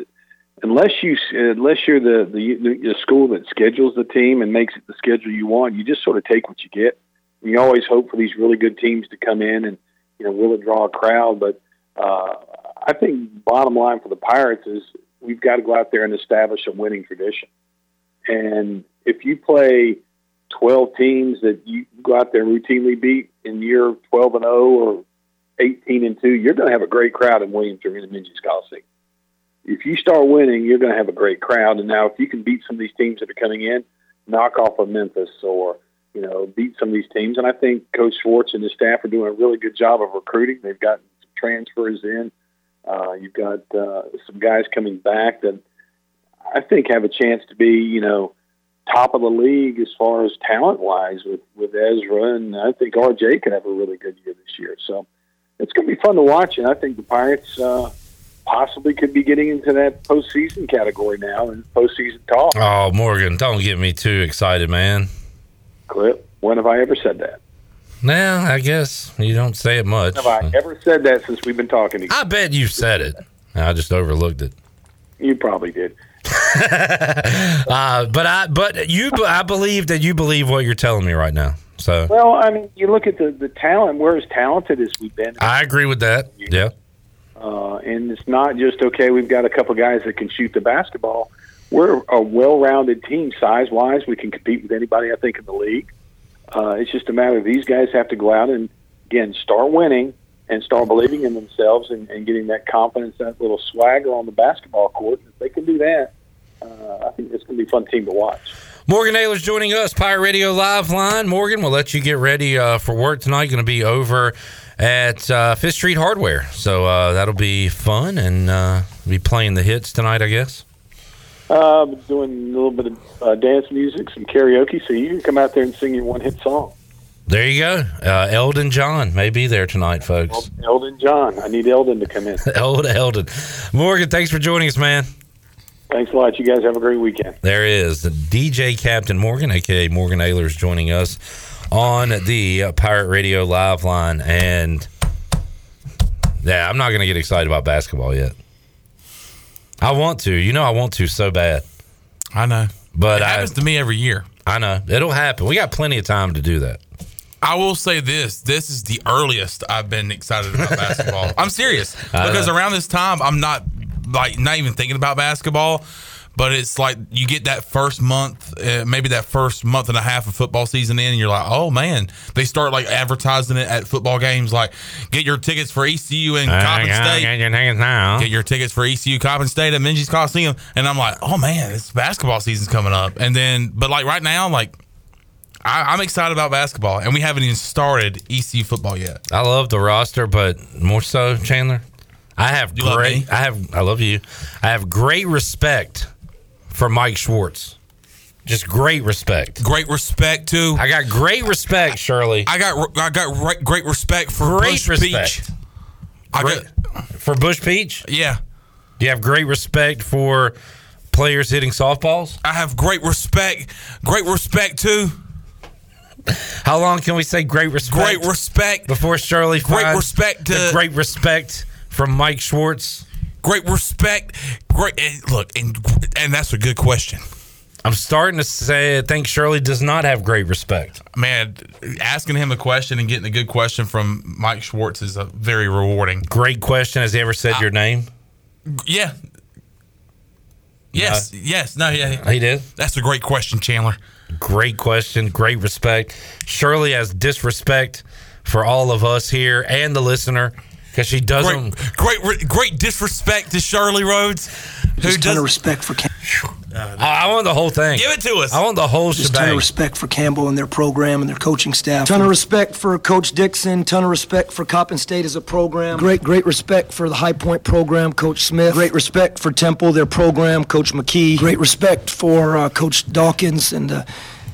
unless you unless you're the, the the school that schedules the team and makes it the schedule you want, you just sort of take what you get. You always hope for these really good teams to come in and you know will it draw a crowd, but uh, I think bottom line for the Pirates is we've got to go out there and establish a winning tradition. And if you play 12 teams that you go out there and routinely beat in year 12 and 0 or 18 and 2, you're going to have a great crowd in Williams Arena Minges Coliseum. If you start winning, you're going to have a great crowd. And now, if you can beat some of these teams that are coming in, knock off of Memphis or you know beat some of these teams. And I think Coach Schwartz and his staff are doing a really good job of recruiting. They've some transfers in. Uh, you've got uh, some guys coming back that I think have a chance to be, you know, top of the league as far as talent wise with with Ezra, and I think RJ could have a really good year this year. So it's going to be fun to watch, and I think the Pirates uh, possibly could be getting into that postseason category now and postseason talk. Oh, Morgan, don't get me too excited, man. Clip, when have I ever said that? Now, I guess you don't say it much. Have I ever said that since we've been talking? I bet you said it. I just overlooked it. You probably did. *laughs* Uh, but I, but you, I believe that you believe what you're telling me right now. So Well, I mean, you look at the the talent. We're as talented as we've been. I agree with that. Yeah. Uh, and it's not just okay. We've got a couple guys that can shoot the basketball. We're a well-rounded team, size-wise. We can compete with anybody I think in the league. Uh, it's just a matter of these guys have to go out and again start winning and start believing in themselves and, and getting that confidence, that little swagger on the basketball court. If they can do that, uh, I think it's going to be a fun team to watch. Morgan Ahlers joining us, Pirate Radio Live Line. Morgan, we'll let you get ready uh, for work tonight. Going to be over at uh, Fifth Street Hardware, so uh, that'll be fun and uh, be playing the hits tonight, I guess. Uh, doing a little bit of uh, dance music, some karaoke, so you can come out there and sing your one-hit song. There you go. Uh, Eldon John may be there tonight, folks. Eldon John, I need Eldon to come in. *laughs* Old Eldon. Morgan, thanks for joining us, man. Thanks a lot. You guys have a great weekend. There is DJ Captain Morgan, aka Morgan Ayler, is joining us on the uh, Pirate Radio Live line. And yeah, I'm not going to get excited about basketball yet. I want to. You know, I want to so bad. I know. But it I, happens to me every year. I know. It'll happen. We got plenty of time to do that. I will say this: this is the earliest I've been excited about basketball. *laughs* I'm serious because around this time I'm not like not even thinking about basketball. but it's like you get that first month, uh, maybe that first month and a half of football season in, and you're like, oh man, they start like advertising it at football games, like get your tickets for ECU and Uh, Coppin yeah, State. get your tickets now. Get your tickets for ECU Coppin State at Minges Coliseum, and I'm like, oh man, it's basketball season's coming up, and then but like right now, like. I, I'm excited about basketball, and we haven't even started ECU football yet. I love the roster, but more so, Chandler. I have You great. I have. I love you. I have great respect for Mike Schwartz. Just great respect. Great respect too. I got great respect, Shirley. I got I got re- great respect for Great Busch respect. Peach. I Great- for Busch Peach. Yeah. You have great respect for players hitting softballs. I have great respect. Great respect too. How long can we say great respect? Great respect before Shirley. Great respect to- great respect from Mike Schwartz. Great respect. Great and look and and that's a good question. I'm starting to say I think Shirley does not have great respect. Man, asking him a question and getting a good question from Mike Schwartz is a very rewarding. Great question. Has he ever said your name? Yeah. Yes. Uh, yes. No. Yeah. He did. That's a great question, Chandler. Great question. Great respect. Shirley has disrespect for all of us here and the listener because she doesn't. Great, great, great disrespect to Shirley Rhodes. Who Just ton does of respect for Cam- I, I want the whole thing. Give it to us. I want the whole Just ton of respect for Campbell and their program and their coaching staff. Ton of respect for Coach Dixon. Ton of respect for Coppin State as a program. Great, great respect for the High Point program, Coach Smith. Great respect for Temple, their program, Coach McKie. Great respect for uh, Coach Dawkins and the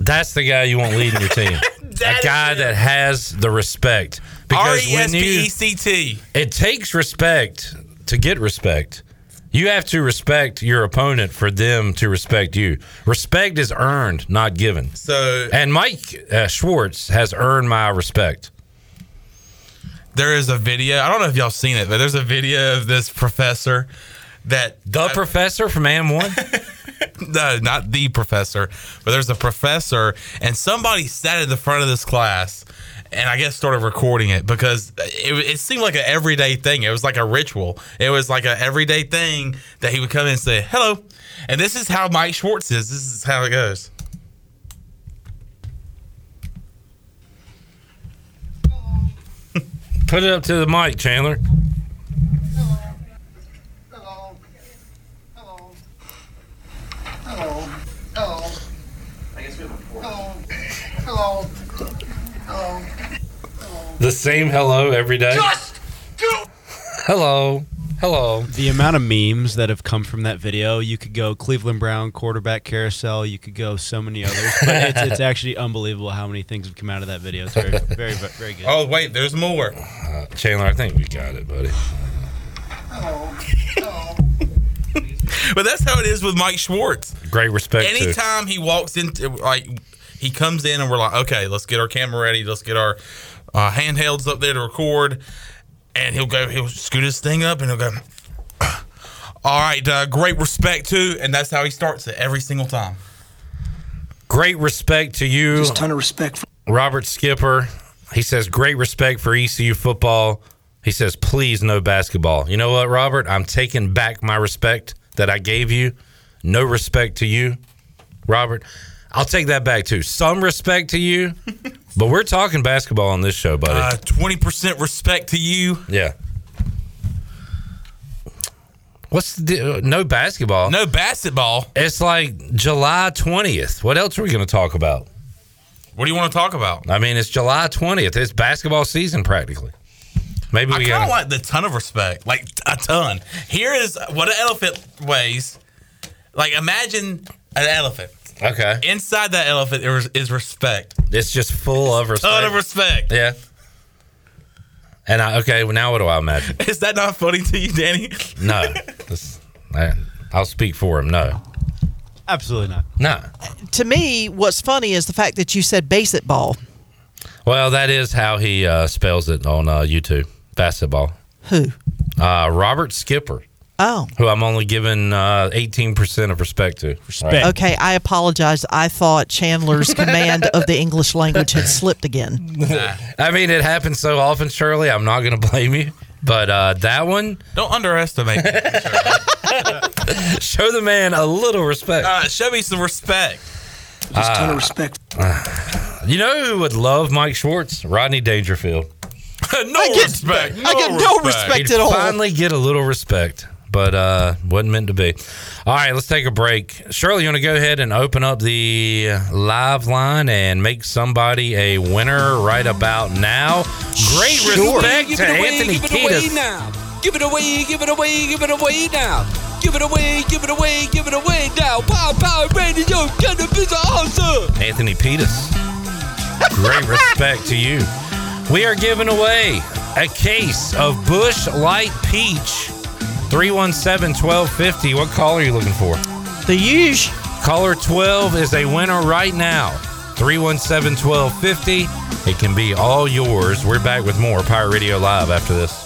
That's the guy you want leading your team. *laughs* that guy that has the respect. R Because E when S P you, E C T. it takes respect to get respect. You have to respect your opponent for them to respect you. Respect is earned, not given. So And Mike uh, Schwartz has earned my respect. There is a video. I don't know if y'all seen it, but there's a video of this professor that the professor from Am One. *laughs* no, not the professor, but there's a professor, and somebody sat at the front of this class, and I guess started recording it because it, it seemed like an everyday thing. It was like a ritual. It was like an everyday thing that he would come in and say hello, and this is how Mike Schwartz is. This is how it goes. Put it up to the mic, Chandler. Hello. Hello. I guess we have a four. Hello. Hello. Hello. The same hello every day. Just do. Hello. Hello. The amount of memes that have come from that video, you could go Cleveland Brown quarterback carousel, you could go so many others, but it's, it's *laughs* actually unbelievable how many things have come out of that video. It's very, very, very, very good. Oh wait, there's more. Uh, Chandler, I think we got it, buddy. *laughs* But that's how it is with Mike Schwartz. Great respect to Anytime he walks into like he comes in and we're like, okay, let's get our camera ready, let's get our uh, handhelds up there to record, and he'll go, he'll scoot his thing up and he'll go. *clears throat* All right, uh, great respect too, and that's how he starts it every single time. Great respect to you. Just a ton of respect for Robert Skipper. He says, great respect for ECU football. He says, please no basketball. You know what, Robert? I'm taking back my respect that I gave you. No respect to you, Robert. I'll take that back too. Some respect to you, but we're talking basketball on this show, buddy. Uh, Twenty percent respect to you. yeah. What's the uh, no basketball? No basketball. It's like July 20th. What else are we going to talk about? What do you want to talk about? I mean, it's July 20th. It's basketball season practically. Maybe I we kind got of like the ton of respect, like a ton. Here is what an elephant weighs. Like imagine an elephant. Okay. Inside that elephant is, is respect. It's just full of respect. Ton of respect. Yeah. And I, okay, well, now what do I imagine? *laughs* Is that not funny to you, Danny? No. *laughs* This- I, I'll speak for him. No. Absolutely not. No. To me, what's funny is the fact that you said baseball. Well, that is how he uh, spells it on uh, YouTube. Basketball. Who? Uh, Robert Skipper, Oh. who I'm only giving uh, 18% of respect to. Right. Okay, I apologize. I thought Chandler's *laughs* command of the English language had slipped again. I mean, it happens so often, Shirley. I'm not going to blame you. But uh, that one, Don't underestimate. me. *laughs* show the man a little respect. uh, show me some respect. Just a ton Uh, of respect. *sighs* You know who would love Mike Schwartz? Rodney Dangerfield. *laughs* no respect. I get no respect He'd at all. Finally get a little respect, but uh, wasn't meant to be. All right, let's take a break. Shirley, you want to go ahead and open up the live line and make somebody a winner right about now? Great Sure. respect Give to it away, Anthony give it away Kiedis. now. Give it away, give it away, give it away now. Give it away, give it away, give it away now. Pow, pow, radio, cannabis awesome. Anthony Pettis. Great respect to you. We are giving away a case of Busch Light Peach. 317 1250. What call are you looking for? The huge. Caller 12 is a winner right now. 317 1250. It can be all yours. We're back with more Pirate Radio Live after this.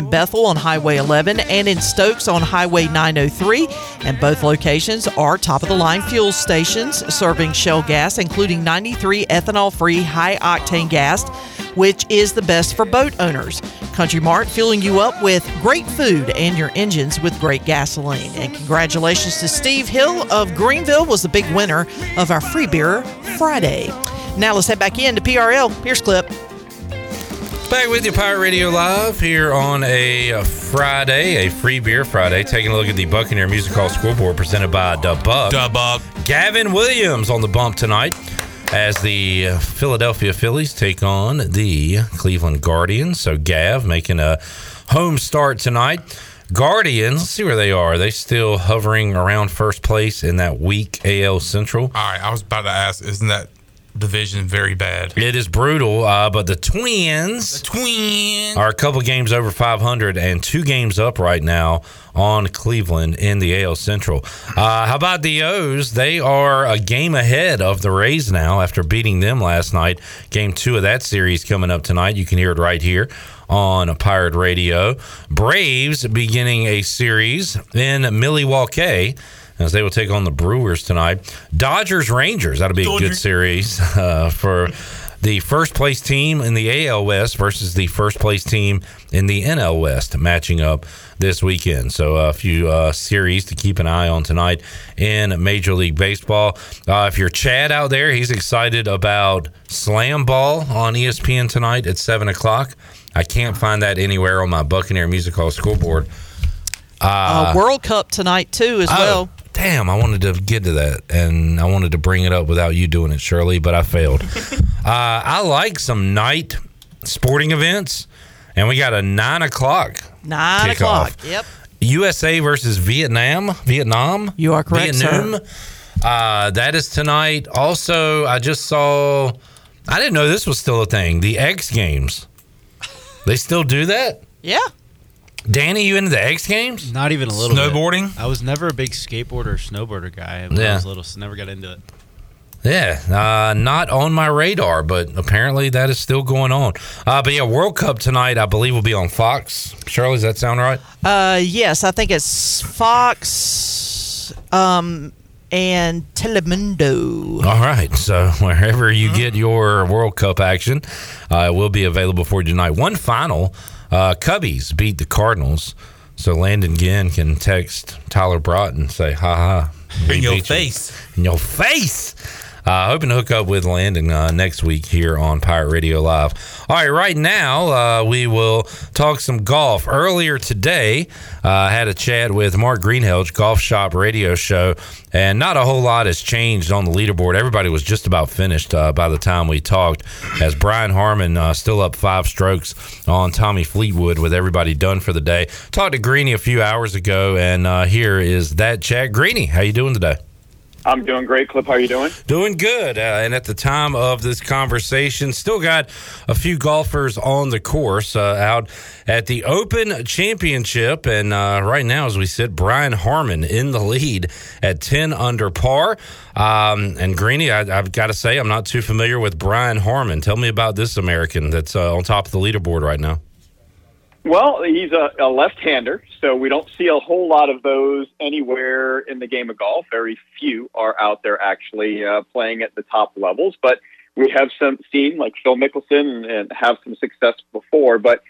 in Bethel on Highway 11 and in Stokes on Highway 903. And both locations are top of the line fuel stations serving Shell gas, including 93 ethanol free high octane gas which is the best for boat owners. Country Mart fueling you up with great food and your engines with great gasoline. And congratulations to Steve Hill of Greenville was the big winner of our free beer Friday. Now let's head back into PRL. Here's Clip. Back with you, Pirate Radio Live here on a uh, Friday, a free beer Friday. Taking a look at the Buccaneer Music Hall scoreboard presented by Da Buck. Da Buck. Gavin Williams on the bump tonight as the uh, Philadelphia Phillies take on the Cleveland Guardians. So Gav making a home start tonight. Guardians, let's see where they are. Are they still hovering around first place in that weak AL Central? All right, I was about to ask, isn't that division very bad? It is brutal, uh, but the Twins Twin. are a couple games over 500 and two games up right now on Cleveland in the AL Central. Uh, how about the O's? They are a game ahead of the Rays now after beating them last night. Game two of that series coming up tonight. You can hear it right here on Pirate Radio. Braves beginning a series in Milwaukee as they will take on the Brewers tonight. Dodgers Rangers, that'll be a good series *laughs* uh, for the first place team in the AL West versus the first place team in the NL West matching up this weekend. So a few uh, series to keep an eye on tonight in Major League Baseball. Uh, if you're Chad out there, he's excited about Slam Ball on ESPN tonight at seven o'clock. I can't find that anywhere on my Buccaneer Music Hall scoreboard. Uh, World Cup tonight, too, as oh, well. Damn, I wanted to get to that and I wanted to bring it up without you doing it, Shirley, but I failed. *laughs* uh, I like some night sporting events, and we got a nine o'clock. Nine kickoff. o'clock. Yep. USA versus Vietnam. Vietnam. You are correct, Vietnam. Uh, that is tonight. Also, I just saw. I didn't know this was still a thing. The X Games. They still do that. Yeah. Danny, you into the X Games? Not even a little. bit. Snowboarding? I was never a big skateboarder or snowboarder guy when Yeah. I was little, so never got into it. Yeah, uh, not on my radar, but apparently that is still going on. Uh, but yeah, World Cup tonight, I believe, will be on Fox. Shirley, does that sound right? Uh, yes, I think it's Fox. Um, and Telemundo. All right. So *laughs* wherever you get your World Cup action, uh, it will be available for you tonight. One final: uh, Cubbies beat the Cardinals. So Landon Ginn can text Tyler Broughton and say, "Ha ha." In your beat you." face. In your face. Uh, hoping to hook up with Landon uh, next week here on Pirate Radio Live. All right, right now uh, we will talk some golf. Earlier today, uh, I had a chat with Mark Greenhelge, Golf Shop Radio Show, and not a whole lot has changed on the leaderboard. Everybody was just about finished uh, by the time we talked, as Brian Harman uh, still up five strokes on Tommy Fleetwood with everybody done for the day. Talked to Greeny a few hours ago, and here is that chat. Greeny, how you doing today? I'm doing great, Clip. How are you doing? Doing good. Uh, and at the time of this conversation, still got a few golfers on the course uh, out at the Open Championship. And uh, right now, as we sit, Brian Harman in the lead at 10 under par. Um, and Greeny, I, I've got to say, I'm not too familiar with Brian Harman. Tell me about this American that's uh, on top of the leaderboard right now. Well, he's a, a left-hander, so we don't see a whole lot of those anywhere in the game of golf. Very few are out there actually uh, playing at the top levels, but we have some seen like Phil Mickelson and, have some success before. But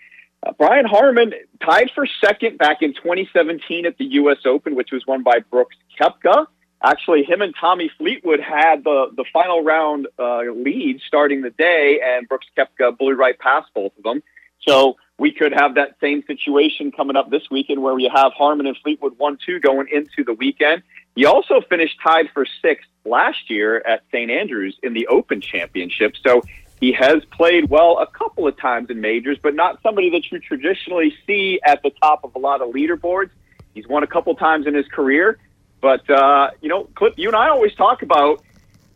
uh, Brian Harman tied for second back in 2017 at the U.S. Open, which was won by Brooks Koepka. Actually, him and Tommy Fleetwood had the the final round uh, lead starting the day, and Brooks Koepka blew right past both of them. So we could have that same situation coming up this weekend where we have Harman and Fleetwood 1 2 going into the weekend. He also finished tied for sixth last year at St. Andrews in the Open Championship. So he has played well a couple of times in majors, but not somebody that you traditionally see at the top of a lot of leaderboards. He's won a couple of times in his career. But, uh, you know, Clip, you and I always talk about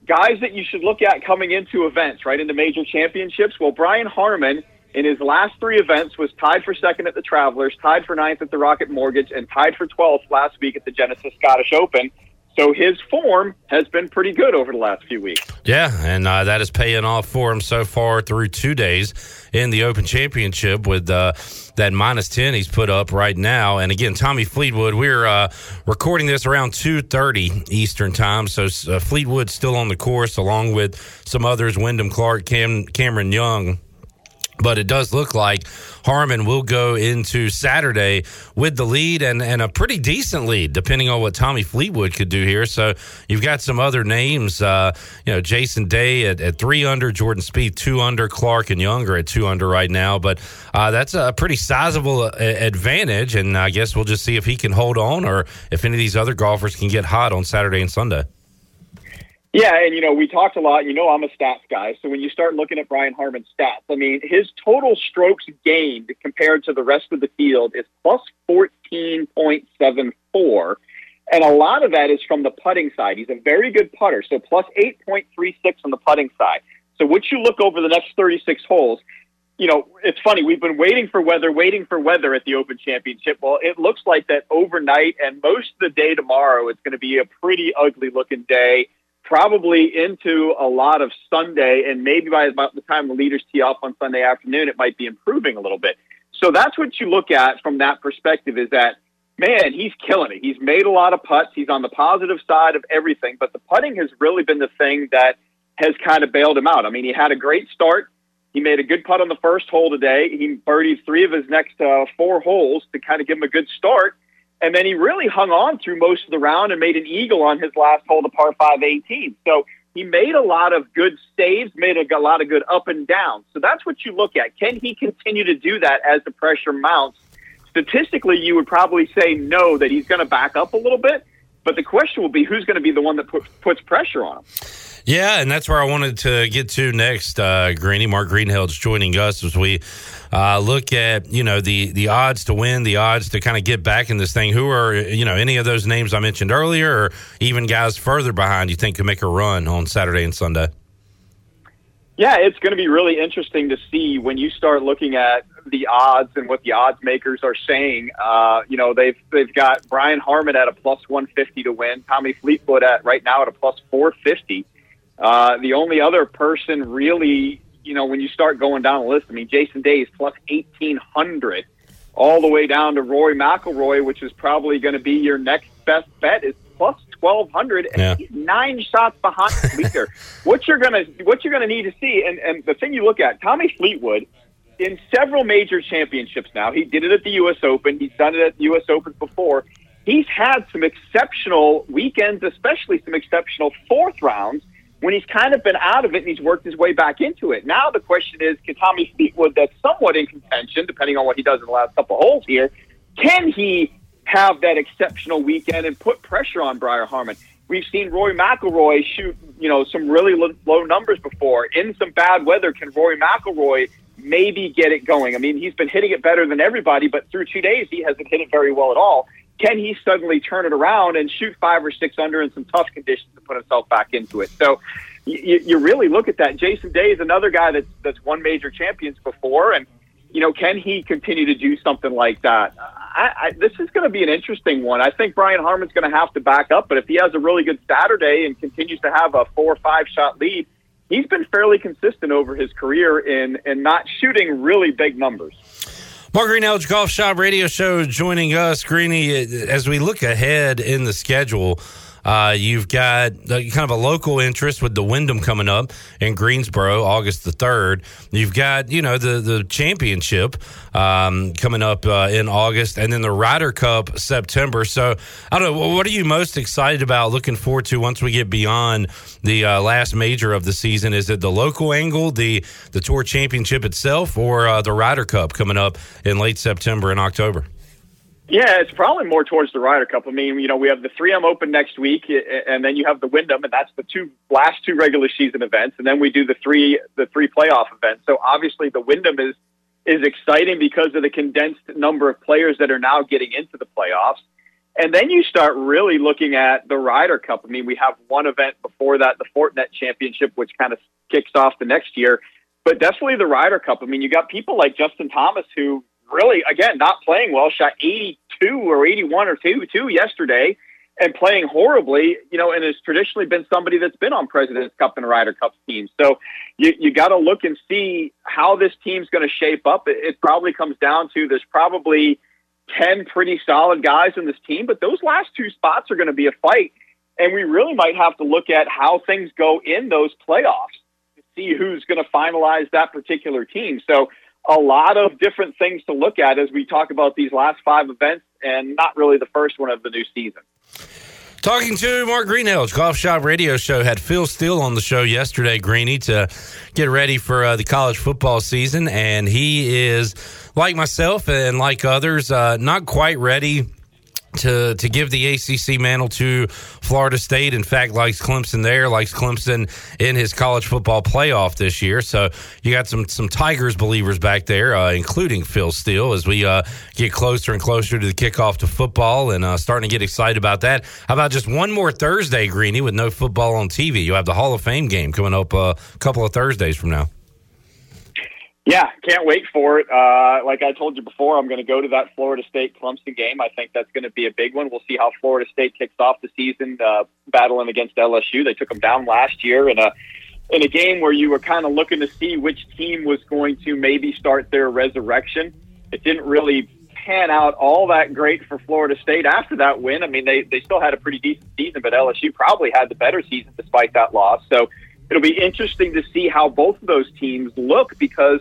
guys that you should look at coming into events, right, into major championships. Well, Brian Harman in his last three events was tied for second at the Travelers, tied for ninth at the Rocket Mortgage, and tied for 12th last week at the Genesis Scottish Open. So his form has been pretty good over the last few weeks. Yeah, and uh, that is paying off for him so far through two days in the Open Championship with uh, that minus 10 he's put up right now. And again, Tommy Fleetwood, we're uh, recording this around 2.30 Eastern time. So uh, Fleetwood's still on the course along with some others, Wyndham Clark, Cam- Cameron Young. But it does look like Harman will go into Saturday with the lead and, and a pretty decent lead, depending on what Tommy Fleetwood could do here. So you've got some other names, uh, you know, Jason Day at, at three under, Jordan Spieth two under, Clark and Younger at two under right now. But uh, that's a pretty sizable uh, advantage. And I guess we'll just see if he can hold on or if any of these other golfers can get hot on Saturday and Sunday. Yeah, and you know, we talked a lot. You know, I'm a stats guy. So when you start looking at Brian Harman's stats, I mean, his total strokes gained compared to the rest of the field is plus 14.74. And a lot of that is from the putting side. He's a very good putter. So plus 8.36 on the putting side. So once you look over the next 36 holes, you know, it's funny. We've been waiting for weather, waiting for weather at the Open Championship. Well, it looks like that overnight and most of the day tomorrow, it's going to be a pretty ugly looking day probably into a lot of Sunday, and maybe by about the time the leaders tee off on Sunday afternoon, it might be improving a little bit. So that's what you look at from that perspective is that, man, he's killing it. He's made a lot of putts. He's on the positive side of everything, but the putting has really been the thing that has kind of bailed him out. I mean, he had a great start. He made a good putt on the first hole today. He birdied three of his next uh, four holes to kind of give him a good start. And then he really hung on through most of the round and made an eagle on his last hole, the par 5 18. So he made a lot of good saves, made a, a lot of good up and down. So that's what you look at. Can he continue to do that as the pressure mounts? Statistically, you would probably say no, that he's going to back up a little bit. But the question will be who's going to be the one that put, puts pressure on him. Yeah, and that's where I wanted to get to next. Uh, Greeny Mark Greenhill's joining us as we uh, look at you know the the odds to win, the odds to kind of get back in this thing. Who are you know any of those names I mentioned earlier, or even guys further behind you think could make a run on Saturday and Sunday? Yeah, it's going to be really interesting to see when you start looking at the odds and what the odds makers are saying. Uh, you know, they've they've got Brian Harman at a plus 150 to win, Tommy Fleetwood at right now at a plus 450. Uh, the only other person really, you know, when you start going down the list, I mean, Jason Day is plus 1800, all the way down to Rory McIlroy, which is probably going to be your next best bet, is plus twelve hundred, and Yeah. he's nine shots behind the leader. *laughs* what you're gonna what you're gonna need to see, and and the thing you look at, Tommy Fleetwood. In several major championships now, he did it at the U.S. Open. He's done it at the U.S. Open before. He's had some exceptional weekends, especially some exceptional fourth rounds when he's kind of been out of it and he's worked his way back into it. Now the question is, can Tommy Fleetwood, that's somewhat in contention, depending on what he does in the last couple of holes here, can he have that exceptional weekend and put pressure on Brian Harman? We've seen Rory McIlroy shoot, you know, some really low numbers before. In some bad weather, can Rory McIlroy maybe get it going? I mean, he's been hitting it better than everybody, but through two days, he hasn't hit it very well at all. Can he suddenly turn it around and shoot five or six under in some tough conditions to put himself back into it? So you, you really look at that. Jason Day is another guy that's that's won major champions before, and you know, can he continue to do something like that? I, I, this is going to be an interesting one. I think Brian Harman's going to have to back up, but if he has a really good Saturday and continues to have a four or five shot lead, he's been fairly consistent over his career in in not shooting really big numbers. Mark Greenhouse Golf Shop Radio Show joining us, Greeny, as we look ahead in the schedule. Uh, you've got uh, kind of a local interest with the Wyndham coming up in Greensboro, August the third. You've got you know the the championship um, coming up uh, in August, and then the Ryder Cup September. So I don't know. What are you most excited about? Looking forward to once we get beyond the uh, last major of the season. Is it the local angle, the the Tour Championship itself, or uh, the Ryder Cup coming up in late September and October? Yeah, it's probably more towards the Ryder Cup. I mean, you know, we have the 3M Open next week, and then you have the Wyndham, and that's the two last two regular season events, and then we do the three the three playoff events. So obviously, the Wyndham is is exciting because of the condensed number of players that are now getting into the playoffs. And then you start really looking at the Ryder Cup. I mean, we have one event before that, the Fortinet Championship, which kind of kicks off the next year. But definitely the Ryder Cup. I mean, you got people like Justin Thomas who really, again, not playing well, shot 82 or 81 or 2 2 yesterday and playing horribly, you know, and has traditionally been somebody that's been on President's Cup and Ryder Cup teams. So you, you got to look and see how this team's going to shape up. It, it probably comes down to there's probably 10 pretty solid guys in this team, but those last two spots are going to be a fight. And we really might have to look at how things go in those playoffs to see who's going to finalize that particular team. So a lot of different things to look at as we talk about these last five events and not really the first one of the new season. Talking to Mark Greenhills, Golf Shop Radio Show had Phil Steele on the show yesterday, Greeny, to get ready for uh, the college football season, and he is like myself and like others, uh, not quite ready to to give the ACC mantle to Florida State. In fact, likes Clemson there, likes Clemson in his college football playoff this year. So you got some some Tigers believers back there, uh, including Phil Steele, as we uh, get closer and closer to the kickoff to football and uh, starting to get excited about that. How about just one more Thursday, Greeny, with no football on TV? You have the Hall of Fame game coming up uh, a couple of Thursdays from now. Yeah, can't wait for it. Uh, like I told you before, I'm going to go to that Florida State Clemson game. I think that's going to be a big one. We'll see how Florida State kicks off the season, uh, battling against LSU. They took them down last year in a in a game where you were kind of looking to see which team was going to maybe start their resurrection. It didn't really pan out all that great for Florida State after that win. I mean, they they still had a pretty decent season, but LSU probably had the better season despite that loss. So it'll be interesting to see how both of those teams look because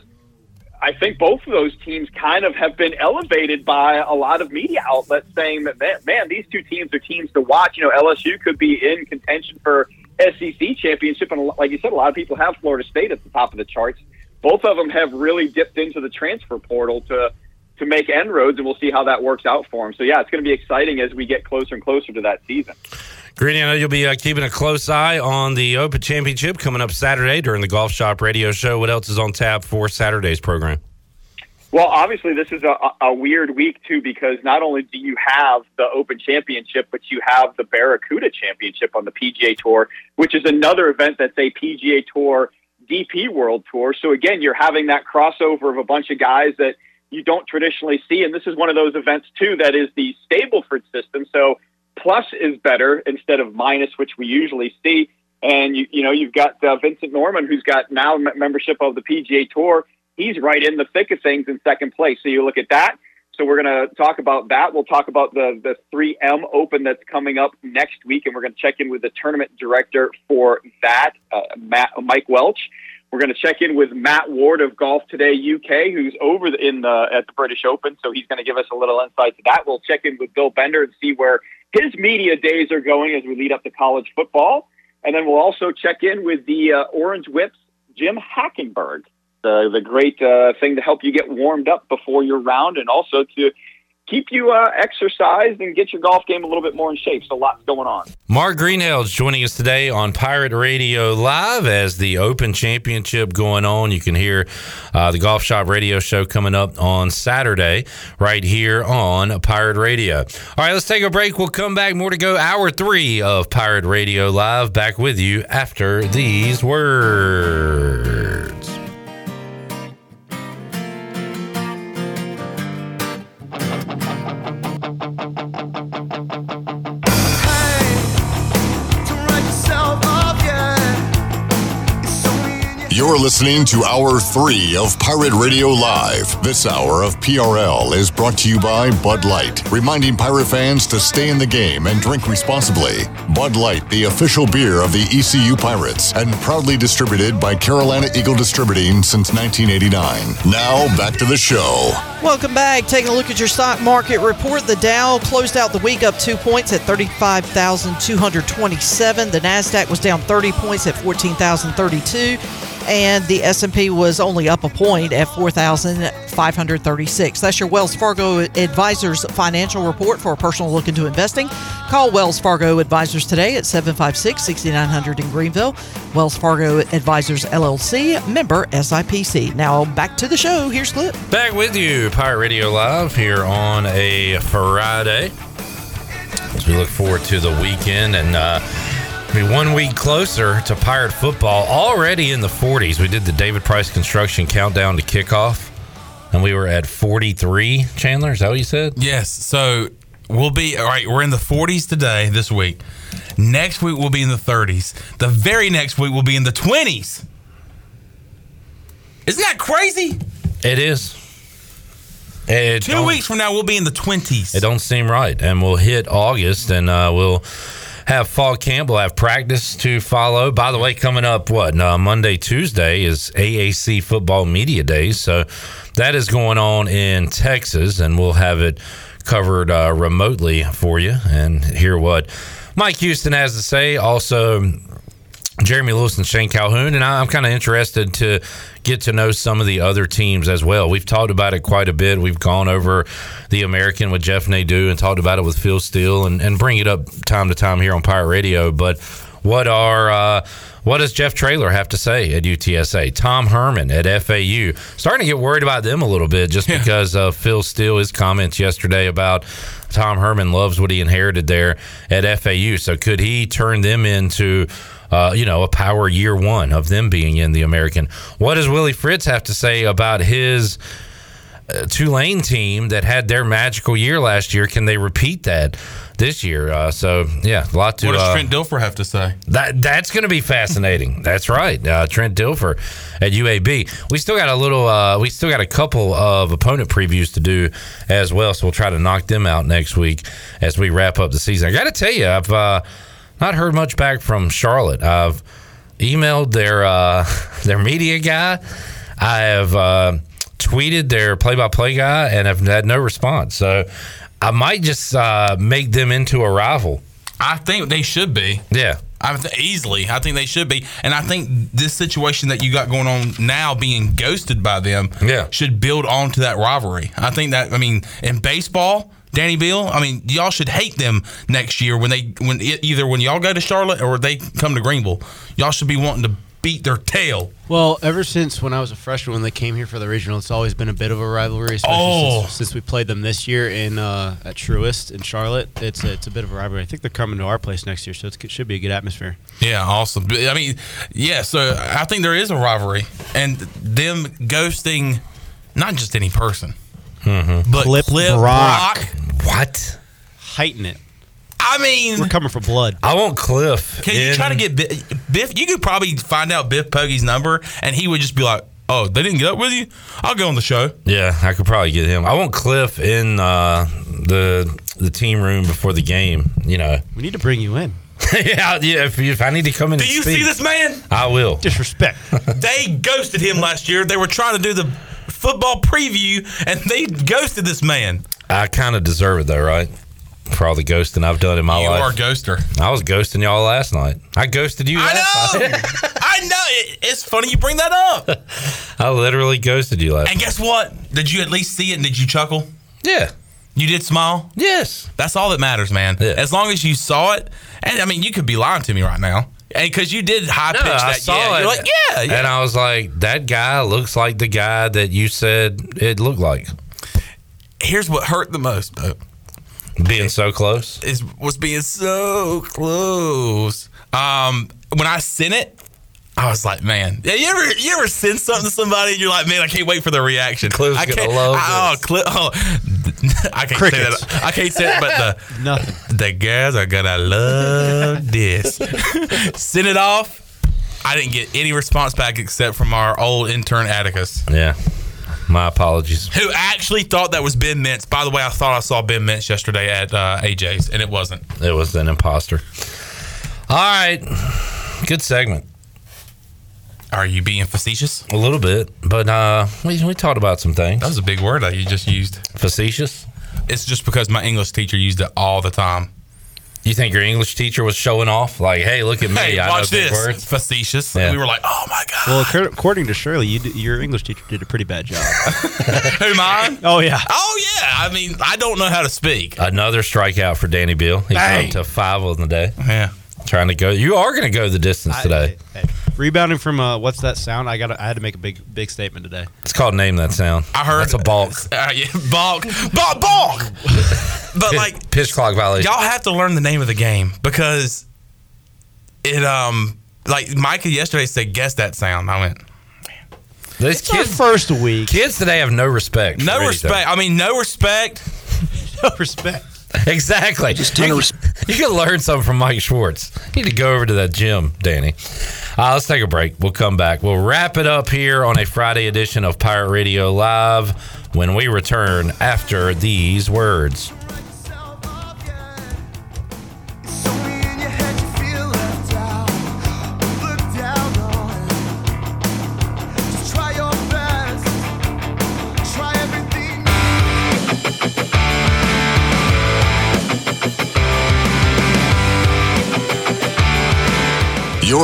I think both of those teams kind of have been elevated by a lot of media outlets saying that, man, these two teams are teams to watch. You know, LSU could be in contention for SEC championship. And like you said, a lot of people have Florida State at the top of the charts. Both of them have really dipped into the transfer portal to to make inroads, and we'll see how that works out for them. So, yeah, it's going to be exciting as we get closer and closer to that season. Greeny, I know you'll be uh, keeping a close eye on the Open Championship coming up Saturday during the Golf Shop Radio Show. What else is on tap for Saturday's program? Well, obviously, this is a, a weird week too because not only do you have the Open Championship, but you have the Barracuda Championship on the PGA Tour, which is another event that's a PGA Tour DP World Tour. So again, you're having that crossover of a bunch of guys that you don't traditionally see, and this is one of those events too that is the Stableford system. So plus is better instead of minus, which we usually see. And you, you know, you've got uh, Vincent Norrman, who's got now membership of the PGA Tour. He's right in the thick of things in second place. So you look at that. So we're going to talk about that. We'll talk about the the 3M Open that's coming up next week, and we're going to check in with the tournament director for that, uh, Matt, Mike Welch. We're going to check in with Matt Ward of Golf Today UK, who's over in the at the British Open, so he's going to give us a little insight to that. We'll check in with Bill Bender and see where his media days are going as we lead up to college football, and then we'll also check in with the uh, Orange Whips, Jim Hackenberg, the the great uh, thing to help you get warmed up before your round, and also to keep you uh, exercised and get your golf game a little bit more in shape. So lots going on. Mark Greenhill's joining us today on Pirate Radio Live as the Open Championship going on. You can hear uh, the Golf Shop Radio Show coming up on Saturday right here on Pirate Radio. All right, let's take a break. We'll come back. More to go. Hour three of Pirate Radio Live. Back with you after these words. You're listening to Hour 3 of Pirate Radio Live. This hour of PRL is brought to you by Bud Light, reminding pirate fans to stay in the game and drink responsibly. Bud Light, the official beer of the ECU Pirates, and proudly distributed by Carolina Eagle Distributing since 1989. Now, back to the show. Welcome back. Taking a look at your stock market report. The Dow closed out the week up two points at 35,227. The Nasdaq was down 30 points at 14,032, and the S&P was only up a point at 4,536. That's your Wells Fargo Advisors financial report for a personal look into investing. Call Wells Fargo Advisors today at 756-6900 in Greenville. Wells Fargo Advisors LLC, member SIPC. Now back to the show. Here's Clip. Back with you, Pirate Radio Live, here on a Friday. As we look forward to the weekend and uh, be one week closer to Pirate football, already in the 40s. We did the David Price Construction countdown to kickoff, and we were at 43. Chandler, is that what you said? Yes. So we'll be all right. We're in the 40s today, this week. Next week we'll be in the 30s. The very next week we'll be in the 20s. Isn't that crazy? It is. It Two weeks from now we'll be in the 20s. It don't seem right, and we'll hit August, and uh, we'll have fall camp. We'll have practice to follow. By the way, coming up, what uh, Monday, Tuesday is AAC Football Media Days, so that is going on in Texas, and we'll have it covered uh, remotely for you and hear what Mike Houston has to say. Also. Jeremy Lewis and Shane Calhoun, and I- I'm kind of interested to get to know some of the other teams as well. We've talked about it quite a bit. We've gone over the American with Jeff Nadeau and talked about it with Phil Steele and, and bring it up time to time here on Pirate Radio. But what are uh, what does Jeff Traylor have to say at UTSA? Tom Herman at FAU starting to get worried about them a little bit just because of Phil Steele his comments yesterday about Tom Herman loves what he inherited there at FAU. So could he turn them into uh, you know, a power year one of them being in the American. What does Willie Fritz have to say about his uh, Tulane team that had their magical year last year? Can they repeat that this year? Uh, so yeah, a lot to. what does uh, Trent Dilfer have to say? that that's going to be fascinating. that's right, uh, Trent Dilfer at UAB. We still got a little. Uh, we still got a couple of opponent previews to do as well. So we'll try to knock them out next week as we wrap up the season. I got to tell you, I've uh, not heard much back from Charlotte. I've emailed their uh, *laughs* their media guy. I have uh, tweeted their play-by-play guy, and have had no response. So I might just uh, make them into a rival. I think they should be. Yeah. I th- easily. I think they should be, and I think this situation that you got going on now, being ghosted by them, yeah. should build on to that rivalry. I think that. I mean, in baseball, Danny Beal. I mean, y'all should hate them next year when they when either when y'all go to Charlotte or they come to Greenville. Y'all should be wanting to beat their tail. Well, ever since when I was a freshman, when they came here for the regional, it's always been a bit of a rivalry. Especially Oh. since, since we played them this year in uh, at Truist in Charlotte, it's a, it's a bit of a rivalry. I think they're coming to our place next year, so it's, it should be a good atmosphere. Yeah, awesome. I mean, yeah. So I think there is a rivalry, and them ghosting not just any person, Mm-hmm. but Clip Clip Brock. Brock. What? Heighten it. I mean, We're coming for blood. I want Cliff. Can you in- try to get Bi- Biff? You could probably find out Biff Poggi's number, and he would just be like, Oh, they didn't get up with you? I'll go on the show. Yeah, I could probably get him. I want Cliff in uh, the the team room before the game. You know, We need to bring you in. *laughs* yeah, yeah. If, if I need to come in, Do and you speak, see this man? I will. Disrespect. *laughs* they ghosted him last year. They were trying to do the football preview, and they ghosted this man. I kind of deserve it though, right? For all the ghosting I've done in my You life. You are a ghoster. I was ghosting y'all last night. I ghosted you. I last know. Night. *laughs* *laughs* I know. It, it's funny you bring that up. I literally ghosted you last. And guess what? Did you at least see it and did you chuckle? Yeah. You did smile? Yes. That's all that matters, man. Yeah. As long as you saw it, and I mean, you could be lying to me right now. And because you did high pitch No, I that, saw yeah, it. you're like, yeah, yeah. And I was like, that guy looks like the guy that you said it looked like. Here's what hurt the most, though. Being so close. Is was being so close. Um, when I sent it, I was like, man, yeah. You ever you ever send something to somebody and you're like, man, I can't wait for their reaction. Cliff's I gonna can't, love I, oh. Cliff, oh, *laughs* I can't Crickets. say that. I can't say it, but the *laughs* Nothing. the guys are gonna love *laughs* this. Send it off. I didn't get any response back except from our old intern Atticus, Yeah. My apologies. who actually thought that was Ben Mintz. By the way, I thought I saw Ben Mintz yesterday at uh, AJ's, and it wasn't. It was an imposter. All right. Good segment. Are you being facetious? A little bit, but uh, we, we talked about some things. That was a big word that you just used. Facetious? It's just because my English teacher used it all the time. You think your English teacher was showing off? Like, hey, look at me. Hey, I watch know big this. words. Facetious. Yeah. We were like, oh my god. Well, according to Shirley, you d- your English teacher did a pretty bad job. *laughs* Who mine? oh yeah. Oh yeah. I mean, I don't know how to speak. Another strikeout for Danny Beal. He's Bang. up to five on the day. Yeah. Trying to go. You are going to go the distance I- today. hey, hey, rebounding from uh, what's that sound? I got. I had to make a big big statement today. It's called Name That Sound. I heard That's a balk. *laughs* Uh, yeah, balk, balk, balk. But like, Pitch clock violation. y'all have to learn the name of the game because it um like Micah yesterday said, guess that sound. I went, These It's our kids, first week. kids today have no respect. for no anything. respect. I mean, no respect. *laughs* No respect. *laughs* Exactly. Just you, you can learn something from Mike Schwartz. You need to go over to that gym, Danny. Uh, let's take a break. We'll come back. We'll wrap it up here on a Friday edition of Pirate Radio Live when we return after these words.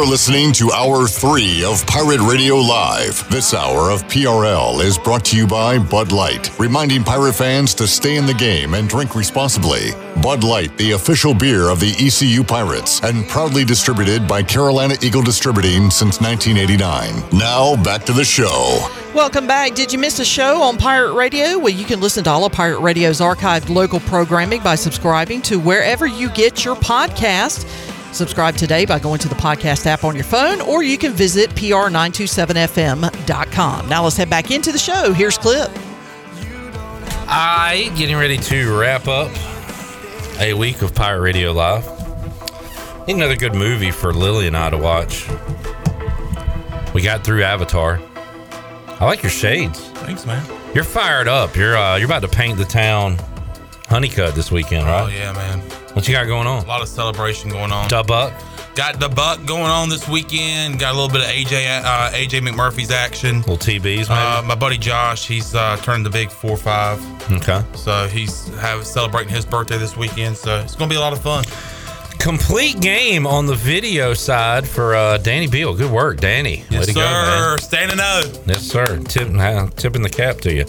You're listening to Hour 3 of Pirate Radio Live. This hour of PRL is brought to you by Bud Light, reminding pirate fans to stay in the game and drink responsibly. Bud Light, the official beer of the ECU Pirates, and proudly distributed by Carolina Eagle Distributing since 1989. Now, back to the show. Welcome back. Did you miss a show on Pirate Radio? Well, you can listen to all of Pirate Radio's archived local programming by subscribing to wherever you get your podcast. Subscribe today by going to the podcast app on your phone, or you can visit pr927fm.com. Now let's head back into the show. Here's Clip. I getting ready to wrap up a week of Pirate Radio Live. Need another good movie for Lily and I to watch. We got through Avatar. I like your shades. Thanks, man. You're fired up. You're uh, you're about to paint the town honeycut this weekend, right? Oh yeah, man. What you got going on? A lot of celebration going on. Dub up. Got the buck going on this weekend. Got a little bit of AJ uh, AJ McMurphy's action. Little TBs. Uh, my buddy Josh, he's uh, turned the big four five, okay. so he's have celebrating his birthday this weekend. So it's gonna be a lot of fun. Complete game on the video side for uh, Danny Beal. Good work, Danny. Way Yes, to sir. go, man. Standing up. Yes, sir. Tip, uh, tipping the cap to you.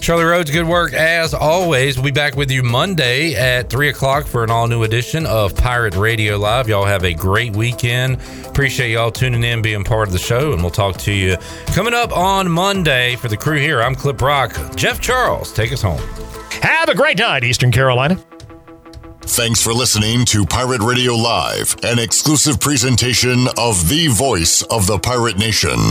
Charlie Rhodes, good work as always. We'll be back with you Monday at 3 o'clock for an all new edition of Pirate Radio Live. Y'all have a great weekend. Appreciate y'all tuning in, being part of the show, and we'll talk to you coming up on Monday. For the crew here, I'm Clip Brock. Jeff Charles, take us home. Have a great night, Eastern Carolina. Thanks for listening to Pirate Radio Live, an exclusive presentation of the voice of the pirate nation.